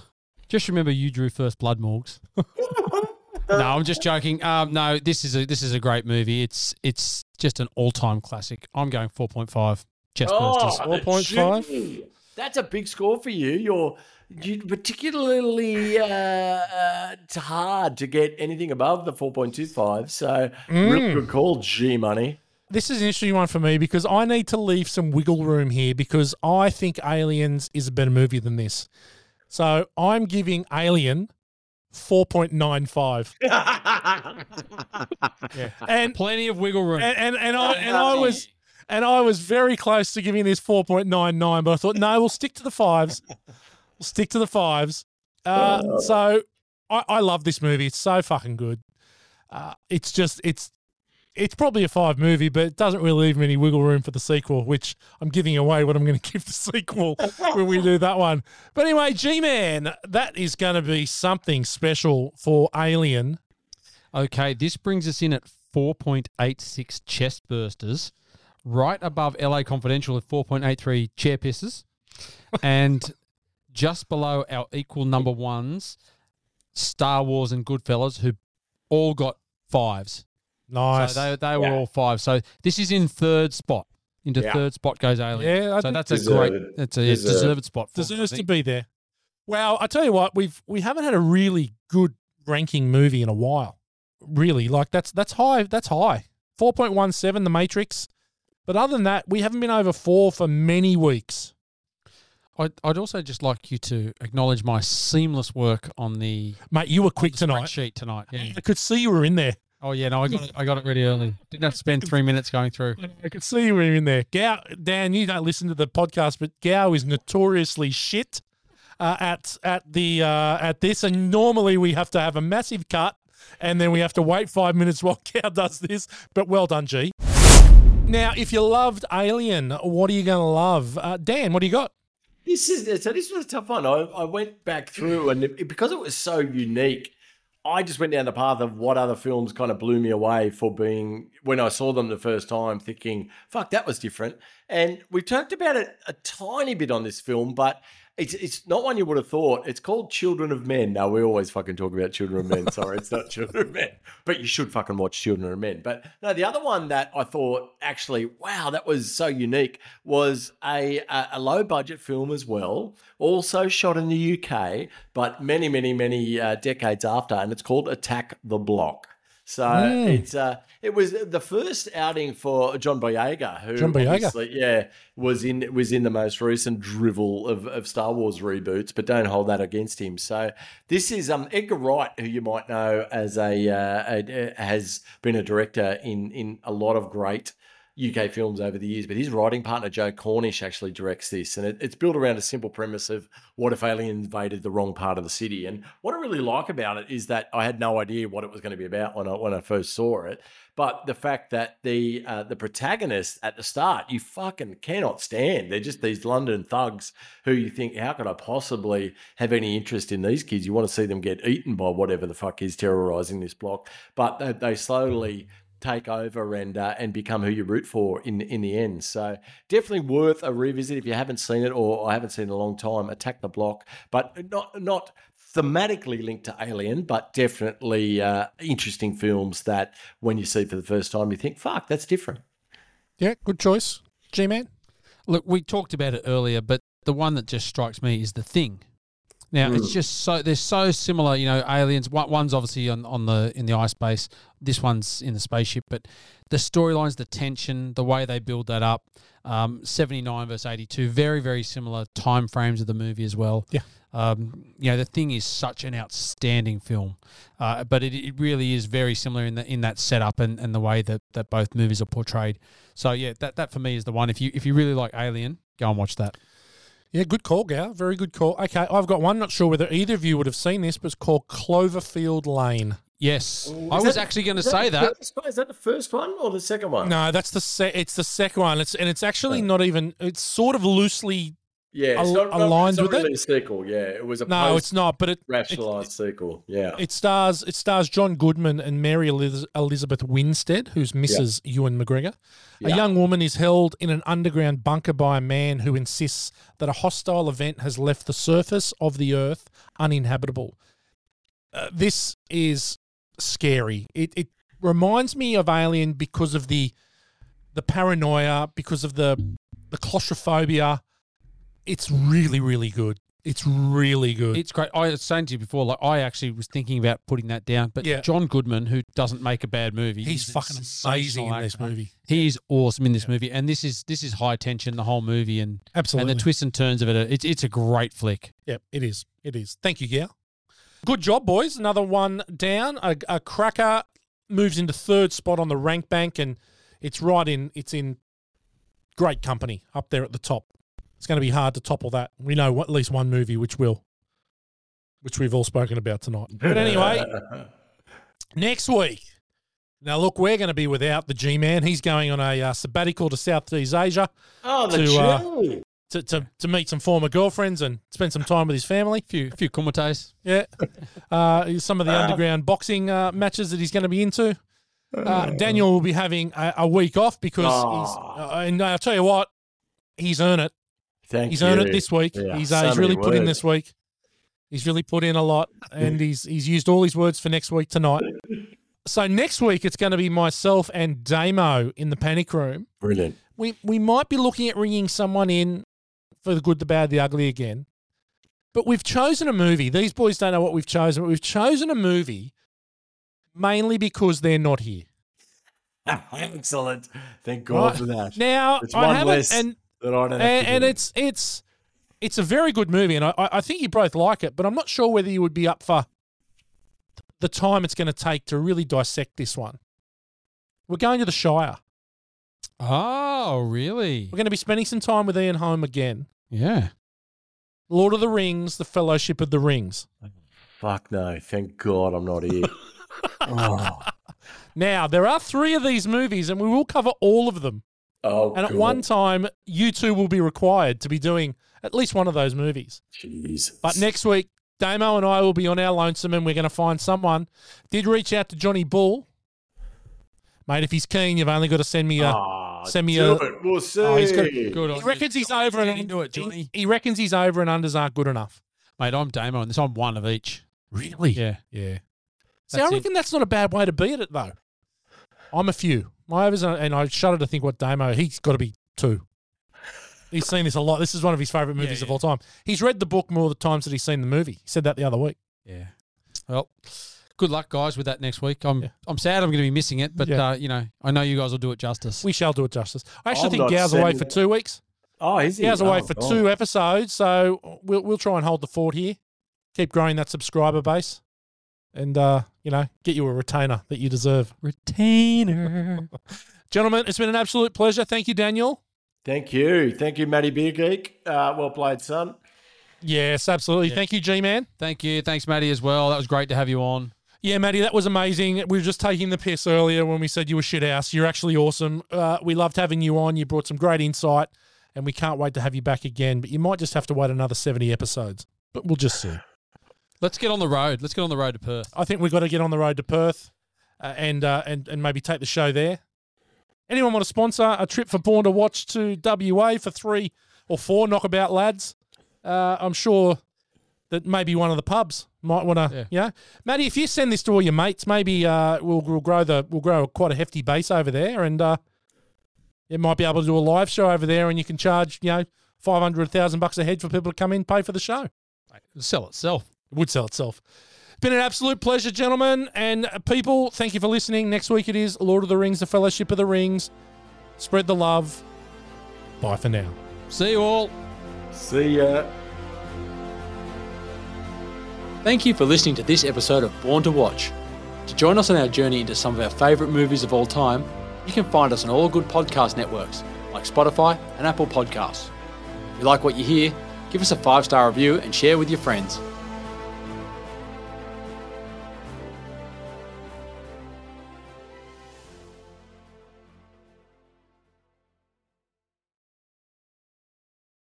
just remember you drew first blood, Morgs. (laughs) no, I'm just joking. Um, no, this is a this is a great movie. It's it's just an all time classic. I'm going 4.5 chest bursters. 4.5? That's a big score for you. You're you particularly uh, uh, it's hard to get anything above the 4.25. So, really good call, G Money. This is an interesting one for me because I need to leave some wiggle room here because I think Aliens is a better movie than this. So I'm giving Alien 4.95. (laughs) And Plenty of wiggle room. and, and, and I and I was and I was very close to giving this 4.99, but I thought, no, we'll stick to the fives. We'll stick to the fives. Uh, so I, I love this movie. It's so fucking good. Uh, it's just it's it's probably a five movie, but it doesn't really leave me any wiggle room for the sequel, which I'm giving away what I'm going (laughs) to give the sequel when we do that one. But anyway, G Man, that is going to be something special for Alien. Okay, this brings us in at 4.86 chest bursters, right above LA Confidential at 4.83 chair pisses, and (laughs) just below our equal number ones, Star Wars and Goodfellas, who all got fives. Nice. So they, they were Yeah. all five. So this is in third spot. Into Yeah. third spot goes Alien. Yeah, I so think that's a great, that's a Deserved. deserved spot. For it, I deserves to be there. Well, I tell you what, we've we haven't had a really good ranking movie in a while. Really, like that's that's high. That's high. Four point one seven, The Matrix. But other than that, we haven't been over four for many weeks. I'd, I'd also just like you to acknowledge my seamless work on the Mate, you were quick tonight. spreadsheet tonight. Yeah. I could see you were in there. Oh yeah, no, I got it, I got it ready early. (laughs) Didn't have to spend three minutes going through. (laughs) I could see you were in there. Gow, Dan, you don't listen to the podcast, but Gow is notoriously shit uh, at at the uh, at this, and normally we have to have a massive cut, and then we have to wait five minutes while (laughs) Gow does this. But well done, G. Now, if you loved Alien, what are you going to love, uh, Dan? What do you got? This is so. This was a tough one. I, I went back through, and it, because it was so unique, I just went down the path of what other films kind of blew me away for being when I saw them the first time, thinking, "Fuck, that was different." And we talked about it a tiny bit on this film, but it's it's not one you would have thought. It's called Children of Men. Now we always fucking talk about Children of Men. (laughs) Sorry, it's not Children of Men, but you should fucking watch Children of Men. But no, the other one that I thought actually, wow, that was so unique was a a, a low budget film as well, also shot in the UK, but many many many uh, decades after, and it's called Attack the Block. So Mm. it's uh, it was the first outing for John Boyega, who John Boyega. obviously, yeah, was in was in the most recent drivel of, of Star Wars reboots, but don't hold that against him. So this is um Edgar Wright, who you might know as a, uh, a has been a director in in a lot of great UK films over the years, but his writing partner Joe Cornish actually directs this, and it, it's built around a simple premise of what if aliens invaded the wrong part of the city. And what I really like about it is that I had no idea what it was going to be about when I when I first saw it, but the fact that the uh, the protagonists at the start you fucking cannot stand. They're just these London thugs who you think, how could I possibly have any interest in these kids? You want to see them get eaten by whatever the fuck is terrorizing this block, but they, they slowly take over and uh, and become who you root for in in the end. So definitely worth a revisit if you haven't seen it or I haven't seen it in a long time. Attack the Block, but not not thematically linked to Alien, but definitely uh, interesting films that when you see for the first time you think, "Fuck, that's different." Yeah, good choice. G Man. Look, we talked about it earlier, but the one that just strikes me is the thing. Now it's just so they're so similar. You know, aliens. One, one's obviously on, on the in the ice base. This one's in the spaceship. But the storylines, the tension, the way they build that up. Um, Seventy nine versus eighty two. Very very similar time frames of the movie as well. Yeah. Um, you know, the thing is such an outstanding film, uh, but it, it really is very similar in the in that setup and, and the way that, that both movies are portrayed. So yeah, that, that for me is the one. If you if you really like Alien, go and watch that. Yeah, good call, Gow. Very good call. Okay, I've got one. Not sure whether either of you would have seen this, but it's called Cloverfield Lane. Yes, Is I was that- actually going to say the that. first? Is that the first one or the second one? No, that's the se- it's the second one. It's and it's actually not even. It's sort of loosely. Yeah, it's Al- not, not, aligned it's not with it? really a sequel. Yeah, it was a No, it's not. But it rationalized sequel. Yeah, it stars it stars John Goodman and Mary Eliz- Elizabeth Winstead, who's Mrs. Ewan McGregor. A young woman is held in an underground bunker by a man who insists that a hostile event has left the surface of the earth uninhabitable. Uh, this is scary. It it reminds me of Alien because of the the paranoia, because of the the claustrophobia. It's really really good. It's really good. It's great. I was saying to you before, like I actually was thinking about putting that down, but Yeah. John Goodman, who doesn't make a bad movie, He's a fucking sensational amazing in this actor. movie. He is awesome in this movie, and this is this is high tension the whole movie, and Absolutely. and the twists and turns of it. It's it's a great flick. Yep, it is. It is. Thank you, Gal. Good job, boys. Another one down. A, a cracker moves into third spot on the rank bank, and it's right in. It's in great company up there at the top. It's going to be hard to topple that. We know at least one movie which will, which we've all spoken about tonight. But anyway, (laughs) next week. Now, look, we're going to be without the G Man. He's going on a uh, sabbatical to Southeast Asia oh, the to, uh, to, to, to meet some former girlfriends and spend some time with his family. A few few kumates. Yeah. Uh, some of the underground boxing uh, matches that he's going to be into. Uh, Daniel will be having a, a week off because he's, uh, and I'll tell you what, he's earned it. Thank He's you. earned it this week. Yeah, he's so uh, he's many really put in this week. He's really put in a lot, and he's he's used all his words for next week tonight. So next week it's going to be myself and Damo in the panic room. Brilliant. We we might be looking at ringing someone in for the good, the bad, the ugly again. But we've chosen a movie. These boys don't know what we've chosen, but we've chosen a movie mainly because they're not here. (laughs) Excellent. Thank God Right. for that. Now It's I haven't, less and that I don't have and, to and do. it's it's it's a very good movie, and I I I think you both like it, but I'm not sure whether you would be up for the time it's going to take to really dissect this one. We're going to the Shire. Oh, really? We're going to be spending some time with Ian Holm again. Yeah. Lord of the Rings, The Fellowship of the Rings. Fuck no. Thank God I'm not here. (laughs) oh, Now, there are three of these movies, and we will cover all of them. Oh And at God. one time, you two will be required to be doing at least one of those movies. Jeez. But next week, Damo and I will be on our lonesome and we're going to find someone. Did reach out to Johnny Bull. Mate, if he's keen, you've only got to send me a. Ah, send me a- it. We'll see. Oh, he's got- Good he reckons you. he's over and Get into it, Johnny. He, reckons he's over and unders aren't good enough. Mate, I'm Damo on this. I'm one of each. Really? Yeah. Yeah. See, I That's it. reckon that's not a bad way to be at it, though. I'm a few. My overs, are, and I shudder to think what Damo, he's got to be two. He's seen this a lot. This is one of his favourite movies of yeah. all time. He's read the book more the times that he's seen the movie. He said that the other week. Yeah. Well, good luck, guys, with that next week. I'm Yeah. I'm sad I'm going to be missing it, but Yeah. uh, you know I know you guys will do it justice. We shall do it justice. I actually I'm think not Gow's away sending for two weeks. Oh, is he? Gow's away Oh, for God. two episodes, so we'll we'll try and hold the fort here. Keep growing that subscriber base, and uh, you know, get you a retainer that you deserve. (laughs) Retainer. Gentlemen, it's been an absolute pleasure. Thank you, Daniel. Thank you. Thank you, Matty Beer Geek. Uh, well played, son. Yes, absolutely. Thank you, G Man. Thank you. Thanks, Matty, as well. That was great to have you on. Yeah, Matty, that was amazing. We were just taking the piss earlier when we said you were shit house. You're actually awesome. Uh, we loved having you on. You brought some great insight, and we can't wait to have you back again. But you might just have to wait another 70 episodes. But we'll just see. Let's get on the road. Let's get on the road to Perth. I think we've got to get on the road to Perth uh, and, uh, and and maybe take the show there. Anyone want to sponsor a trip for Born to Watch to WA for three or four knockabout lads? Uh, I'm sure that maybe one of the pubs might want to. Yeah. Yeah, Matty, if you send this to all your mates, maybe uh, we'll, we'll grow the we'll grow quite a hefty base over there, and uh, you might be able to do a live show over there, and you can charge you know five hundred thousand bucks a head for people to come in pay for the show. It'll sell itself. It would sell itself. Been an absolute pleasure, gentlemen and uh, people. Thank you for listening. Next week it is Lord of the Rings, The Fellowship of the Rings. Spread the love. Bye for now. See you all. See ya. Thank you for listening to this episode of Born to Watch. To join us on our journey into some of our favourite movies of all time, you can find us on all good podcast networks like Spotify and Apple Podcasts. If you like what you hear, give us a five star review and share with your friends.